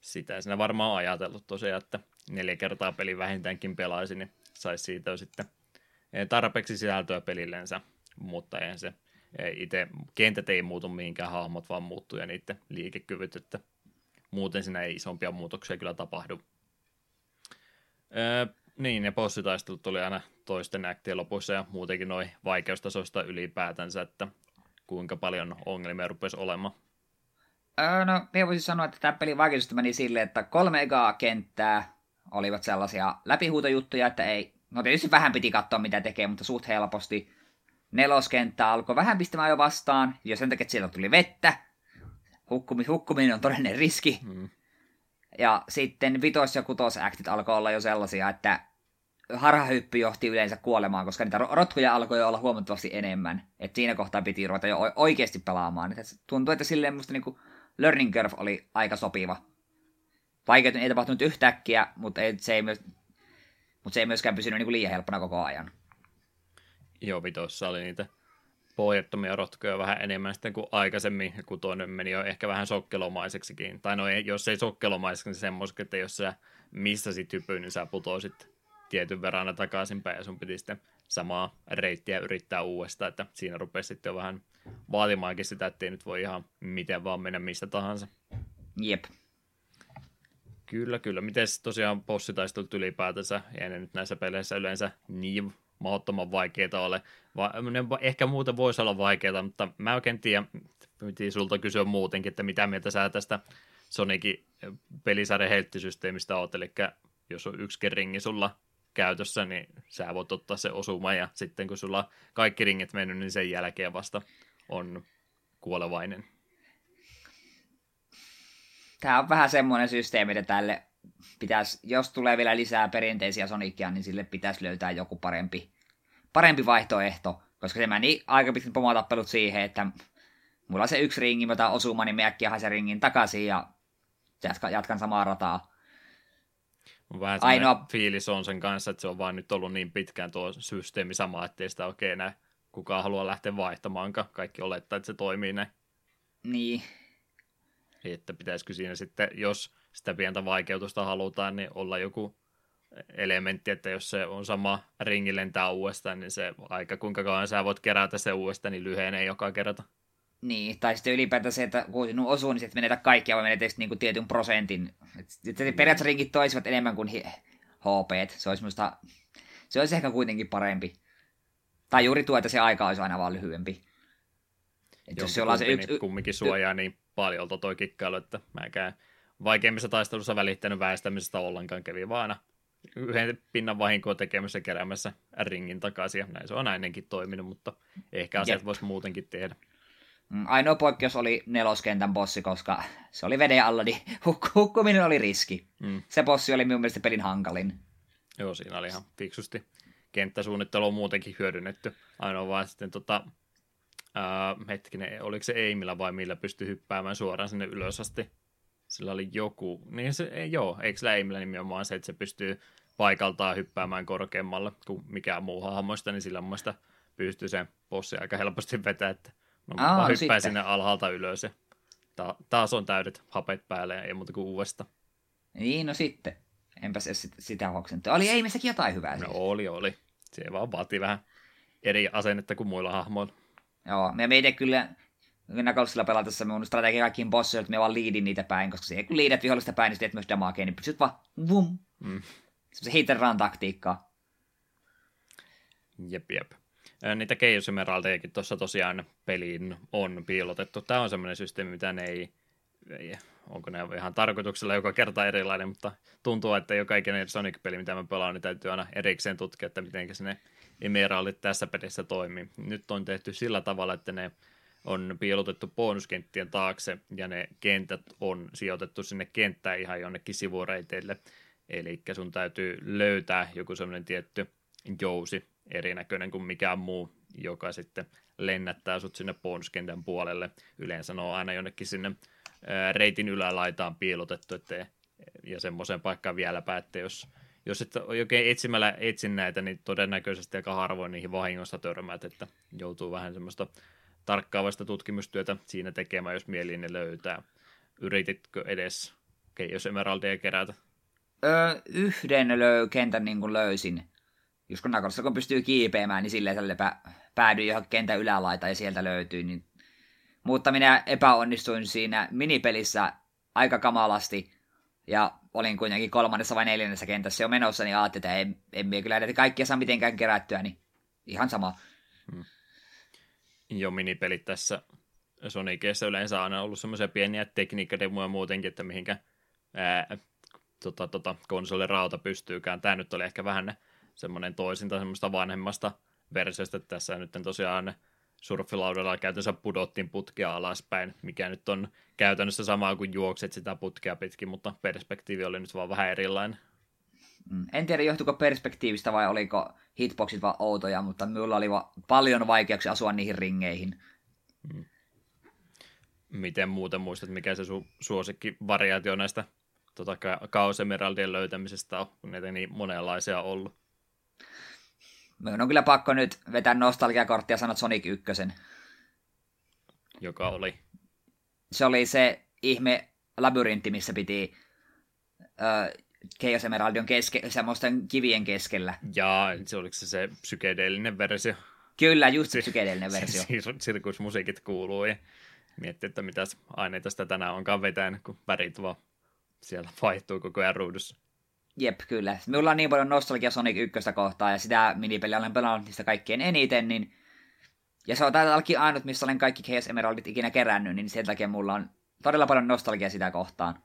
Sitä sinä varmaan ajatellut tosiaan, että neljä kertaa peli vähintäänkin pelaisi, niin saisi siitä jo sitten tarpeeksi sisältöä pelillensä, mutta eihän se itse kentät ei muutu mihinkään hahmot, vaan muuttuu ja niiden liikekyvyt, että muuten siinä ei isompia muutoksia kyllä tapahdu. Öö, niin, ja bossitaistelut tuli aina toisten aktien lopussa ja muutenkin noin vaikeustasoista ylipäätänsä, että kuinka paljon ongelmia rupesi olemaan. Öö, no, minä voisin sanoa, että tämä pelin vaikeutusta meni silleen, että kolme egaa kenttää olivat sellaisia läpihuutojuttuja, että ei, no tietysti vähän piti katsoa mitä tekee, mutta suht helposti. Neloskenttä alkoi vähän pistämään jo vastaan, ja sen takia, että siellä tuli vettä. Hukkumis, hukkuminen on todellinen riski. Hmm. Ja sitten vitos- ja kutosaktit alkoi olla jo sellaisia, että harhahyppy johti yleensä kuolemaan, koska niitä rotkuja alkoi jo olla huomattavasti enemmän. Et siinä kohtaa piti ruveta jo oikeasti pelaamaan. Et tuntuu, että silleen musta niinku learning curve oli aika sopiva. Vaikeutin ei tapahtunut yhtäkkiä, mutta ei, se, ei myös, mutta se ei myöskään pysynyt niinku liian helppona koko ajan. Joo, vitossa oli niitä pohjattomia rotkoja vähän enemmän sitten kuin aikaisemmin, kun toinen meni jo ehkä vähän sokkelomaiseksikin. Tai no, jos ei sokkelomaiseksi, niin semmoiseksi, että jos sä missasit hypyyn, niin sä putoisit tietyn verran takaisinpäin ja sun piti sitten samaa reittiä yrittää uudestaan, että siinä rupesi sitten jo vähän vaatimaankin sitä, ettei nyt voi ihan miten vaan mennä mistä tahansa. Jep. Kyllä, kyllä. Miten tosiaan bossitaistelut ylipäätänsä, ei ne nyt näissä peleissä yleensä niin mahdottoman vaikeita ole. Va- ne ehkä muuten voisi olla vaikeita, mutta mä oikein tiedä, piti sulta kysyä muutenkin, että mitä mieltä sä tästä Sonicin pelisarjan helttisysteemistä oot, eli jos on yksi ringi sulla käytössä, niin sä voit ottaa se osuma ja sitten kun sulla kaikki ringit mennyt, niin sen jälkeen vasta on kuolevainen. Tämä on vähän semmoinen systeemi, että tälle pitäisi, jos tulee vielä lisää perinteisiä Sonicia, niin sille pitäisi löytää joku parempi, parempi vaihtoehto, koska se meni aika pitkät pomotappelut siihen, että mulla on se yksi ringi, mä otan osuma, niin me se ringin takaisin ja jatkan, jatkan samaa rataa. Vähän Ainoa... fiilis on sen kanssa, että se on vaan nyt ollut niin pitkään tuo systeemi sama, ettei sitä oikein enää kukaan halua lähteä vaihtamaankaan. Kaikki olettaa, että se toimii näin. Niin. Että pitäisikö siinä sitten, jos sitä pientä vaikeutusta halutaan, niin olla joku elementti, että jos se on sama ringi lentää uudestaan, niin se aika kuinka kauan sä voit kerätä se uudestaan, niin lyhenee joka kerta. Niin, tai sitten ylipäätään se, että kun sinun osuu, niin sitten menetä kaikkia, vai menetä niin tietyn prosentin. Että periaatteessa ringit toisivat enemmän kuin HP. Se olisi, musta, se olisi ehkä kuitenkin parempi. Tai juuri tuo, että se aika olisi aina vaan lyhyempi. Että jos se on se yksi... Kumminkin suojaa niin paljon toi kikkailu, että mäkään vaikeimmissa taistelussa välittänyt väestämisestä ollenkaan kävi vaan yhden pinnan vahinkoa tekemässä keräämässä ringin takaisin, ja näin se on ainakin toiminut, mutta ehkä asiat voisi muutenkin tehdä. Mm, ainoa poikkeus oli neloskentän bossi, koska se oli veden alla, niin [laughs] huk- hukkuminen oli riski. Mm. Se bossi oli minun mielestä pelin hankalin. Joo, siinä oli ihan fiksusti kenttäsuunnittelu on muutenkin hyödynnetty. Ainoa vaan sitten tota, ää, hetkinen, oliko se Eimillä vai millä pystyi hyppäämään suoraan sinne ylös asti? Sillä oli joku, niin se, ei, joo, eikö sillä Eimillä nimenomaan se, että se pystyy paikaltaan hyppäämään korkeammalle kuin mikään muu hahmoista, niin sillä mielestä pystyy sen bossi aika helposti vetää, että No, Aa, vaan hyppää sitten. sinne alhaalta ylös ja ta- taas on täydet hapet päälle ja ei muuta kuin uudesta. Niin, no sitten. Enpä se sitä hoksennut. Oli ei missäkin jotain hyvää siis. No oli, oli. Se vaan vaatii vähän eri asennetta kuin muilla hahmoilla. Joo, me meitä kyllä Knucklesilla pelatessa mun strategia kaikkiin bossille, että me vaan liidin niitä päin, koska se kun liidet vihollista päin, niin teet myös damagea, niin pystyt vaan vum. Mm. Se hit taktiikkaa. Jep, jep niitä Chaos Emeraldejakin tuossa tosiaan peliin on piilotettu. Tämä on semmoinen systeemi, mitä ne ei, ei onko ne ihan tarkoituksella joka kerta erilainen, mutta tuntuu, että joka ikinen Sonic-peli, mitä mä pelaan, niin täytyy aina erikseen tutkia, että miten ne emeraldit tässä pelissä toimii. Nyt on tehty sillä tavalla, että ne on piilotettu bonuskenttien taakse, ja ne kentät on sijoitettu sinne kenttään ihan jonnekin sivureiteille. Eli sun täytyy löytää joku semmoinen tietty jousi, erinäköinen kuin mikään muu, joka sitten lennättää sut sinne bonuskentän puolelle. Yleensä ne on aina jonnekin sinne reitin ylälaitaan piilotettu, ettei, ja semmoiseen paikkaan vieläpä, että jos, jos et oikein etsimällä etsin näitä, niin todennäköisesti aika harvoin niihin vahingossa törmäät, että joutuu vähän semmoista tarkkaavasta tutkimustyötä siinä tekemään, jos mieli ne löytää. Yrititkö edes jos Emeraldia kerätä? Öö, yhden löy- kentän niin kuin löysin Just kun Nakossa kun pystyy kiipeämään, niin silleen tälle pä- päädyin johon kentän ylälaita ja sieltä löytyy. Niin... Mutta minä epäonnistuin siinä minipelissä aika kamalasti. Ja olin kuitenkin kolmannessa vai neljännessä kentässä jo menossa, niin ajattelin, että en, en minä kyllä näitä kaikkia saa mitenkään kerättyä, niin ihan sama. Hmm. Jo minipelit tässä Sonicissa yleensä on aina ollut semmoisia pieniä tekniikkademoja muutenkin, että mihinkä ää, tota, tota, konsolirauta pystyykään. Tämä nyt oli ehkä vähän semmoinen toisinta semmoista vanhemmasta versiosta, että tässä nyt tosiaan surfilaudalla käytännössä pudottiin putkea alaspäin, mikä nyt on käytännössä sama kuin juokset sitä putkea pitkin, mutta perspektiivi oli nyt vaan vähän erilainen. Mm. En tiedä, johtuiko perspektiivistä vai oliko hitboxit vaan outoja, mutta minulla oli paljon vaikeuksia asua niihin ringeihin. Mm. Miten muuten muistat, mikä se su- suosikki variaatio näistä tota, kaosemeraldien löytämisestä on, kun niitä niin monenlaisia on ollut? Minun on kyllä pakko nyt vetää nostalgiakorttia ja sanoa Sonic 1. Joka oli? Se oli se ihme labyrintti, missä piti äh, Chaos Emeraldion keske, semmoisten kivien keskellä. Ja se oliko se se psykedeellinen versio? Kyllä, just se psykedeellinen versio. Sirkusmusiikit kuuluu ja miettii, että mitä aineita sitä tänään onkaan vetänyt, kun värit vaan siellä vaihtuu koko ajan ruudussa. Jep, kyllä. Minulla on niin paljon nostalgia Sonic 1 kohtaa, ja sitä minipeliä olen pelannut niistä kaikkien eniten, niin... Ja se on täälläkin ainut, missä olen kaikki Chaos Emeraldit ikinä kerännyt, niin sen takia mulla on todella paljon nostalgia sitä kohtaan.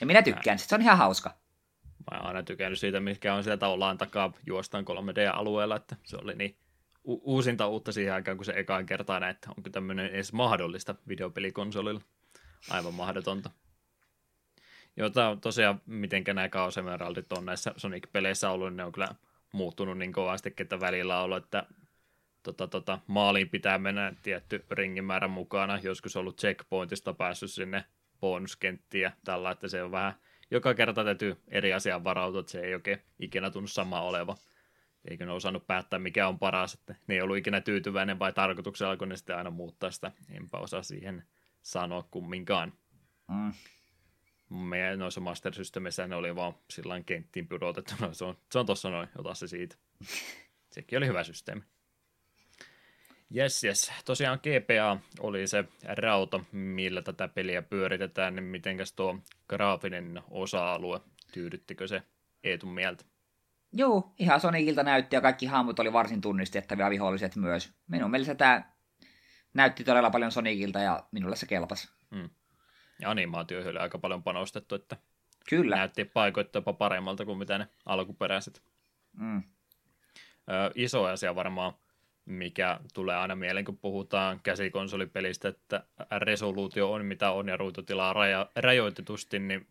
Ja minä tykkään, se on ihan hauska. Mä oon aina tykännyt siitä, mikä on sieltä ollaan takaa juostaan 3D-alueella, että se oli niin u- uusinta uutta siihen aikaan, kun se ekaan kertaa näin, että onko tämmöinen edes mahdollista videopelikonsolilla. Aivan mahdotonta. Jota tosiaan, miten nämä Chaos Emeraldit on näissä Sonic-peleissä ollut, niin ne on kyllä muuttunut niin kovasti, että välillä on ollut, että tota, tota, maaliin pitää mennä tietty ringimäärän mukana. Joskus ollut checkpointista päässyt sinne bonuskenttiin ja tällä, että se on vähän, joka kerta täytyy eri asiaan varautua, että se ei oikein ikinä tunnu sama oleva. Eikö ne osannut päättää, mikä on paras, että ne ei ollut ikinä tyytyväinen vai tarkoituksella, kun ne sitten aina muuttaa sitä. Enpä osaa siihen sanoa kumminkaan. Mm meidän noissa Master Systemissä ne oli vaan sillä kenttiin pudotettu. No, se on, se on tossa noin, ota se siitä. [laughs] Sekin oli hyvä systeemi. Yes, yes. Tosiaan GPA oli se rauta, millä tätä peliä pyöritetään, niin mitenkäs tuo graafinen osa-alue, tyydyttikö se Eetun mieltä? Joo, ihan Sonicilta näytti ja kaikki hahmot oli varsin tunnistettavia viholliset myös. Minun mielestä tämä näytti todella paljon Sonicilta ja minulle se kelpasi. Mm. Ja animaatioihin oli aika paljon panostettu, että Kyllä. näytti paikoittaa jopa paremmalta kuin mitä ne alkuperäiset. Mm. Ö, iso asia varmaan, mikä tulee aina mieleen, kun puhutaan käsikonsolipelistä, että resoluutio on mitä on ja ruututilaa raja, rajoitetusti, niin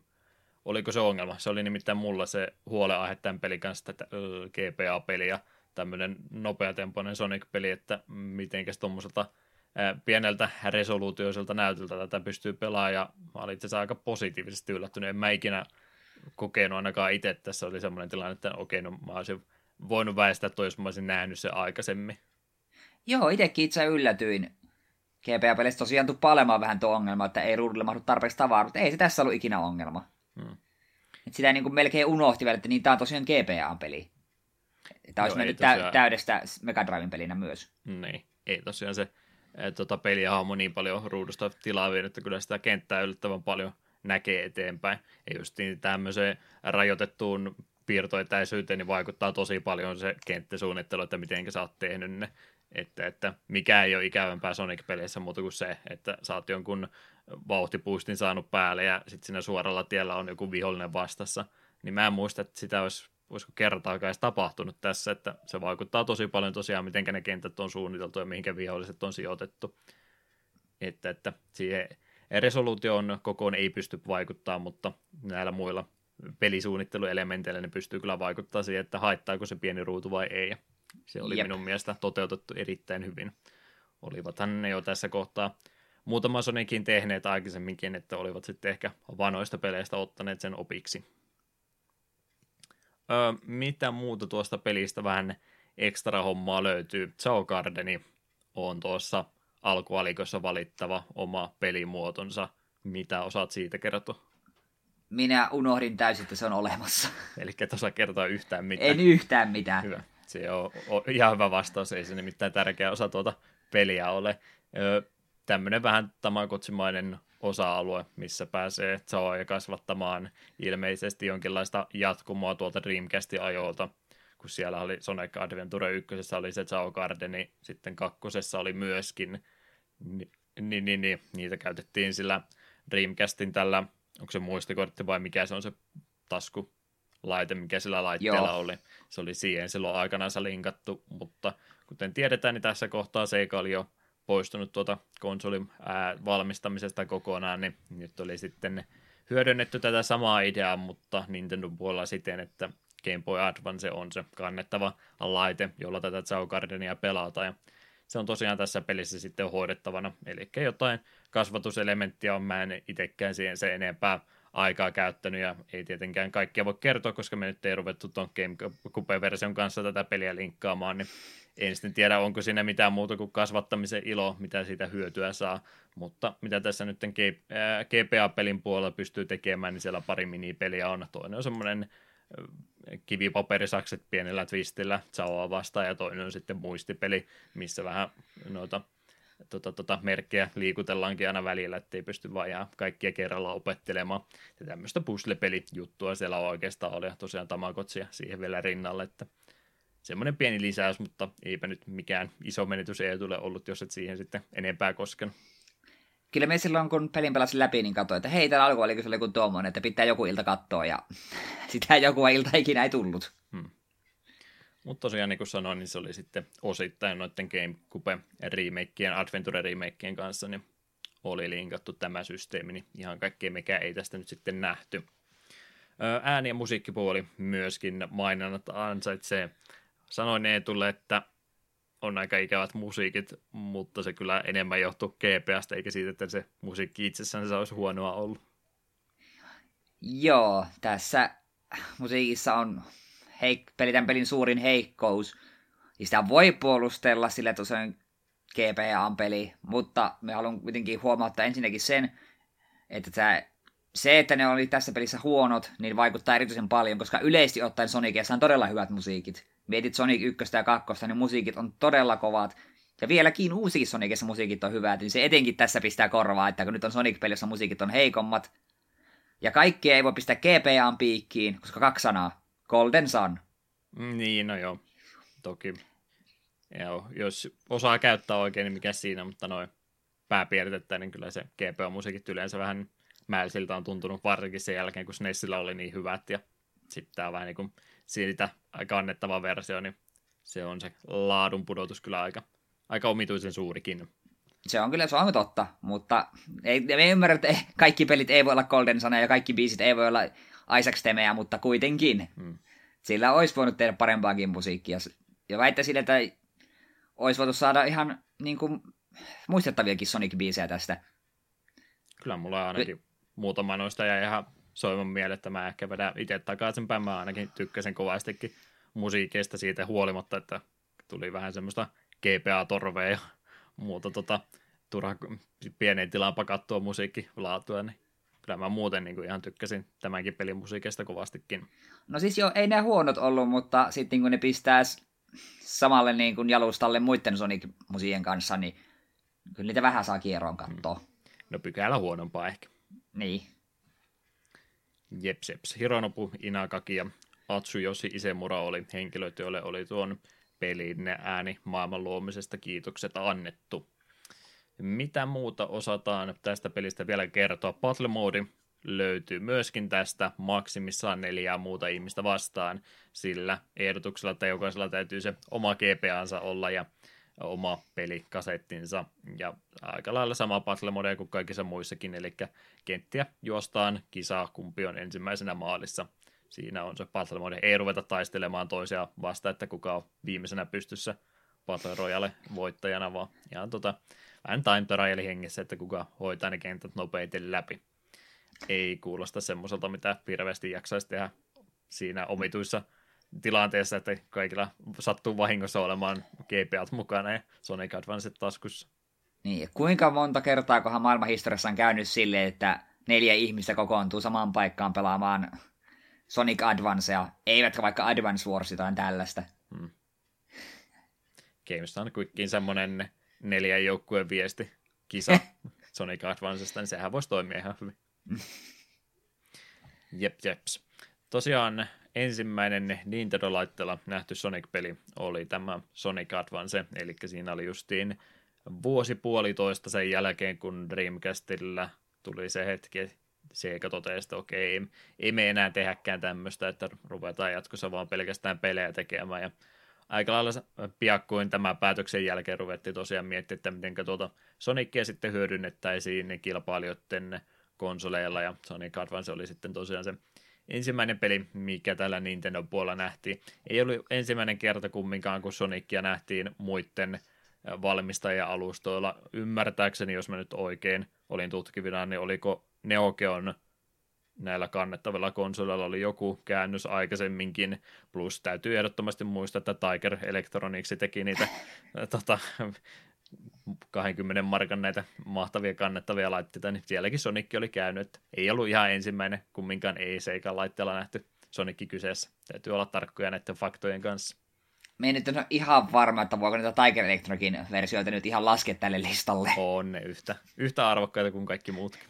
oliko se ongelma? Se oli nimittäin mulla se huoleaihe tämän pelin kanssa, että GPA-peli ja tämmöinen nopeatempoinen Sonic-peli, että mitenkäs tuommoiselta pieneltä resoluutioiselta näytöltä tätä pystyy pelaamaan, ja mä olin itse aika positiivisesti yllättynyt. En mä ikinä kokenut ainakaan itse, että tässä oli semmoinen tilanne, että okei, no mä olisin voinut väistää toi, jos mä olisin nähnyt se aikaisemmin. Joo, itsekin itse yllätyin. GPA-pelissä tosiaan tuppaa vähän tuo ongelma, että ei ruudulle mahdu tarpeeksi tavaraa, mutta ei se tässä ollut ikinä ongelma. Hmm. Et sitä niin kuin melkein unohti vielä, että niin tämä on tosiaan GPA-peli. Tämä olisi mennyt tosiaan... täydestä Mega Driven pelinä myös. Niin, ei tosiaan se tota peliä niin paljon ruudusta tilaa vienyt, että kyllä sitä kenttää yllättävän paljon näkee eteenpäin. Ja just niin tämmöiseen rajoitettuun piirtoetäisyyteen niin vaikuttaa tosi paljon se kenttäsuunnittelu, että miten sä oot tehnyt ne. Että, että mikä ei ole ikävämpää Sonic-peleissä muuta kuin se, että sä oot jonkun vauhtipuustin saanut päälle ja sitten siinä suoralla tiellä on joku vihollinen vastassa. Niin mä en muista, että sitä olisi olisiko kertaakaan edes tapahtunut tässä, että se vaikuttaa tosi paljon tosiaan, miten ne kentät on suunniteltu ja mihinkä viholliset on sijoitettu. Että, että siihen resoluution kokoon ei pysty vaikuttaa, mutta näillä muilla pelisuunnitteluelementeillä ne pystyy kyllä vaikuttaa siihen, että haittaako se pieni ruutu vai ei. Ja se oli Jep. minun mielestä toteutettu erittäin hyvin. Olivathan ne jo tässä kohtaa muutama Sonicin tehneet aikaisemminkin, että olivat sitten ehkä vanoista peleistä ottaneet sen opiksi. Öö, mitä muuta tuosta pelistä vähän ekstra hommaa löytyy? Chao Gardeni on tuossa alkualikossa valittava oma pelimuotonsa. Mitä osaat siitä kertoa? minä unohdin täysin, että se on olemassa. [laughs] Eli et osaa kertoa yhtään mitään. En yhtään mitään. Hyvä. Se on, on ihan hyvä vastaus, ei se nimittäin tärkeä osa tuota peliä ole. Öö, tämmöinen vähän tamakotsimainen osa-alue, missä pääsee Zaoja kasvattamaan ilmeisesti jonkinlaista jatkumoa tuolta Dreamcastin ajoilta, kun siellä oli Sonic Adventure 1, oli se Zao Gardeni, sitten kakkosessa oli myöskin, niin, niin, niin, niin niitä käytettiin sillä Dreamcastin tällä, onko se muistikortti vai mikä se on se tasku laite, mikä sillä laitteella Joo. oli. Se oli siihen silloin aikanaan linkattu, mutta kuten tiedetään, niin tässä kohtaa Seika oli jo poistunut tuota konsolin ää, valmistamisesta kokonaan, niin nyt oli sitten hyödynnetty tätä samaa ideaa, mutta Nintendo puolella siten, että Game Boy Advance on se kannettava laite, jolla tätä Zao Gardenia pelataan. Ja se on tosiaan tässä pelissä sitten hoidettavana, eli jotain kasvatuselementtiä on, mä en itsekään siihen se enempää aikaa käyttänyt, ja ei tietenkään kaikkia voi kertoa, koska me nyt ei ruvettu tuon GameCube-version kanssa tätä peliä linkkaamaan, niin en sitten tiedä, onko siinä mitään muuta kuin kasvattamisen ilo, mitä siitä hyötyä saa, mutta mitä tässä nyt GPA-pelin puolella pystyy tekemään, niin siellä pari minipeliä on. Toinen on semmoinen kivipaperisakset pienellä twistillä Zaoa vastaan, ja toinen on sitten muistipeli, missä vähän noita tota, tota, merkkejä liikutellaankin aina välillä, ettei pysty vaan kaikkia kerralla opettelemaan. Ja tämmöistä puzzle-pelijuttua siellä oikeastaan oli, ja tosiaan Tamagotsia siihen vielä rinnalle, että semmoinen pieni lisäys, mutta eipä nyt mikään iso menetys ei tule ollut, jos et siihen sitten enempää koskenut. Kyllä me silloin, kun pelin pelasin läpi, niin katsoin, että hei, täällä alkuun oli joku tuommoinen, että pitää joku ilta katsoa, ja [laughs] sitä joku ilta ikinä ei tullut. Hmm. Mutta tosiaan, niin kuin sanoin, niin se oli sitten osittain noiden GameCube remakeen, Adventure remakeen kanssa, niin oli linkattu tämä systeemi, niin ihan kaikkea mikä ei tästä nyt sitten nähty. Ääni- ja musiikkipuoli myöskin maininnat ansaitsee sanoin Eetulle, että on aika ikävät musiikit, mutta se kyllä enemmän johtuu GPAsta, eikä siitä, että se musiikki itsessään se olisi huonoa ollut. Joo, tässä musiikissa on heik- pelitän pelin suurin heikkous. Ja sitä voi puolustella sillä, on GPA-peli, mutta me haluan kuitenkin huomauttaa ensinnäkin sen, että tämä, se, että ne oli tässä pelissä huonot, niin vaikuttaa erityisen paljon, koska yleisesti ottaen Sonicissa on todella hyvät musiikit mietit Sonic 1 ja 2, niin musiikit on todella kovat. Ja vieläkin uusiksi Sonicissa musiikit on hyvät, niin se etenkin tässä pistää korvaa, että kun nyt on Sonic-pelissä musiikit on heikommat. Ja kaikkea ei voi pistää GPAn piikkiin, koska kaksi sanaa. Golden Sun. Niin, no joo. Toki. Joo, jos osaa käyttää oikein, niin mikä siinä, mutta noin pääpiirtettä, niin kyllä se GPA-musiikit yleensä vähän mälsiltä on tuntunut varsinkin sen jälkeen, kun SNESillä oli niin hyvät ja sitten tämä vähän niin kuin siitä kannettava versio, niin se on se laadun pudotus kyllä aika, aika omituisen suurikin. Se on kyllä, se on totta, mutta ei, me ymmärrä, että kaikki pelit ei voi olla Golden Sana ja kaikki biisit ei voi olla Isaac Stemeä, mutta kuitenkin. Hmm. Sillä olisi voinut tehdä parempaakin musiikkia. Ja väittäisin, että olisi voitu saada ihan niin kuin, muistettaviakin Sonic-biisejä tästä. Kyllä mulla ainakin muutama noista jäi ihan soiman mieleen, että mä ehkä vedän itse takaisinpäin. Mä ainakin tykkäsin kovastikin musiikista siitä huolimatta, että tuli vähän semmoista GPA-torvea ja muuta tota, turha pieneen tilaan pakattua musiikkilaatua, niin kyllä mä muuten niin kuin ihan tykkäsin tämänkin pelin musiikista kovastikin. No siis joo, ei ne huonot ollut, mutta sitten kun ne pistää samalle niin kuin jalustalle muiden Sonic-musiikien kanssa, niin kyllä niitä vähän saa kierroon katsoa. Hmm. No pykälä huonompaa ehkä. Niin. Jepseps. Hironobu Inakaki ja Atsuyoshi Isemura oli henkilöt, joille oli tuon pelin ääni maailman luomisesta kiitokset annettu. Mitä muuta osataan tästä pelistä vielä kertoa? Battle Mode löytyy myöskin tästä maksimissaan neljää muuta ihmistä vastaan, sillä ehdotuksella, että jokaisella täytyy se oma GPAnsa olla ja oma pelikasettinsa ja aika lailla sama battle mode kuin kaikissa muissakin, eli kenttiä juostaan kisaa, kumpi on ensimmäisenä maalissa. Siinä on se battle mode, ei ruveta taistelemaan toisia vasta, että kuka on viimeisenä pystyssä Battle Royale voittajana, vaan ihan tota, vähän time trial hengessä, että kuka hoitaa ne kentät nopeiten läpi. Ei kuulosta semmoiselta, mitä hirveästi jaksaisi tehdä siinä omituissa tilanteessa, että kaikilla sattuu vahingossa olemaan GPAt mukana ja Sonic Advance taskussa. Niin, kuinka monta kertaa kohan maailman historiassa on käynyt silleen, että neljä ihmistä kokoontuu samaan paikkaan pelaamaan Sonic Advancea, eivätkä vaikka Advance Wars jotain tällaista. Hmm. Games on kuitenkin semmoinen neljän joukkueen viesti kisa [laughs] Sonic Advancesta, niin sehän voisi toimia ihan hyvin. [laughs] Jep, jeps. Tosiaan ensimmäinen Nintendo-laitteella nähty Sonic-peli oli tämä Sonic Advance, eli siinä oli justiin vuosi puolitoista sen jälkeen, kun Dreamcastilla tuli se hetki, Sega totesi, että okei, ei, me enää tehdäkään tämmöistä, että ruvetaan jatkossa vaan pelkästään pelejä tekemään. Ja aika lailla piakkoin tämän päätöksen jälkeen ruvettiin tosiaan miettimään, että miten tuota Sonicia sitten hyödynnettäisiin kilpailijoiden konsoleilla, ja Sonic Advance oli sitten tosiaan se ensimmäinen peli, mikä tällä Nintendo puolella nähtiin. Ei ollut ensimmäinen kerta kumminkaan, kun Sonicia nähtiin muiden valmistaja-alustoilla. Ymmärtääkseni, jos mä nyt oikein olin tutkivina, niin oliko Neo Geon näillä kannettavilla konsoleilla oli joku käännös aikaisemminkin, plus täytyy ehdottomasti muistaa, että Tiger Electronics teki niitä [laughs] tota, 20 markan näitä mahtavia kannettavia laitteita, niin sielläkin Sonic oli käynyt, että ei ollut ihan ensimmäinen kumminkaan ei seikan laitteella nähty Sonic kyseessä. Täytyy olla tarkkoja näiden faktojen kanssa. Me ei nyt ole ihan varma, että voiko niitä Tiger Electronicin versioita nyt ihan laskea tälle listalle. On ne yhtä, yhtä arvokkaita kuin kaikki muutkin.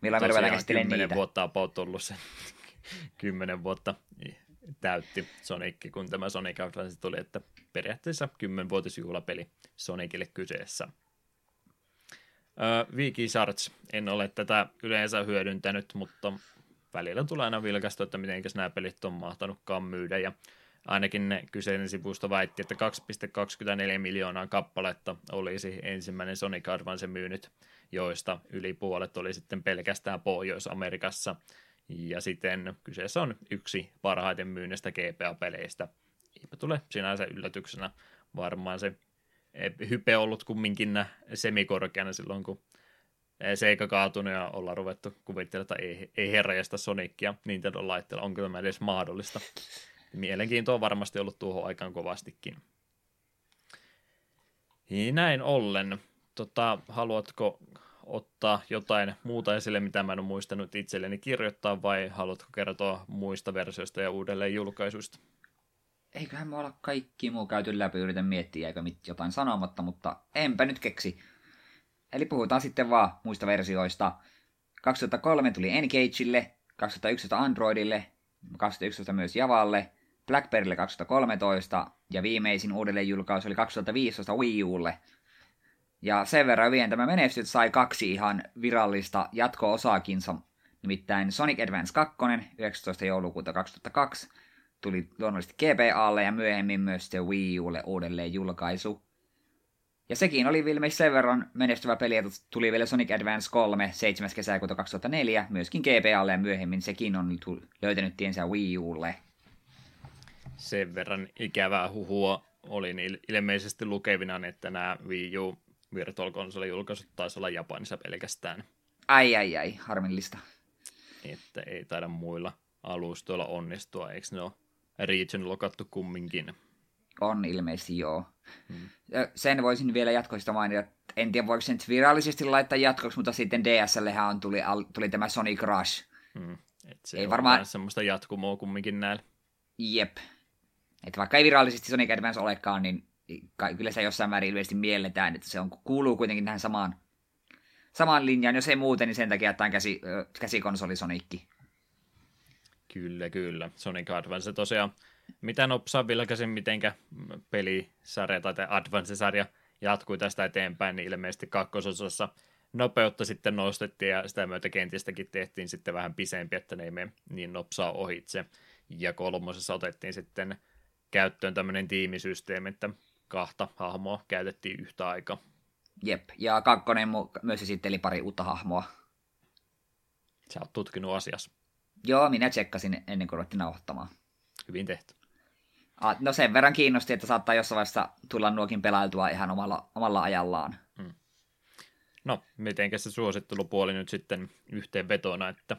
Milloin me ruvetaan käsittelemään niitä? vuotta about ollut se. [laughs] kymmenen vuotta täytti Sonic, kun tämä Sonic Advance tuli, että periaatteessa kymmenvuotisjuhlapeli Sonicille kyseessä. Viki Shards, en ole tätä yleensä hyödyntänyt, mutta välillä tulee aina vilkaistu, että miten nämä pelit on mahtanutkaan myydä, ja ainakin ne kyseinen sivusto väitti, että 2,24 miljoonaa kappaletta olisi ensimmäinen Sonic Advance myynyt, joista yli puolet oli sitten pelkästään Pohjois-Amerikassa, ja sitten kyseessä on yksi parhaiten myynnistä GPA-peleistä. Eipä tule sinänsä yllätyksenä varmaan se hype ollut kumminkin semikorkeana silloin, kun Seika kaatunut ja ollaan ruvettu kuvittelemaan, että ei, ei herrajasta Sonicia Nintendo laitteella. Onko tämä edes mahdollista? Mielenkiintoa on varmasti ollut tuohon aikaan kovastikin. Näin ollen, tota, haluatko ottaa jotain muuta esille, mitä mä en ole muistanut itselleni kirjoittaa, vai haluatko kertoa muista versioista ja uudelleen julkaisuista? Eiköhän me olla kaikki muu käyty läpi, yritän miettiä, eikö mit jotain sanomatta, mutta enpä nyt keksi. Eli puhutaan sitten vaan muista versioista. 2003 tuli Engageille, 2011 Androidille, 2011 myös Javalle, Blackberrylle 2013 ja viimeisin uudelleen julkaisu oli 2015 Wii Ulle – ja sen verran vien tämä menestys sai kaksi ihan virallista jatko-osaakinsa, nimittäin Sonic Advance 2 19. joulukuuta 2002 tuli luonnollisesti GBAlle ja myöhemmin myös se Wii Ulle uudelleen julkaisu. Ja sekin oli ilmeisesti sen verran menestyvä peli, että tuli vielä Sonic Advance 3 7. kesäkuuta 2004, myöskin GBAlle ja myöhemmin sekin on löytänyt tiensä Wii Ulle. Sen verran ikävää huhua olin ilmeisesti lukevina, että nämä Wii U Virtual Console-julkaisut taisi olla Japanissa pelkästään. Ai ai ai, harmillista. Että ei taida muilla alustoilla onnistua, eikö ne ole region lokattu kumminkin? On ilmeisesti joo. Hmm. Sen voisin vielä jatkoista mainita, että en tiedä voiko sen virallisesti laittaa jatkoksi, mutta sitten DSLhän on tuli, tuli tämä Sonic Rush. Hmm. Et se ei varmaan semmoista jatkumoa kumminkin näillä. Jep. Että vaikka ei virallisesti Sonic Advance olekaan, niin kyllä se jossain määrin ilmeisesti mielletään, että se on, kuuluu kuitenkin tähän samaan, samaan linjaan, jos ei muuten, niin sen takia, että on käsi, käsikonsoli Sonicki. Kyllä, kyllä. Sonic Advance tosiaan, mitä nopsaa vilkaisin, mitenkä pelisarja tai Advance-sarja jatkui tästä eteenpäin, niin ilmeisesti kakkososassa nopeutta sitten nostettiin ja sitä myötä kentistäkin tehtiin sitten vähän pisempi, että ne ei mene niin nopsaa ohitse. Ja kolmosessa otettiin sitten käyttöön tämmöinen tiimisysteemi, että kahta hahmoa käytettiin yhtä aikaa. Jep, ja kakkonen myös esitteli pari uutta hahmoa. Sä oot tutkinut asiassa. Joo, minä tsekkasin ennen kuin ruvettiin nauhoittamaan. Hyvin tehty. No sen verran kiinnosti, että saattaa jossain vaiheessa tulla nuokin pelailtua ihan omalla, omalla ajallaan. Hmm. No, mitenkä se suosittelupuoli nyt sitten yhteenvetona, että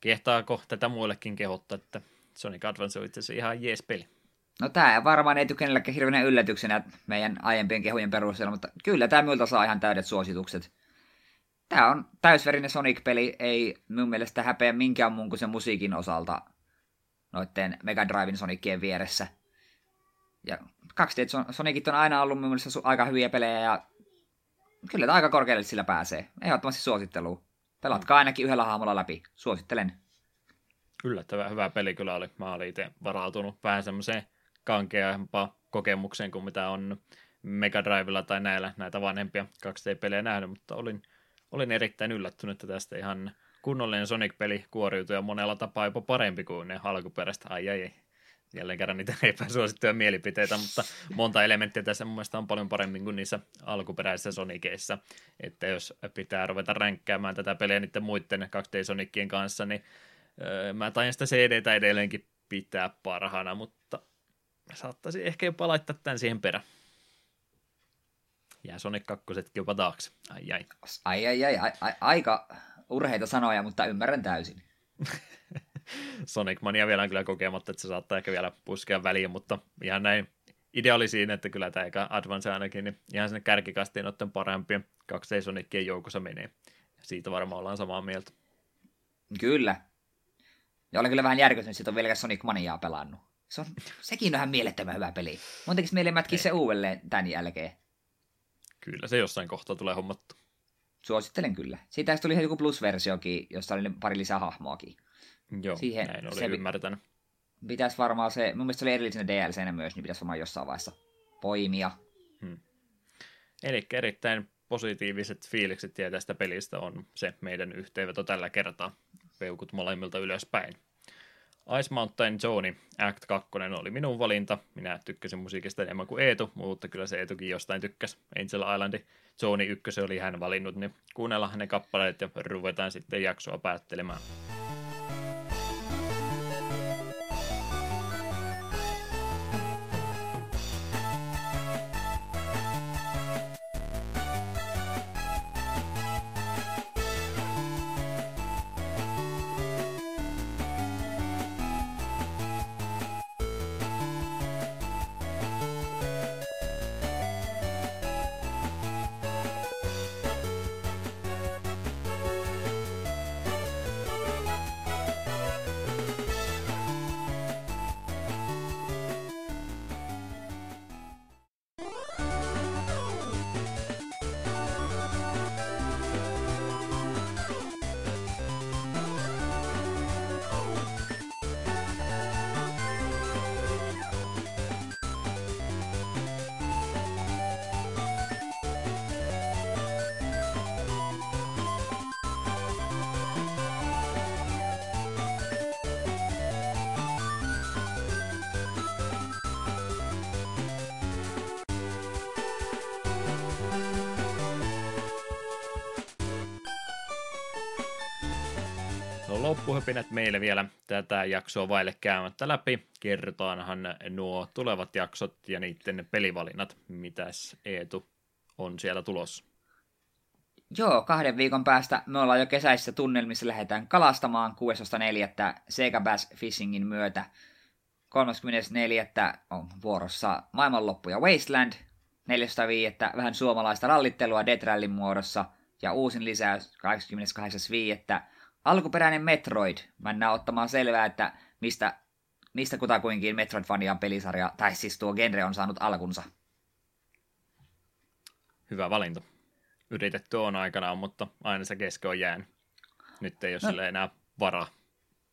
kehtaako tätä muillekin kehottaa, että Sonic Advance on itse asiassa ihan jees peli. No tämä varmaan ei tule kenellekään hirveän yllätyksenä meidän aiempien kehujen perusteella, mutta kyllä tämä minulta saa ihan täydet suositukset. Tämä on täysverinen Sonic-peli, ei mun mielestä häpeä minkään muun kuin sen musiikin osalta noitten Mega Driven Sonicien vieressä. Ja 2D Sonicit on aina ollut mun mielestä aika hyviä pelejä ja kyllä aika korkealle sillä pääsee. Ehdottomasti suosittelu. Pelatkaa ainakin yhdellä hahmolla läpi. Suosittelen. Yllättävän hyvä peli kyllä oli. Mä olin itse varautunut vähän semmoiseen kankeampaan kokemukseen kuin mitä on Mega Drivella tai näillä näitä vanhempia 2D-pelejä nähnyt, mutta olin, olin erittäin yllättynyt, että tästä ihan kunnollinen Sonic-peli kuoriutui ja monella tapaa jopa parempi kuin ne alkuperäistä. Ai ai, ai. Jälleen kerran niitä epäsuosittuja mielipiteitä, mutta monta elementtiä tässä mun mielestä on paljon paremmin kuin niissä alkuperäisissä Soniceissa. Että jos pitää ruveta ränkkäämään tätä peliä niiden muiden 2D Sonicien kanssa, niin öö, mä taian sitä CDtä edelleenkin pitää parhaana, mutta saattaisin ehkä jopa laittaa tämän siihen perään. Jää Sonic 2 jopa taakse. Ai ai. Ai ai ai, ai, ai aika urheita sanoja, mutta ymmärrän täysin. [laughs] Sonic Mania vielä on kyllä kokematta, että se saattaa ehkä vielä puskea väliin, mutta ihan näin idea oli siinä, että kyllä tämä eikä Advance ainakin, niin ihan sinne kärkikastiin otten parempien 2 Sonicien joukossa menee. Siitä varmaan ollaan samaa mieltä. Kyllä. Ja olen kyllä vähän järkytynyt, että on vielä Sonic Maniaa pelannut. Se on, sekin on ihan mielettömän hyvä peli. Mun tekisi mieli mätkiä se uudelleen tämän jälkeen. Kyllä se jossain kohtaa tulee hommattu. Suosittelen kyllä. Siitä tuli joku plus-versiokin, jossa oli pari lisää hahmoakin. Joo, Siihen, näin oli se ymmärtänyt. Pitäisi varmaan se, mun mielestä se oli erillisenä DLCnä myös, niin pitäisi varmaan jossain vaiheessa poimia. Hmm. Eli erittäin positiiviset fiilikset tästä pelistä on se meidän yhteenveto tällä kertaa. Peukut molemmilta ylöspäin. Ice Mountain Zone Act 2 oli minun valinta. Minä tykkäsin musiikista enemmän kuin Eetu, mutta kyllä se Eetukin jostain tykkäsi. Angel Islandi Zone 1 oli hän valinnut, niin kuunnellaan ne kappaleet ja ruvetaan sitten jaksoa päättelemään. Meille vielä tätä jaksoa vaille käymättä läpi. Kertoanhan nuo tulevat jaksot ja niiden pelivalinnat. Mitäs Eetu on siellä tulossa? Joo, kahden viikon päästä me ollaan jo kesäisissä tunnelmissa, lähdetään kalastamaan 16.4. Sega Bass Fishingin myötä. 34. on vuorossa maailmanloppu ja Wasteland. 4.5. vähän suomalaista rallittelua Death Rallyn muodossa. Ja uusin lisäys 28.5 alkuperäinen Metroid. Mennään ottamaan selvää, että mistä, mistä kutakuinkin Metroidvanian pelisarja, tai siis tuo genre on saanut alkunsa. Hyvä valinta. Yritetty on aikanaan, mutta aina se keske on jäänyt. Nyt ei ole no. sille enää varaa.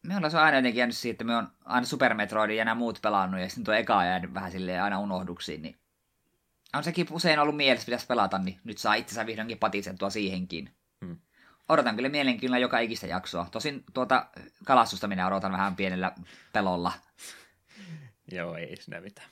Me ollaan se aina jotenkin jäänyt siihen, että me on aina Super Metroidin ja nämä muut pelannut, ja sitten tuo eka jäänyt vähän silleen aina unohduksiin, niin on sekin usein ollut mielessä, pitäisi pelata, niin nyt saa itsensä vihdoinkin patisettua siihenkin odotan kyllä mielenkiinnolla joka ikistä jaksoa. Tosin tuota kalastusta minä odotan vähän pienellä pelolla. Joo, ei sinä mitään.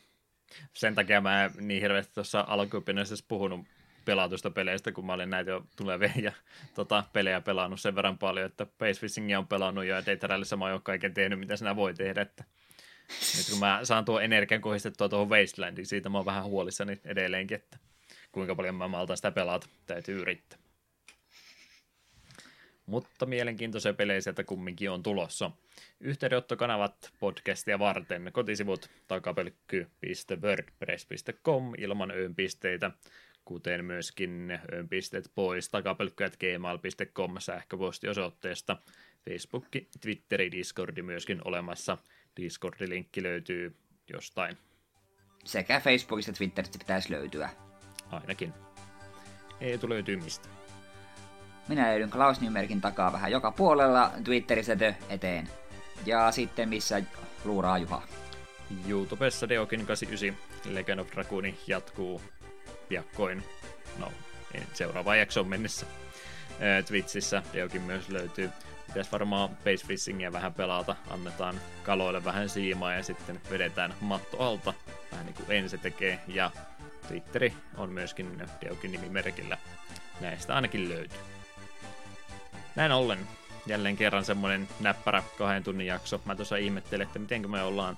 Sen takia mä en niin hirveästi tuossa alkuopinnoissa puhunut pelatusta peleistä, kun mä olin näitä jo tulevia ja tota, pelejä pelannut sen verran paljon, että Space Fishingia on pelannut jo ja Data Rallyssa mä oon kaiken tehnyt, mitä sinä voi tehdä, että nyt kun mä saan tuon energian kohdistettua tuohon Wastelandiin, siitä mä oon vähän huolissani edelleenkin, että kuinka paljon mä maltan sitä pelata, täytyy yrittää mutta mielenkiintoisia pelejä sieltä kumminkin on tulossa. Yhteydenottokanavat podcastia varten kotisivut takapelkky.wordpress.com ilman öön pisteitä. kuten myöskin pisteet pois takapelkkäät gmail.com sähköpostiosoitteesta. Facebook, Twitteri, Discordi myöskin olemassa. Discord-linkki löytyy jostain. Sekä Facebookista Twitteristä pitäisi löytyä. Ainakin. Eetu löytyy mistä? Minä löydyn Klaus Nymerkin takaa vähän joka puolella, Twitterissä The eteen. Ja sitten missä luuraa Juha. YouTubessa Deokin89 Legend of Dragoon jatkuu piakkoin. No, seuraava jakson mennessä. Twitchissä Deokin myös löytyy. Pitäisi varmaan Base vähän pelata. Annetaan kaloille vähän siimaa ja sitten vedetään matto alta. Vähän niin kuin ensi tekee. Ja Twitteri on myöskin Deokin nimimerkillä. Näistä ainakin löytyy. Näin ollen jälleen kerran semmonen näppärä kahden tunnin jakso. Mä tuossa ihmettelin, että miten me ollaan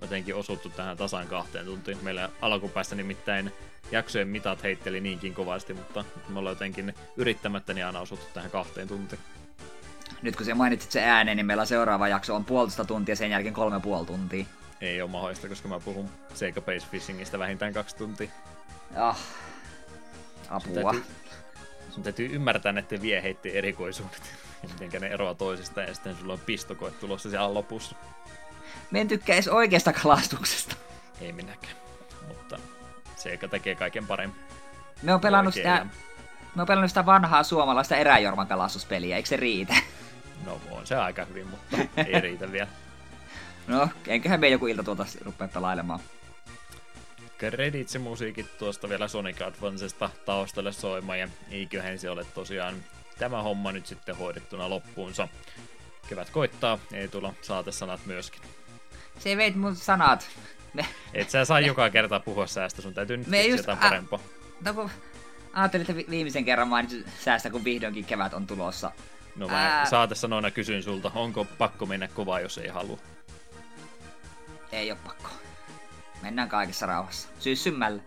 jotenkin osuttu tähän tasan kahteen tuntiin. Meillä alkupäästä nimittäin jaksojen mitat heitteli niinkin kovasti, mutta me ollaan jotenkin yrittämättä niin aina osuttu tähän kahteen tuntiin. Nyt kun sä mainitsit se ääneen, niin meillä seuraava jakso on puolitoista tuntia, sen jälkeen kolme puoli tuntia. Ei ole mahdollista, koska mä puhun Seika Base Fishingistä vähintään kaksi tuntia. Ah, apua. Sun täytyy, sun täytyy ymmärtää näiden vieheitten erikoisuudet [laughs] miten ne eroaa toisistaan, ja sitten sulla on pistokoet tulossa siellä lopussa. Me en tykkää edes oikeasta kalastuksesta. Ei minäkään, mutta se eikä tekee kaiken paremmin. Me on pelannut sitä, me on pelannut sitä vanhaa suomalaista eräjorman kalastuspeliä, eikö se riitä? No on se aika hyvin, mutta [laughs] ei riitä vielä. No, enköhän me joku ilta tuota rupea pelailemaan. Credits-musiikit tuosta vielä Sonic Advancesta taustalle soimaan, ja eiköhän se ole tosiaan tämä homma nyt sitten hoidettuna loppuunsa. Kevät koittaa, ei tulla saatesanat myöskin. Se veit mun sanat. Me... Et sä saa me... joka kerta puhua säästä, sun täytyy nyt Me just, jotain a... parempaa. No kun ajattelin, että viimeisen kerran mainitsin säästä, kun vihdoinkin kevät on tulossa. No mä Ää... saatesanoina kysyn sulta, onko pakko mennä kovaa, jos ei halua? Ei ole pakko. Mennään kaikessa rauhassa. Syyssymällä!